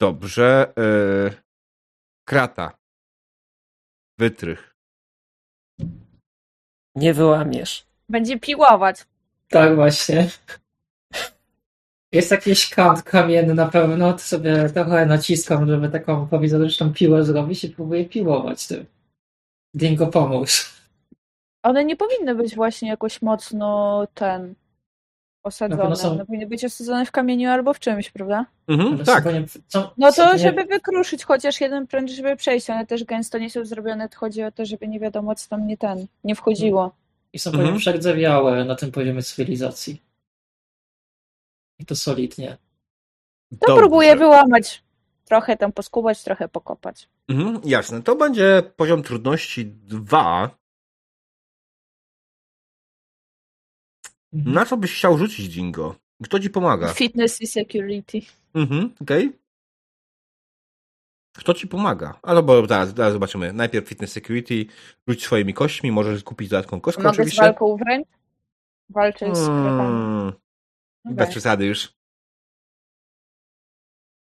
Dobrze. E, krata. Wytrych. Nie wyłamiesz. Będzie piłować. Tak, właśnie. Jest jakiś kant kamienny na pewno, to sobie trochę naciskam, żeby taką prowizoryczną piłę zrobić i próbuję piłować tym. Dingo, pomóż. One nie powinny być właśnie jakoś mocno ten osadzone. pewno są- One powinny być osadzone w kamieniu albo w czymś, prawda? Mhm, tak. co- No to, żeby wykruszyć chociaż jeden pręt, żeby przejść. One też gęsto nie są zrobione. To chodzi o to, żeby nie wiadomo, co tam nie ten, nie wchodziło. I są Mhm. przerdzewiałe na tym poziomie cywilizacji. I to solidnie. To Dobrze. próbuję wyłamać. Trochę tam poskubać, trochę pokopać. Mhm, jasne. To będzie poziom trudności 2. Na co byś chciał rzucić, Dingo? Kto ci pomaga? Fitness i security. Mhm, okej. Kto ci pomaga? Albo zaraz, zaraz zobaczymy. Najpierw Fitness Security, rzuć swoimi kośćmi, możesz kupić dodatkową kostkę Mogę z oczywiście. walką wręcz? Walczę z. Hmm, No bez przesady już.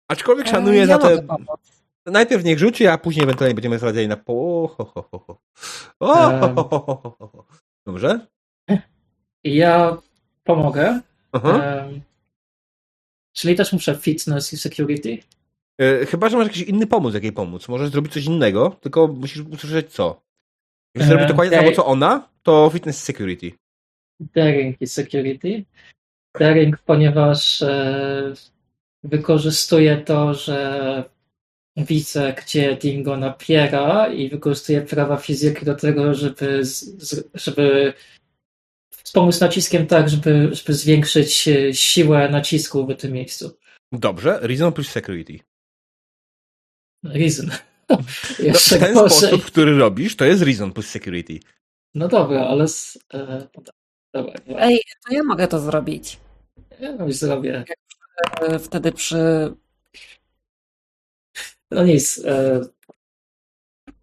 Aczkolwiek szanuję ja za mogę te... Najpierw niech rzuci, a później ewentualnie będziemy sprawdzali na po... O, ho, ho, ho, ho. O, ho, ho, ho, ho, ho, ho. Dobrze? I ja pomogę. Em, czyli też muszę fitness i security. E, Chyba, że masz jakiś inny pomysł, jak jej pomóc. Możesz zrobić coś innego, tylko musisz usłyszeć co. Jeśli E, zrobi dokładnie to okej. samo, co ona, to fitness security. Daring i security. Daring, ponieważ e, wykorzystuje to, że widzę, gdzie Dingo napiera i wykorzystuje prawa fizyki do tego, żeby, z, z, wspomóc naciskiem tak, żeby, żeby zwiększyć e, siłę nacisku w tym miejscu. Dobrze, reason plus security. Reason. No, Jeszcze ten gorzej. sposób, który robisz, to jest reason plus security. No dobra, ale z, e, dobra, Ej, to ja mogę to zrobić. ja już zrobię. E, Wtedy przy. No nic. E,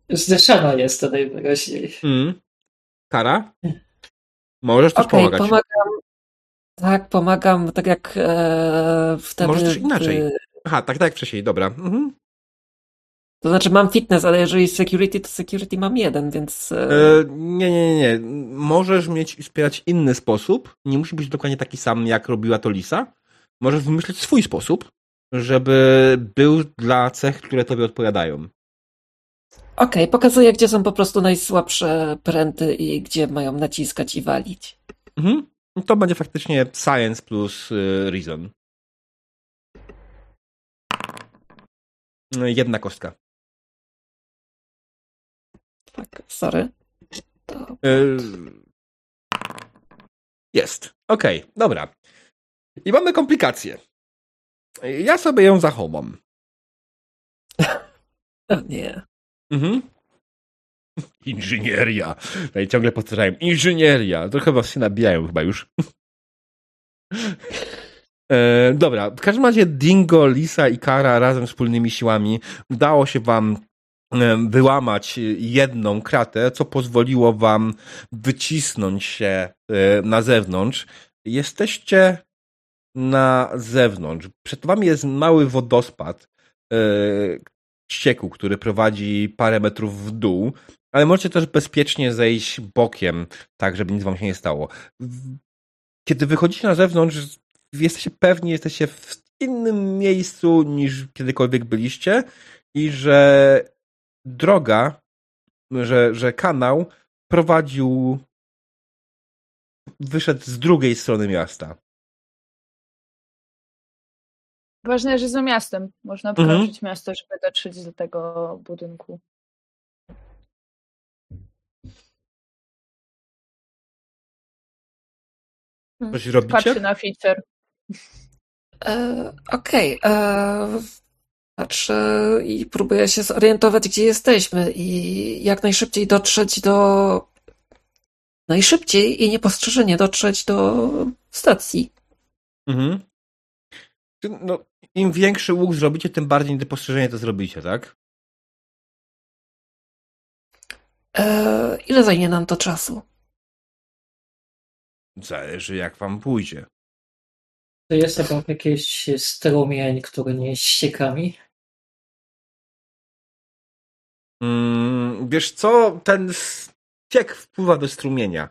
zdyszana jest to najwyraźniej. Mm. Kara? Możesz też Okej, pomagać. pomagam. Tak, pomagam, tak jak e, wtedy. Możesz też inaczej. Aha, tak, tak wcześniej, dobra. Mhm. To znaczy mam fitness, ale jeżeli security, to security mam jeden, więc. E, E, nie, nie, nie, nie. Możesz mieć wspierać inny sposób. Nie musi być dokładnie taki sam, jak robiła to Lisa. Możesz wymyślić swój sposób, żeby był dla cech, które tobie odpowiadają. Okej, pokazuję, gdzie są po prostu najsłabsze pręty i gdzie mają naciskać i walić. Mhm. To będzie faktycznie science plus y, reason. Jedna kostka. Tak, sorry. To... Y, Jest. Okej, dobra. I mamy komplikację. Ja sobie ją zachowam. O nie. Mhm. Inżynieria. Tutaj ciągle powtarzałem. Inżynieria. To chyba się nabijają chyba już. E, dobra, w każdym razie Dingo, Lisa i Kara razem wspólnymi siłami udało się wam e, wyłamać jedną kratę, co pozwoliło wam wycisnąć się e, na zewnątrz. Jesteście na zewnątrz. Przed wami jest mały wodospad e, ścieku, który prowadzi parę metrów w dół, ale możecie też bezpiecznie zejść bokiem, tak żeby nic wam się nie stało. Kiedy wychodzicie na zewnątrz, jesteście pewni, jesteście w innym miejscu niż kiedykolwiek byliście i że droga, że, że kanał prowadził wyszedł z drugiej strony miasta. Ważne, że za miastem. Można Mhm. przekroczyć miasto, żeby dotrzeć do tego budynku. Coś robicie? Patrzy na feature. E, Okej. e, Patrzę i próbuję się zorientować, gdzie jesteśmy i jak najszybciej dotrzeć do. Najszybciej i niepostrzeżenie dotrzeć do stacji. Mhm. No, Im większy łuk zrobicie, tym bardziej niepostrzeżenie to zrobicie, tak? E, ile zajmie nam to czasu? Zależy jak wam pójdzie. To jest chyba jakiś strumień, który nie jest ściekami. Mm, wiesz co, ten ściek wpływa do strumienia.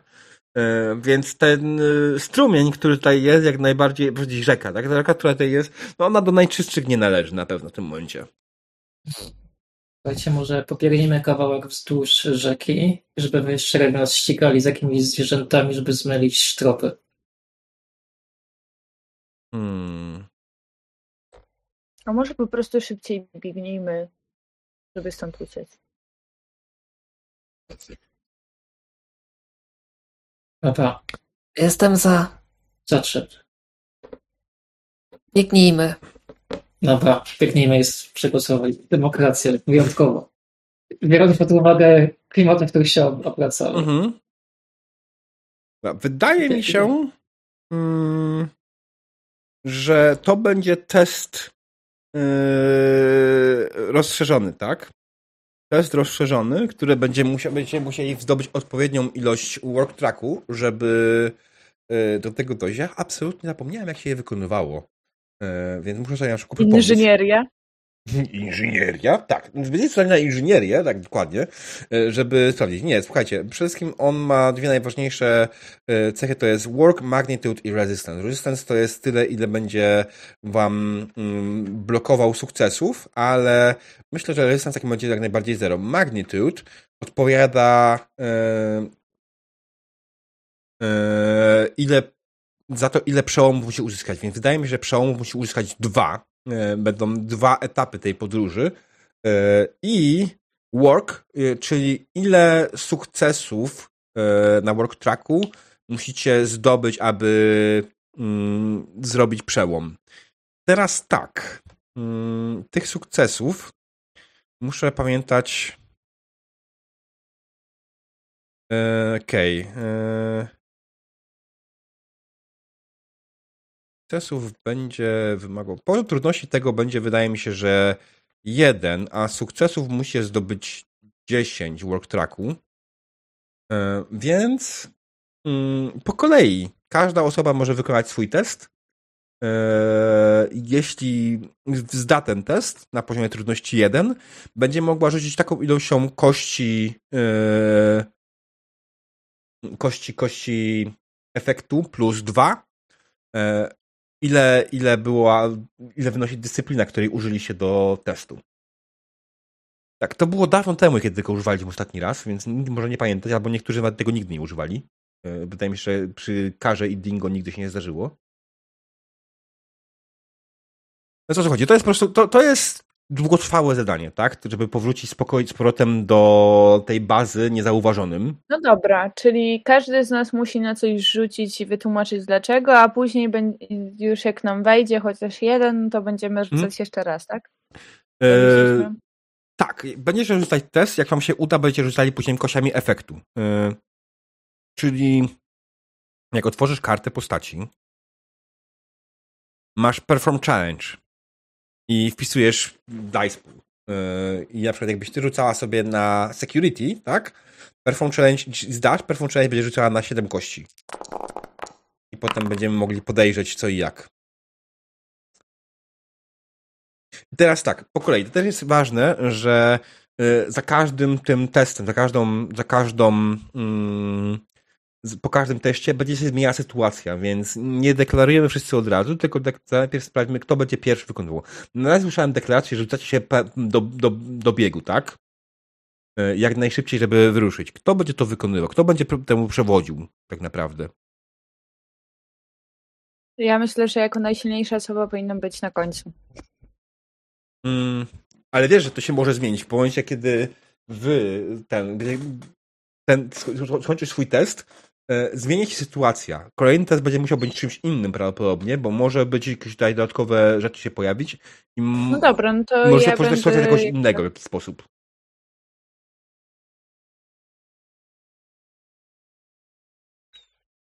E, więc ten e, strumień, który tutaj jest, jak najbardziej, bardziej rzeka, tak? Ta rzeka, która tutaj jest, no ona do najczystszych nie należy na pewno w tym momencie. Słuchajcie, może popiegnijmy kawałek wzdłuż rzeki, żeby wy jeszcze raz ścigali z jakimiś zwierzętami, żeby zmylić tropy. Hmm. A może po prostu szybciej biegnijmy, żeby stąd uciec. Dobra, Jestem za. zatrzep. Biegnijmy. Dobra, biegnijmy jest przegłosować. Demokrację, wyjątkowo. Biorąc pod uwagę klimaty, w których się opracały. Mhm. Dobra, Wydaje mi się, mm, że to będzie test yy, rozszerzony, tak? Test rozszerzony, który będzie musiał, będziecie musieli zdobyć odpowiednią ilość work tracku, żeby yy, do tego dojść. Ja absolutnie zapomniałem, jak się je wykonywało. Yy, więc muszę sobie na przypomnieć. Inżynieria. Inżynieria? Tak. Będzie zdanie na inżynierię, tak dokładnie, e, żeby sprawdzić. Nie, słuchajcie, przede wszystkim on ma dwie najważniejsze e, cechy, to jest work, magnitude i resistance. Resistance to jest tyle, ile będzie wam mm, blokował sukcesów, ale myślę, że resistance takim będzie jak najbardziej zero. Magnitude odpowiada e, ile za to, ile przełomów musi uzyskać, więc wydaje mi się, że przełomów musi uzyskać dwa, będą dwa etapy tej podróży e, i work, e, czyli ile sukcesów na work tracku musicie zdobyć, aby mm, zrobić przełom. Teraz tak, mm, tych sukcesów muszę pamiętać. Okej. Okay sukcesów będzie wymagał. Poziom trudności tego będzie, wydaje mi się, że jeden, a sukcesów musi zdobyć 10 work tracku. E, więc mm, po kolei każda osoba może wykonać swój test. E, jeśli zda ten test na poziomie trudności 1, będzie mogła rzucić taką ilością kości e, kości, kości efektu plus 2 ile, ile była, ile wynosi dyscyplina, której użyliście do testu. Tak, to było dawno temu, kiedy tylko używaliśmy ostatni raz, więc nikt może nie pamiętać, albo niektórzy nawet tego nigdy nie używali. E, wydaje mi się, że przy Karze i Dingo nigdy się nie zdarzyło. No co chodzi? To jest po prostu, to, to jest długotrwałe zadanie, tak? Żeby powrócić spokojnie z powrotem do tej bazy niezauważonym. No dobra, czyli każdy z nas musi na coś rzucić i wytłumaczyć dlaczego, a później już jak nam wejdzie chociaż jeden, to będziemy rzucać hmm. jeszcze raz, tak? E, tak, będziecie rzucać test, jak wam się uda, będziecie rzucali później kościami efektu. E, czyli jak otworzysz kartę postaci, masz Perform Challenge i wpisujesz dice pool. I na przykład jakbyś ty rzucała sobie na security, tak? Perform challenge zdasz, perform challenge będzie rzucała na 7 kości. I potem będziemy mogli podejrzeć co i jak. Teraz tak, po kolei. To też jest ważne, że yy, za każdym tym testem, za każdą, za każdą mm, po każdym teście będzie się zmieniała sytuacja, więc nie deklarujemy wszyscy od razu, tylko najpierw sprawdźmy, kto będzie pierwszy wykonywał. Na razie słyszałem deklarację, że rzucacie się do, do, do biegu, tak? E, jak najszybciej, żeby wyruszyć. Kto będzie to wykonywał? Kto będzie temu przewodził, tak naprawdę? Ja myślę, że jako najsilniejsza osoba powinna być na końcu. Mm, ale wiesz, że to się może zmienić w momencie, kiedy wy ten, ten skończysz swój test, zmieni się sytuacja. Kolejny test będzie musiał być czymś innym prawdopodobnie, bo może być jakieś tutaj dodatkowe rzeczy się pojawić. I no dobra, no to może ja się będę... czegoś innego w jakiś sposób.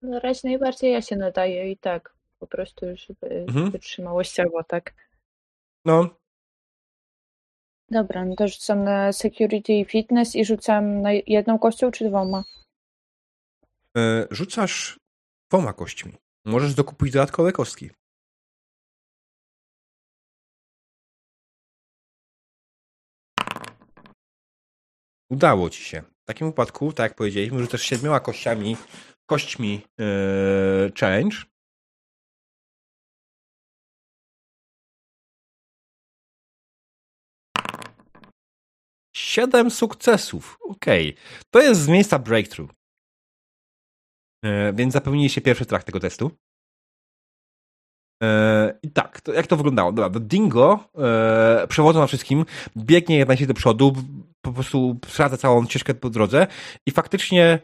Na razie najbardziej ja się nadaję i tak. Po prostu, żeby mhm. wytrzymałościowo, tak. No. Dobra, no to rzucam na security i fitness i rzucam na jedną kością czy dwoma? E, rzucasz dwoma kośćmi. Możesz dokupić dodatkowe kostki. Udało ci się. W takim wypadku, tak jak powiedzieliśmy, rzucasz siedmioma kościami kośćmi yy, challenge. Siedem sukcesów. Okej. Okay. To jest z miejsca breakthrough. Yy, więc zapełniliście pierwszy trakt tego testu. E, I tak, to jak to wyglądało? Dobra, Dingo e, przewodząc na wszystkim, biegnie się do przodu, po prostu sprawdza całą ścieżkę po drodze i faktycznie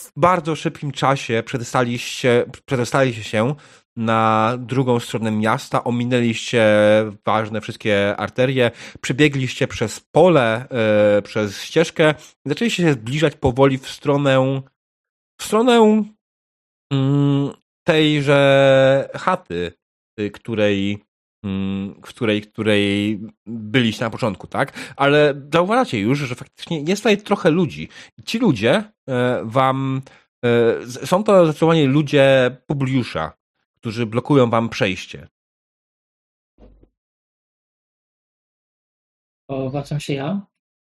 w bardzo szybkim czasie przedostaliście, przedostaliście się na drugą stronę miasta, ominęliście ważne wszystkie arterie, przebiegliście przez pole, e, przez ścieżkę zaczęliście się zbliżać powoli w stronę w stronę mm, tejże chaty, y, której, mm, w której, której byliście na początku, tak? Ale zauważacie już, że faktycznie jest tutaj trochę ludzi. Ci ludzie e, wam e, są to zdecydowanie ludzie Publiusza, którzy blokują wam przejście. Obracam się ja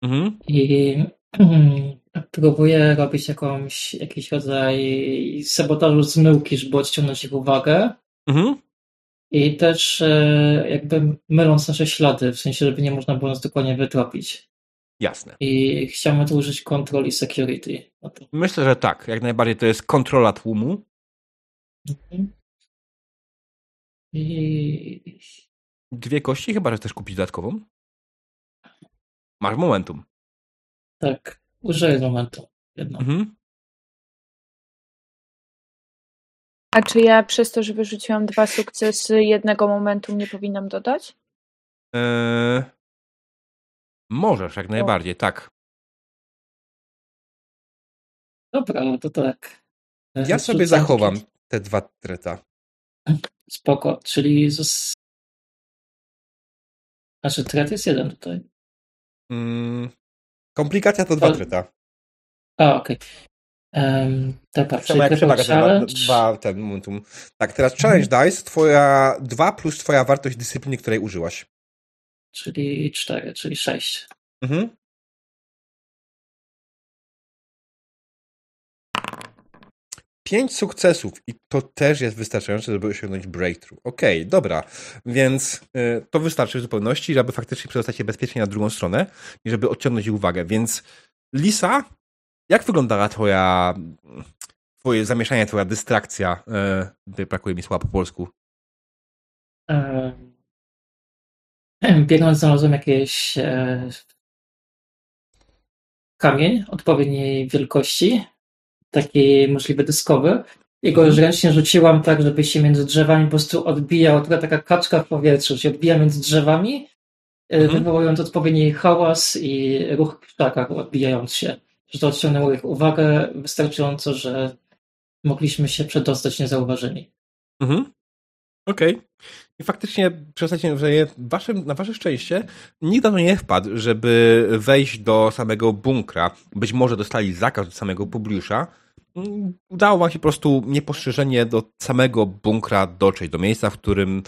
mhm. i Próbuję robić jakąś, jakiś rodzaj sabotażu zmyłki, żeby odciągnąć ich uwagę. Mhm. I też e, jakby myląc nasze ślady, w sensie, żeby nie można było nas dokładnie wytropić. Jasne. I chciałbym tu użyć control i security. Myślę, że tak. Jak najbardziej to jest kontrola tłumu. Mhm. I... Dwie kości, chyba że chcesz kupić dodatkową. Masz momentum. Tak. Użyję momentu. Jedno. Mhm. A czy ja przez to, że wyrzuciłam dwa sukcesy, jednego momentu nie powinnam dodać? Eee, możesz, jak najbardziej, tak. Dobra, no to tak. Ja sobie zachowam te dwa treta. Spoko, czyli z... Znaczy tret jest jeden tutaj. Mm, Komplikacja to dwa treta. A, okej. Okay. Um, dobra, jak przewaga dwa, dwa, ten momentum. Tak, teraz challenge mhm. dice, twoja dwa plus twoja wartość dyscypliny, której użyłaś. Czyli cztery, czyli sześć. Mhm. Pięć sukcesów i to też jest wystarczające, żeby osiągnąć breakthrough. Okej, okay, dobra. Więc y, to wystarczy w zupełności, żeby faktycznie przedostać się bezpiecznie na drugą stronę i żeby odciągnąć uwagę. Więc Lisa, jak wyglądała twoja twoje zamieszanie, twoja dystrakcja? Y, brakuje mi słowa po polsku. Biegnąc znalazłem jakieś e, kamień odpowiedniej wielkości taki możliwy dyskowy. Jego już mhm. ręcznie rzuciłam tak, żeby się między drzewami po prostu odbijał, trochę taka kaczka w powietrzu, się odbija między drzewami, e, mhm. wywołując odpowiedni hałas i ruch w ptakach odbijając się. Że to odciągnęło ich uwagę wystarczająco, że mogliśmy się przedostać niezauważeni. Mhm. Okej. Okay. I faktycznie przesadnie, że waszym, na wasze szczęście nikt na to nie wpadł, żeby wejść do samego bunkra. Być może dostali zakaz od samego Publiusza, udało wam się po prostu niepostrzeżenie do samego bunkra dotrzeć, do miejsca, w którym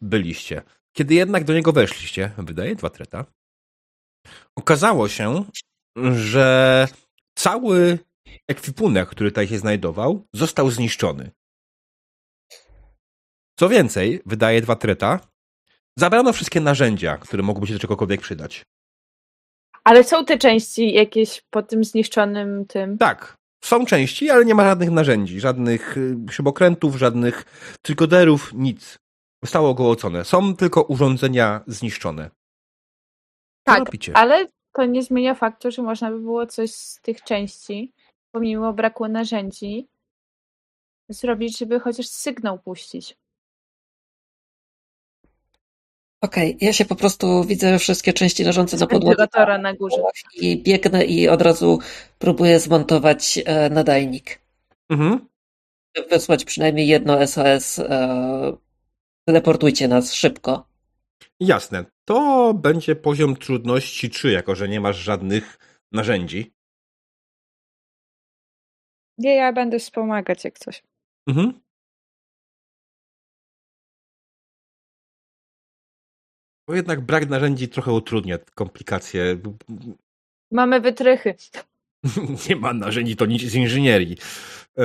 byliście. Kiedy jednak do niego weszliście, wydaje dwa treta, okazało się, że cały ekwipunek, który tutaj się znajdował, został zniszczony. Co więcej, wydaje dwa treta, zabrano wszystkie narzędzia, które mogłyby się do czegokolwiek przydać. Ale są te części jakieś po tym zniszczonym tym? Tak, są części, ale nie ma żadnych narzędzi, żadnych śrubokrętów, żadnych trykoderów, nic. Zostało ogołocone. Są tylko urządzenia zniszczone. Tak, ale to nie zmienia faktu, że można by było coś z tych części, pomimo braku narzędzi, zrobić, żeby chociaż sygnał puścić. Okej, okay, ja się po prostu widzę wszystkie części leżące na podłodze na górze. i biegnę i od razu próbuję zmontować e, nadajnik. Mhm. Wysłać przynajmniej jedno SOS. E, teleportujcie nas szybko. Jasne. To będzie poziom trudności 3, jako że nie masz żadnych narzędzi. Nie, ja będę wspomagać jak coś. Mhm. Bo jednak brak narzędzi trochę utrudnia komplikacje. Mamy wytrychy. nie ma narzędzi, to nic z inżynierii. E,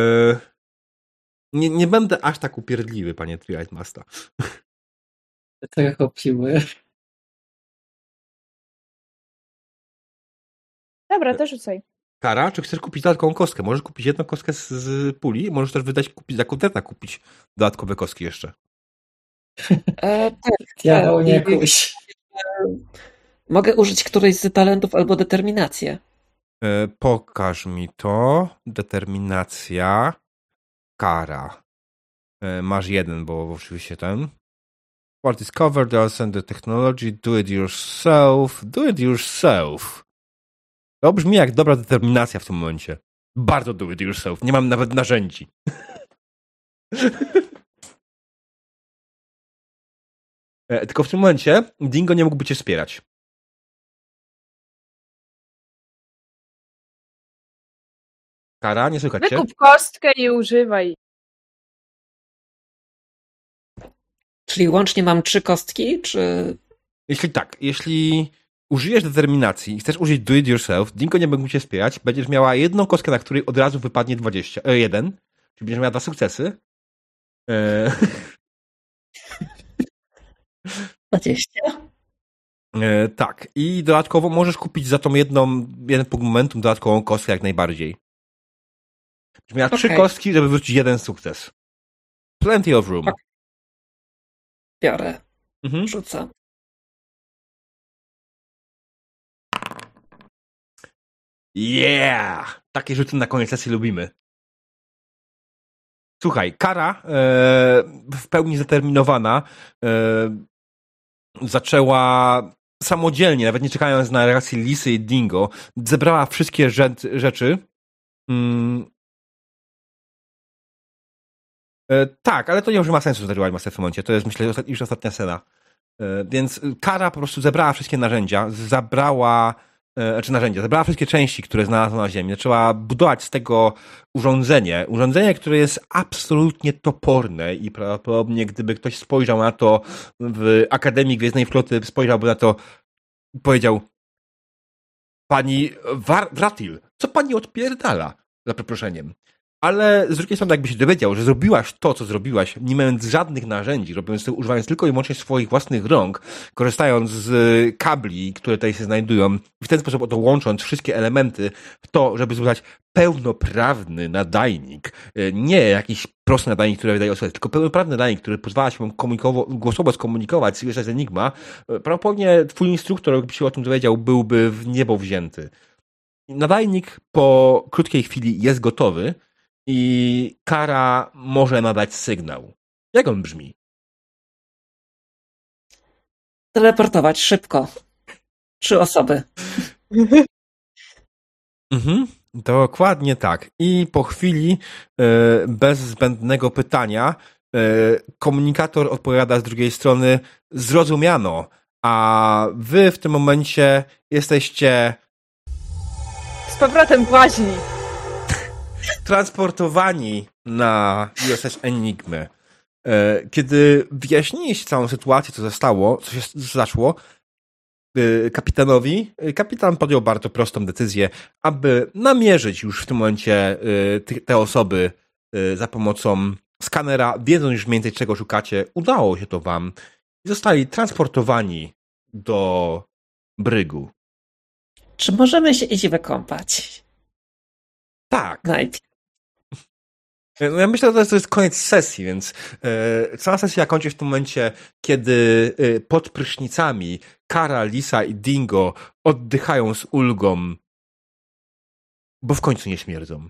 nie, nie będę aż tak upierdliwy, panie Triad Masta. Trochę piły. Dobra, to rzucaj. Kara, czy chcesz kupić dodatkową kostkę? Możesz kupić jedną kostkę z, z puli, możesz też wydać, kupić za kontenta kupić dodatkowe kostki jeszcze. E, tak, Diabeł nie i- kuś. mogę użyć którejś z talentów albo determinację. E, pokaż mi to. Determinacja. Kara. E, masz jeden, bo oczywiście ten. What is covered, also the technology, do it yourself, do it yourself. To brzmi jak dobra determinacja w tym momencie. Bardzo do it yourself. Nie mam nawet narzędzi. Tylko w tym momencie Dingo nie mógłby cię wspierać. Kara, nie słychać cię? Wykup kostkę i używaj. Czyli łącznie mam trzy kostki, czy... Jeśli tak, jeśli użyjesz determinacji i chcesz użyć do it yourself, Dingo nie będzie cię wspierać, będziesz miała jedną kostkę, na której od razu wypadnie 20, e, jeden, czyli będziesz miała dwa sukcesy. E, 20? e, tak, i dodatkowo możesz kupić za tą jedną, jeden punkt momentum dodatkową kostkę jak najbardziej. Będziesz miała trzy Okej. kostki, żeby wrócić jeden sukces. Plenty of room. Biorę, Mhm. rzucam. Yeah! Takie rzuty na koniec sesji lubimy. Słuchaj, Kara e, w pełni zdeterminowana e, zaczęła samodzielnie, nawet nie czekając na reakcję Lisy i Dingo, zebrała wszystkie rzecz, rzeczy. Mm. E, tak, ale to nie już ma sensu zdarywać Master w tym momencie. To jest, myślę, już ostatnia scena. E, więc Kara po prostu zebrała wszystkie narzędzia, zabrała znaczy narzędzia, zebrała wszystkie części, które znalazła na Ziemi. Zaczęła budować z tego urządzenie. Urządzenie, które jest absolutnie toporne i prawdopodobnie gdyby ktoś spojrzał na to w Akademii Gwiezdnej Floty, spojrzałby na to i powiedział Pani War- Wratil, co pani odpierdala? Za przeproszeniem. Ale z drugiej strony, jakby się dowiedział, że zrobiłaś to, co zrobiłaś, nie mając żadnych narzędzi, robiąc to, używając tylko i wyłącznie swoich własnych rąk, korzystając z kabli, które tutaj się znajdują, w ten sposób oto łącząc wszystkie elementy w to, żeby zbudować pełnoprawny nadajnik, e, nie jakiś prosty nadajnik, który wydaje osobę, tylko pełnoprawny nadajnik, który pozwala się głosowo skomunikować, słyszeć z Enigma, e, prawdopodobnie twój instruktor, jakby się o tym dowiedział, byłby w niebo wzięty. Nadajnik po krótkiej chwili jest gotowy i Kara może nadać sygnał. Jak on brzmi? Teleportować szybko. Trzy osoby. Mhm, dokładnie tak. I po chwili, e, bez zbędnego pytania, e, komunikator odpowiada z drugiej strony: Zrozumiano, a wy w tym momencie jesteście Z powrotem w łaźni. Transportowani na USS Enigmy. E, Kiedy wyjaśniliście całą sytuację, co zostało, co się zaszło, e, kapitanowi, e, kapitan podjął bardzo prostą decyzję, aby namierzyć już w tym momencie te osoby za pomocą skanera, wiedząc już mniej więcej czego szukacie, udało się to wam i zostali transportowani do brygu. Czy możemy się iść wykąpać? Tak. Najpierw. No ja myślę, że to jest, koniec sesji, więc e, cała sesja kończy w tym momencie, kiedy e, pod prysznicami Kara, Lisa i Dingo oddychają z ulgą, bo w końcu nie śmierdzą.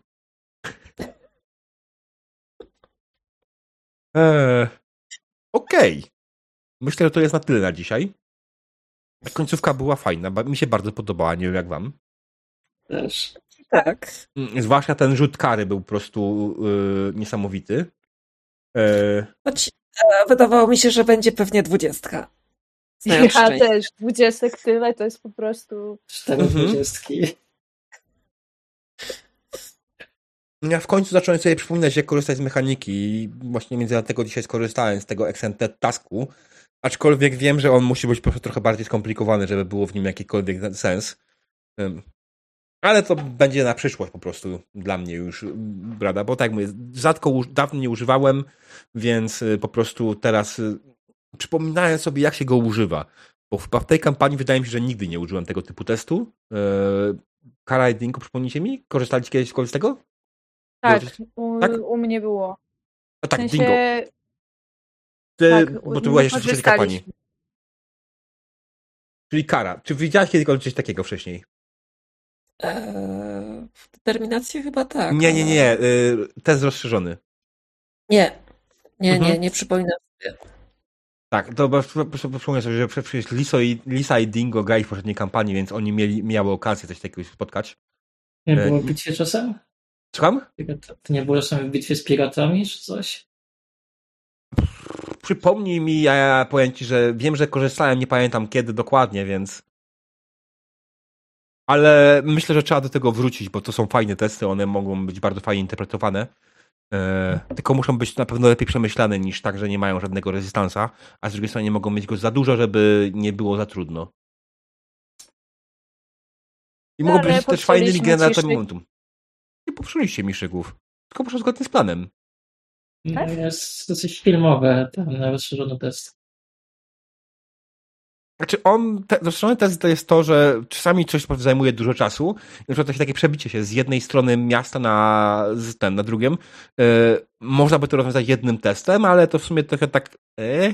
E, Okej. Myślę, że to jest na tyle na dzisiaj. Końcówka była fajna, mi się bardzo podobała, nie wiem jak wam. Też. Tak. Mm, Zwłaszcza ten rzut kary był po prostu e, niesamowity. E, Choć e, wydawało mi się, że będzie pewnie dwudziestka. Ja szczęście. też. Dwudziestek tyle to jest po prostu... Cztery Mhm. dwudziestki. Ja w końcu zacząłem sobie przypominać, jak korzystać z mechaniki i właśnie między dlatego dzisiaj skorzystałem z tego Extended Tasku, aczkolwiek wiem, że on musi być po prostu trochę bardziej skomplikowany, żeby było w nim jakikolwiek sens. Ale to będzie na przyszłość po prostu dla mnie już, brada, bo tak mówię, rzadko, dawno nie używałem, więc y, po prostu teraz y, przypominałem sobie, jak się go używa. Bo w tej kampanii wydaje mi się, że nigdy nie użyłem tego typu testu. Yy, Kara i Dinko, przypomnijcie mi? Korzystaliście kiedyś z tego? Tak, u, Tak? u mnie było. A W tak, sensie, Dingo. Ty, tak, bo to u- była jeszcze wcześniej kampanii. Czyli Kara. Czy widziałaś kiedykolwiek coś takiego wcześniej? Eee, w determinacji chyba tak. nie, nie, nie. Yy, test rozszerzony. Nie, nie, Mhm. nie, nie przypominam sobie. Tak, to prostu przypomnę sobie, że przecież Liso i, Lisa i Dingo grali w poprzedniej kampanii, więc oni mieli, miały okazję coś takiego spotkać. Nie E, było w bitwie czasem? Słucham? To nie było czasem w bitwie z piratami czy coś? Przypomnij mi, ja, ja powiem ci, że wiem, że korzystałem, nie pamiętam kiedy dokładnie, więc. Ale myślę, że trzeba do tego wrócić, bo to są fajne testy, one mogą być bardzo fajnie interpretowane. E, tylko muszą być na pewno lepiej przemyślane niż tak, że nie mają żadnego rezystansa, a z drugiej strony nie mogą mieć go za dużo, żeby nie było za trudno. I mogą Ale być też generatorami ciszy. momentum. Nie popsuliście mi szygów, tylko poszło zgodnie z planem. No jest dosyć filmowe, ten rozszerzony test. Znaczy on, te, rozszerzony test to jest to, że czasami coś zajmuje dużo czasu na przykład takie przebicie się z jednej strony miasta na, z ten, na drugim, e, można by to rozwiązać jednym testem, ale to w sumie trochę tak e.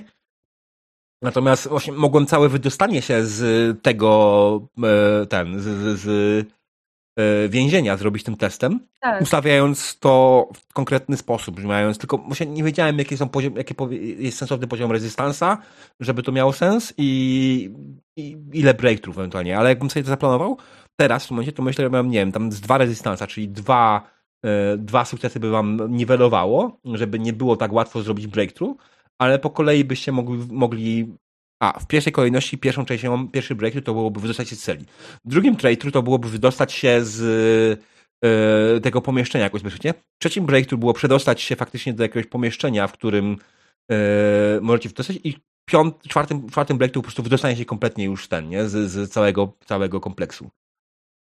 Natomiast właśnie mogłem całe wydostanie się z tego e, ten, z, z, z więzienia zrobić tym testem, Tak. ustawiając to w konkretny sposób, mając tylko właśnie nie wiedziałem, jaki są poziom, jaki jest sensowny poziom rezystansa, żeby to miało sens i, i ile breakthrough ewentualnie, ale jakbym sobie to zaplanował teraz w tym momencie, to myślę, że mam, nie wiem, tam z dwa rezystansa, czyli dwa, e, dwa sukcesy by wam niwelowało, żeby nie było tak łatwo zrobić breakthrough, ale po kolei byście mogli, mogli a, w pierwszej kolejności pierwszą częścią, pierwszy breakthrough to byłoby wydostać się z celi. W drugim breakthrough to byłoby wydostać się z e, tego pomieszczenia jakoś bezpiecznie. W trzecim breakthrough było przedostać się faktycznie do jakiegoś pomieszczenia, w którym e, możecie wydostać i piąt, czwartym, czwartym breakthrough po prostu wydostanie się kompletnie już ten, nie? Z, z całego, całego kompleksu.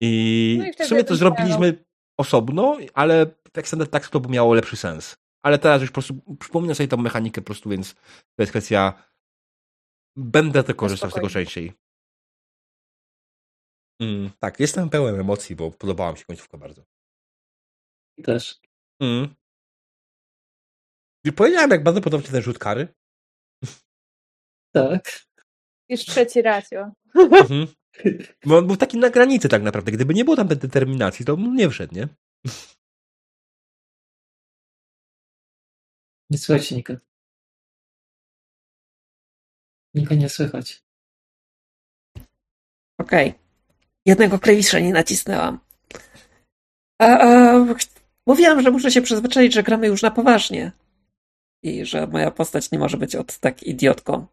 I, No i w sumie to zrobiliśmy osobno, ale w Extended Tax to by miało lepszy sens. Ale teraz już po prostu przypominam sobie tą mechanikę po prostu, więc to jest kwestia będę to korzystał z tego częściej. Mm, tak, jestem pełen emocji, bo podobała mi się końcówka bardzo. Też. Mm. I powiedziałem, jak bardzo podoba ci ten rzut kary. Tak. Już trzeci raz, jo. Mhm. Bo on był taki na granicy tak naprawdę. Gdyby nie było tam tej determinacji, to on nie wszedł, nie? Nie słychać Nika. Nika nie słychać. Okej. Jednego klawisza nie nacisnęłam. A, a, mówiłam, że muszę się przyzwyczaić, że gramy już na poważnie. I że moja postać nie może być od tak idiotką.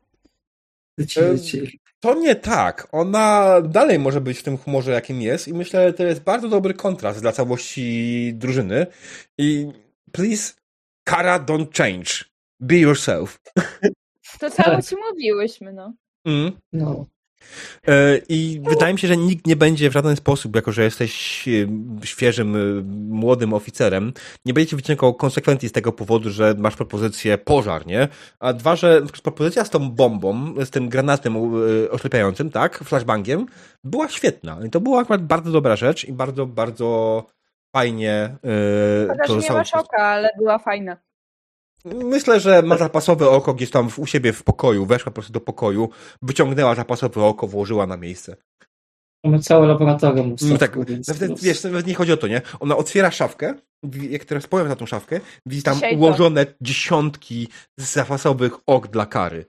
To nie tak. Ona dalej może być w tym humorze, jakim jest i myślę, że to jest bardzo dobry kontrast dla całości drużyny. I please, Kara, don't change. Be yourself. To samo ci mówiłyśmy, no. Mm. No. E, I wydaje mi się, że nikt nie będzie w żaden sposób, jako że jesteś e, świeżym, e, młodym oficerem, nie będziecie wyciągał konsekwencji z tego powodu, że masz propozycję pożar, nie? A dwa, że propozycja z tą bombą, z tym granatem oślepiającym, tak, flashbangiem, była świetna. I to była akurat bardzo dobra rzecz i bardzo, bardzo fajnie e, Chociaż to nie zostało ma szoka, ale była fajna. Myślę, że ma zapasowe oko gdzieś tam u siebie w pokoju, weszła po prostu do pokoju, wyciągnęła zapasowe oko, włożyła na miejsce. Mamy całe laboratorium No ustawku, tak, więc nawet, wiesz, nawet nie chodzi o to, nie? Ona otwiera szafkę, jak teraz powiem na tą szafkę, widzi tam Dzisiaj to. ułożone dziesiątki zapasowych ok dla kary.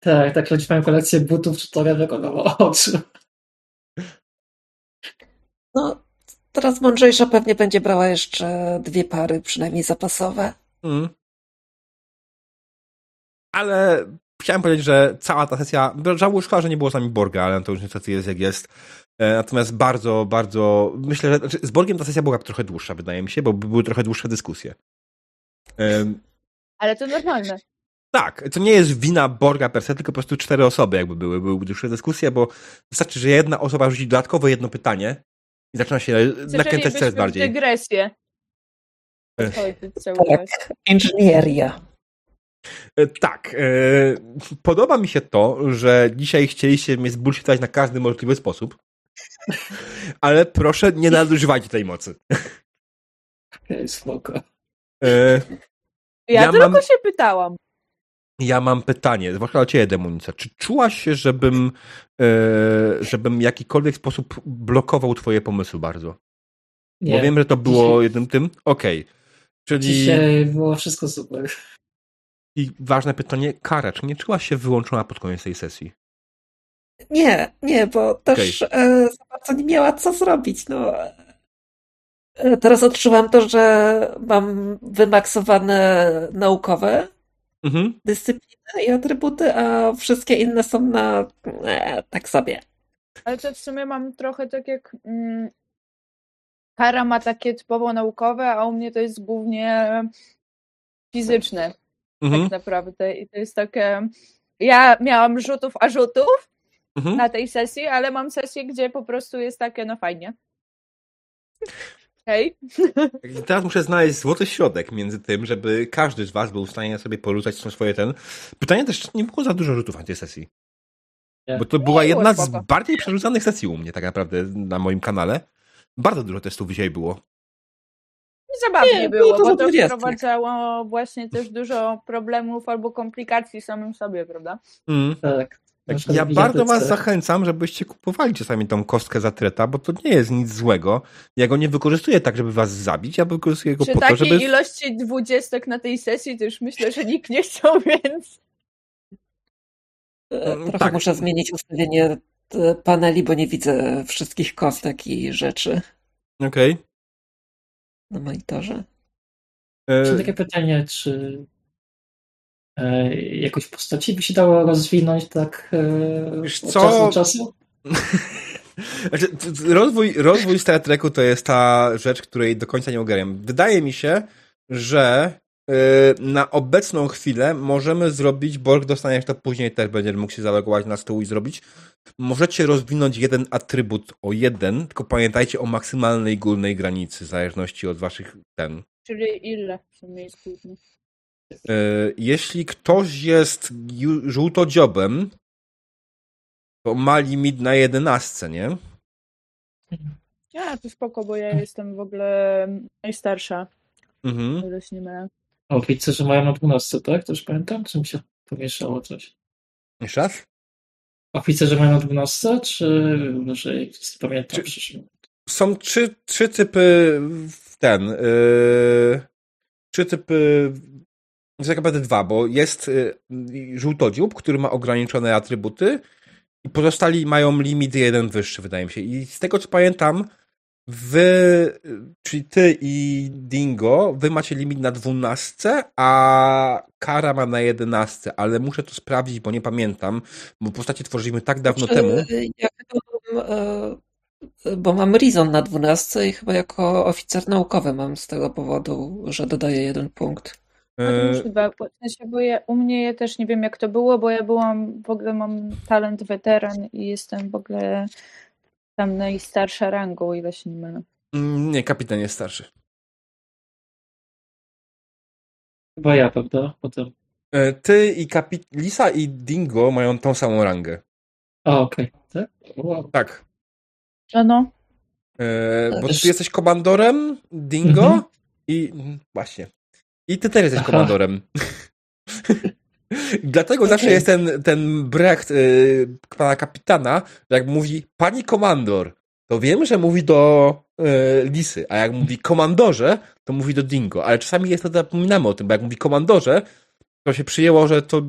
Tak, tak, choć mają kolekcję butów czy torebek około oczu. No, teraz mądrzejsza pewnie będzie brała jeszcze dwie pary, przynajmniej zapasowe. Mm. Ale chciałem powiedzieć, że cała ta sesja, żałuję, szkoda, że nie było z nami Borga, ale to już niestety jest jak jest. E, Natomiast bardzo, bardzo, myślę, że znaczy z Borgiem ta sesja była trochę dłuższa, wydaje mi się, bo były trochę dłuższe dyskusje. Ale to normalne. Tak, to nie jest wina Borga per se, tylko po prostu cztery osoby jakby były, były dłuższe dyskusje, bo wystarczy, że jedna osoba rzuci dodatkowo jedno pytanie I zaczyna się nakręcać coraz bardziej. dygresję. Tak, inżynieria. E, Tak. e, Podoba mi się to, że dzisiaj chcieliście mnie zbullshitować na każdy możliwy sposób. Ale proszę, nie nadużywajcie tej mocy. Spoko. E, Ja, Ja tylko mam- się pytałam. Ja mam pytanie, zwłaszcza do ciebie, Demonica. Czy czułaś się, żebym, e, żebym w jakikolwiek sposób blokował twoje pomysły bardzo? Nie, Bo wiem, że to było Dzisiaj- jednym tym. Okej. Czyli dzisiaj było wszystko super. I ważne pytanie, Kara, czy nie czułaś się wyłączona pod koniec tej sesji? Nie, nie, bo też e, za bardzo nie miała co zrobić. No. E, Teraz odczuwam to, że mam wymaksowane naukowe Mhm. dyscypliny i atrybuty, a wszystkie inne są na e, tak sobie. Ale to w sumie mam trochę tak jak mm, Kara ma takie typowo naukowe, a u mnie to jest głównie fizyczne Mhm. tak naprawdę. I to jest takie... Ja miałam rzutów a rzutów Mhm. na tej sesji, ale mam sesję, gdzie po prostu jest takie, no fajnie. Hej. I Teraz muszę znaleźć złoty środek między tym, żeby każdy z was był w stanie sobie poruszać swoje ten. Pytanie też nie było za dużo rzutów na tej sesji. Nie. Bo to była jedna z bardziej przerzucanych sesji u mnie tak naprawdę na moim kanale. Bardzo dużo testów dzisiaj było. Zabawnie Nie, było, było to bo to 20. wprowadzało właśnie też dużo problemów albo komplikacji samym sobie, prawda? Mm. Tak. Tak, przykład ja bardzo was zachęcam, żebyście kupowali czasami tą kostkę za treta, bo to nie jest nic złego. Ja go nie wykorzystuję tak, żeby was zabić, ja wykorzystuję go Przy po to, takiej żeby... ilości dwudziestek na tej sesji to już myślę, że nikt nie chciał, więc E, Mm, Trochę tak. muszę zmienić ustawienie e, paneli, bo nie widzę wszystkich kostek i rzeczy Okej. Na monitorze. E, takie pytanie, czy e, jakoś postaci by się dało rozwinąć tak e, Wiesz od co? czasu do czasu? Znaczy, rozwój, rozwój Star Treku to jest ta rzecz, której do końca nie ogarniam. Wydaje mi się, że na obecną chwilę możemy zrobić, Borg dostaniesz to później też będziesz mógł się zalogować na stół i zrobić. Możecie rozwinąć jeden atrybut o jeden, tylko pamiętajcie o maksymalnej górnej granicy, w zależności od waszych ten. czyli ile w sumie jest główny? Y, jeśli ktoś jest żółtodziobem, to ma limit na jedenastce, nie? Ja, to spoko, bo ja jestem w ogóle najstarsza, Mhm. nie mylę. O, widzę, że mają na 12, tak? Już pamiętam, czy mi się pomieszało coś? Jeszcze raz? Oficerzy mają na 12, czy wyżej? Pamiętam Czy- są trzy, trzy typy w ten. Yy, trzy typy. Tak naprawdę dwa, bo jest yy, żółtodziób, który ma ograniczone atrybuty i pozostali mają limit jeden wyższy, wydaje mi się. I z tego co pamiętam, wy, czyli ty i Dingo, wy macie limit na dwunastce, a Kara ma na jedenastce, ale muszę to sprawdzić, bo nie pamiętam, bo postacie tworzyliśmy tak dawno Znaczy, temu. Ja chyba mam, e, bo mam Rizon na 12 i chyba jako oficer naukowy mam z tego powodu, że dodaję jeden punkt. Możliwe, bo w sensie, bo ja, u mnie ja też nie wiem jak to było, bo ja byłam, w ogóle mam talent weteran i jestem w ogóle tam najstarsza rangą, o ile się nie mylę. mm, nie, kapitan jest starszy. Chyba ja, prawda? Potem. Ty i kapi... Lisa i Dingo mają tą samą rangę. A, okej. Tak? Wow. Tak. No, no. E, bo ty jesteś komandorem, Dingo Mhm. i... Właśnie. I ty też jesteś Aha. komandorem. Dlatego Okej. zawsze jest ten, ten brecht y, pana kapitana, że jak mówi pani komandor, to wiemy, że mówi do y, Lisy, a jak mówi komandorze, to mówi do Dingo. Ale czasami jest to, zapominamy o tym, bo jak mówi komandorze, to się przyjęło, że to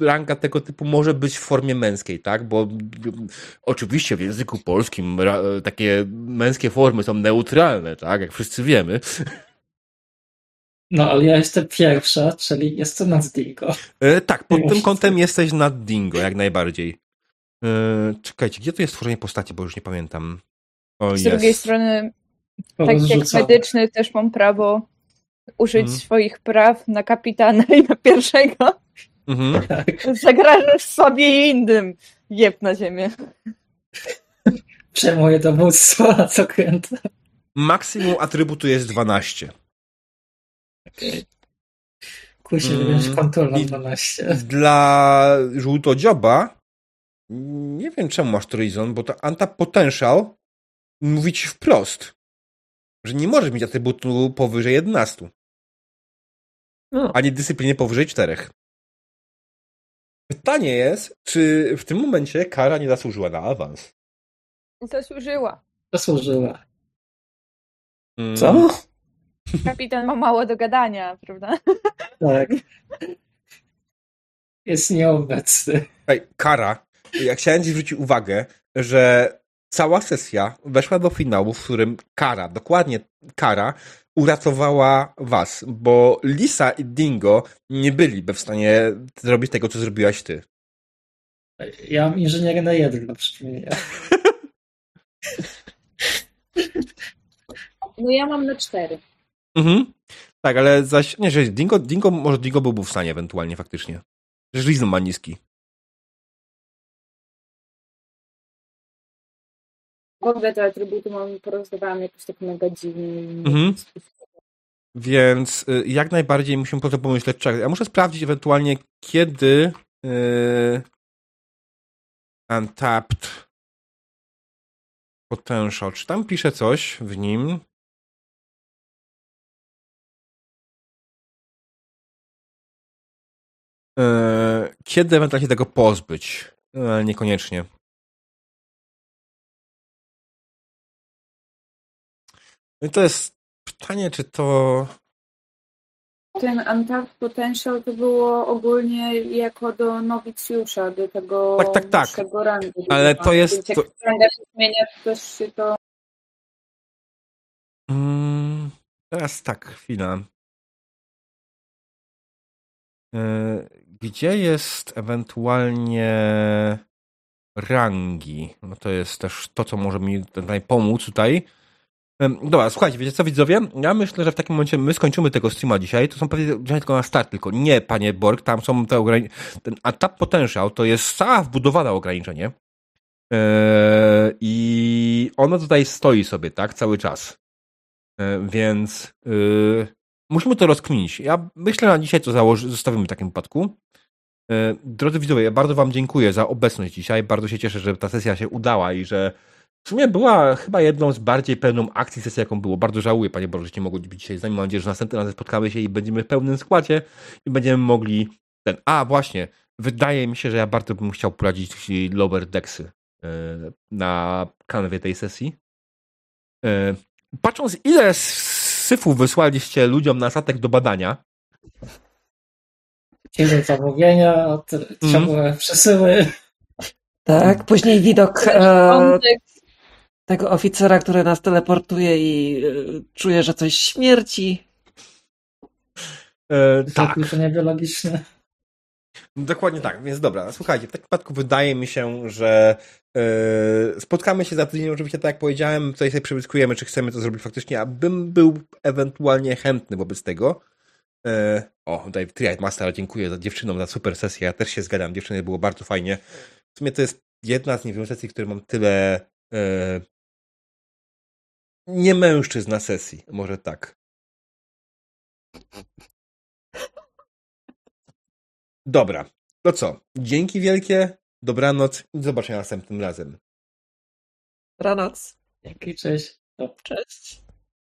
ranga tego typu może być w formie męskiej, tak? Bo mm, oczywiście w języku polskim takie męskie formy są neutralne, tak? Jak wszyscy wiemy. No, ale ja jestem pierwsza, czyli jestem nad Dingo. E, tak, pod tym kątem jesteś nad Dingo, jak najbardziej. E, czekajcie, gdzie to jest tworzenie postaci, bo już nie pamiętam. O, Z jest. drugiej strony, tak jak medyczny, też mam prawo użyć Mhm. swoich praw na kapitana i na pierwszego. Mhm. Tak. Zagrażasz sobie i innym. Jeb na ziemię. Przejmuję dowództwo nad okrętem. Maksimum atrybutu jest 12. Kusi Mm, i- 12. Dla żółtodzioba nie wiem czemu masz Trizon, bo to Untap Potential mówi ci wprost, że nie możesz mieć atrybutu powyżej 11, No, ani dyscypliny powyżej 4. Pytanie jest, czy w tym momencie kara nie zasłużyła na awans? Zasłużyła. Zasłużyła. Mm, co? Kapitan ma mało do gadania, prawda? Tak. Jest nieobecny. Ej, kara. Ja chciałem ci zwrócić uwagę, że cała sesja weszła do finału, w którym kara, dokładnie kara, uratowała was, bo Lisa i Dingo nie byliby w stanie zrobić tego, co zrobiłaś ty. Ja mam inżynierę na jeden, na przypomnienie. No ja mam na cztery. Mhm. Tak, ale zaś, nie, że Dingo, Dingo, może Dingo byłby w stanie ewentualnie faktycznie. Że Rizon ma niski. W ogóle te atrybuty mam porozdawane jakoś tak mega dziwnie. Mhm. Więc y, jak najbardziej musimy po to pomyśleć. Czekaj, ja muszę sprawdzić ewentualnie, kiedy yy, Untapped Potential. Czy tam pisze coś w nim? Kiedy ewentualnie się tego pozbyć? Yy, niekoniecznie. No i to jest pytanie, czy to Ten Untapped Potential to było ogólnie jako do nowicjusza, do tego Tak, tak, tak. wyższego rangu. Ale to jest- jak to- ranga się zmienia, to też się to... Mm, teraz tak, chwila. Gdzie jest ewentualnie rangi? No to jest też to, co może mi tutaj pomóc tutaj. Dobra, słuchajcie, wiecie co widzowie? Ja myślę, że w takim momencie my skończymy tego streama dzisiaj. To są pewnie tylko na start, tylko nie, panie Borg, tam są te ograniczenia. Ten Attack Potential to jest cała wbudowane ograniczenie. E, I ono tutaj stoi sobie, tak, cały czas. E, Więc yy, musimy to rozkminić. Ja myślę na dzisiaj to założy, zostawimy w takim wypadku. E, Drodzy widzowie, ja bardzo Wam dziękuję za obecność dzisiaj. Bardzo się cieszę, że ta sesja się udała i że w sumie była chyba jedną z bardziej pełną akcji sesji, jaką było. Bardzo żałuję, Panie Boże, że nie mogło być dzisiaj z nami. Mam nadzieję, że następnym razem spotkamy się i będziemy w pełnym składzie i będziemy mogli ten. A, właśnie, wydaje mi się, że ja bardzo bym chciał prowadzić Lower Dexy e, na kanwie tej sesji. E, Patrząc, ile syfów wysłaliście ludziom na statek do badania, Kiedy zamówienia, ciągłe przesyły. Tak, później widok e, tego oficera, który nas teleportuje i e, czuje, że coś śmierci. e, tak, Wykluczenia biologiczne. Dokładnie tak, więc dobra, słuchajcie, w takim przypadku wydaje mi się, że e, spotkamy się za tydzień, oczywiście tak jak powiedziałem, tutaj sobie przewyskujemy, czy chcemy to zrobić faktycznie, abym był ewentualnie chętny wobec tego. E, o, tutaj Triad Master, dziękuję za dziewczynom, za super sesję, ja też się zgadzam, dziewczyny było bardzo fajnie. W sumie to jest jedna z niewielu sesji, które mam tyle e, nie mężczyzn na sesji, może tak. Dobra, to co? Dzięki wielkie, dobranoc i do zobaczenia następnym razem. Ranoc. Dzięki, cześć. Cześć.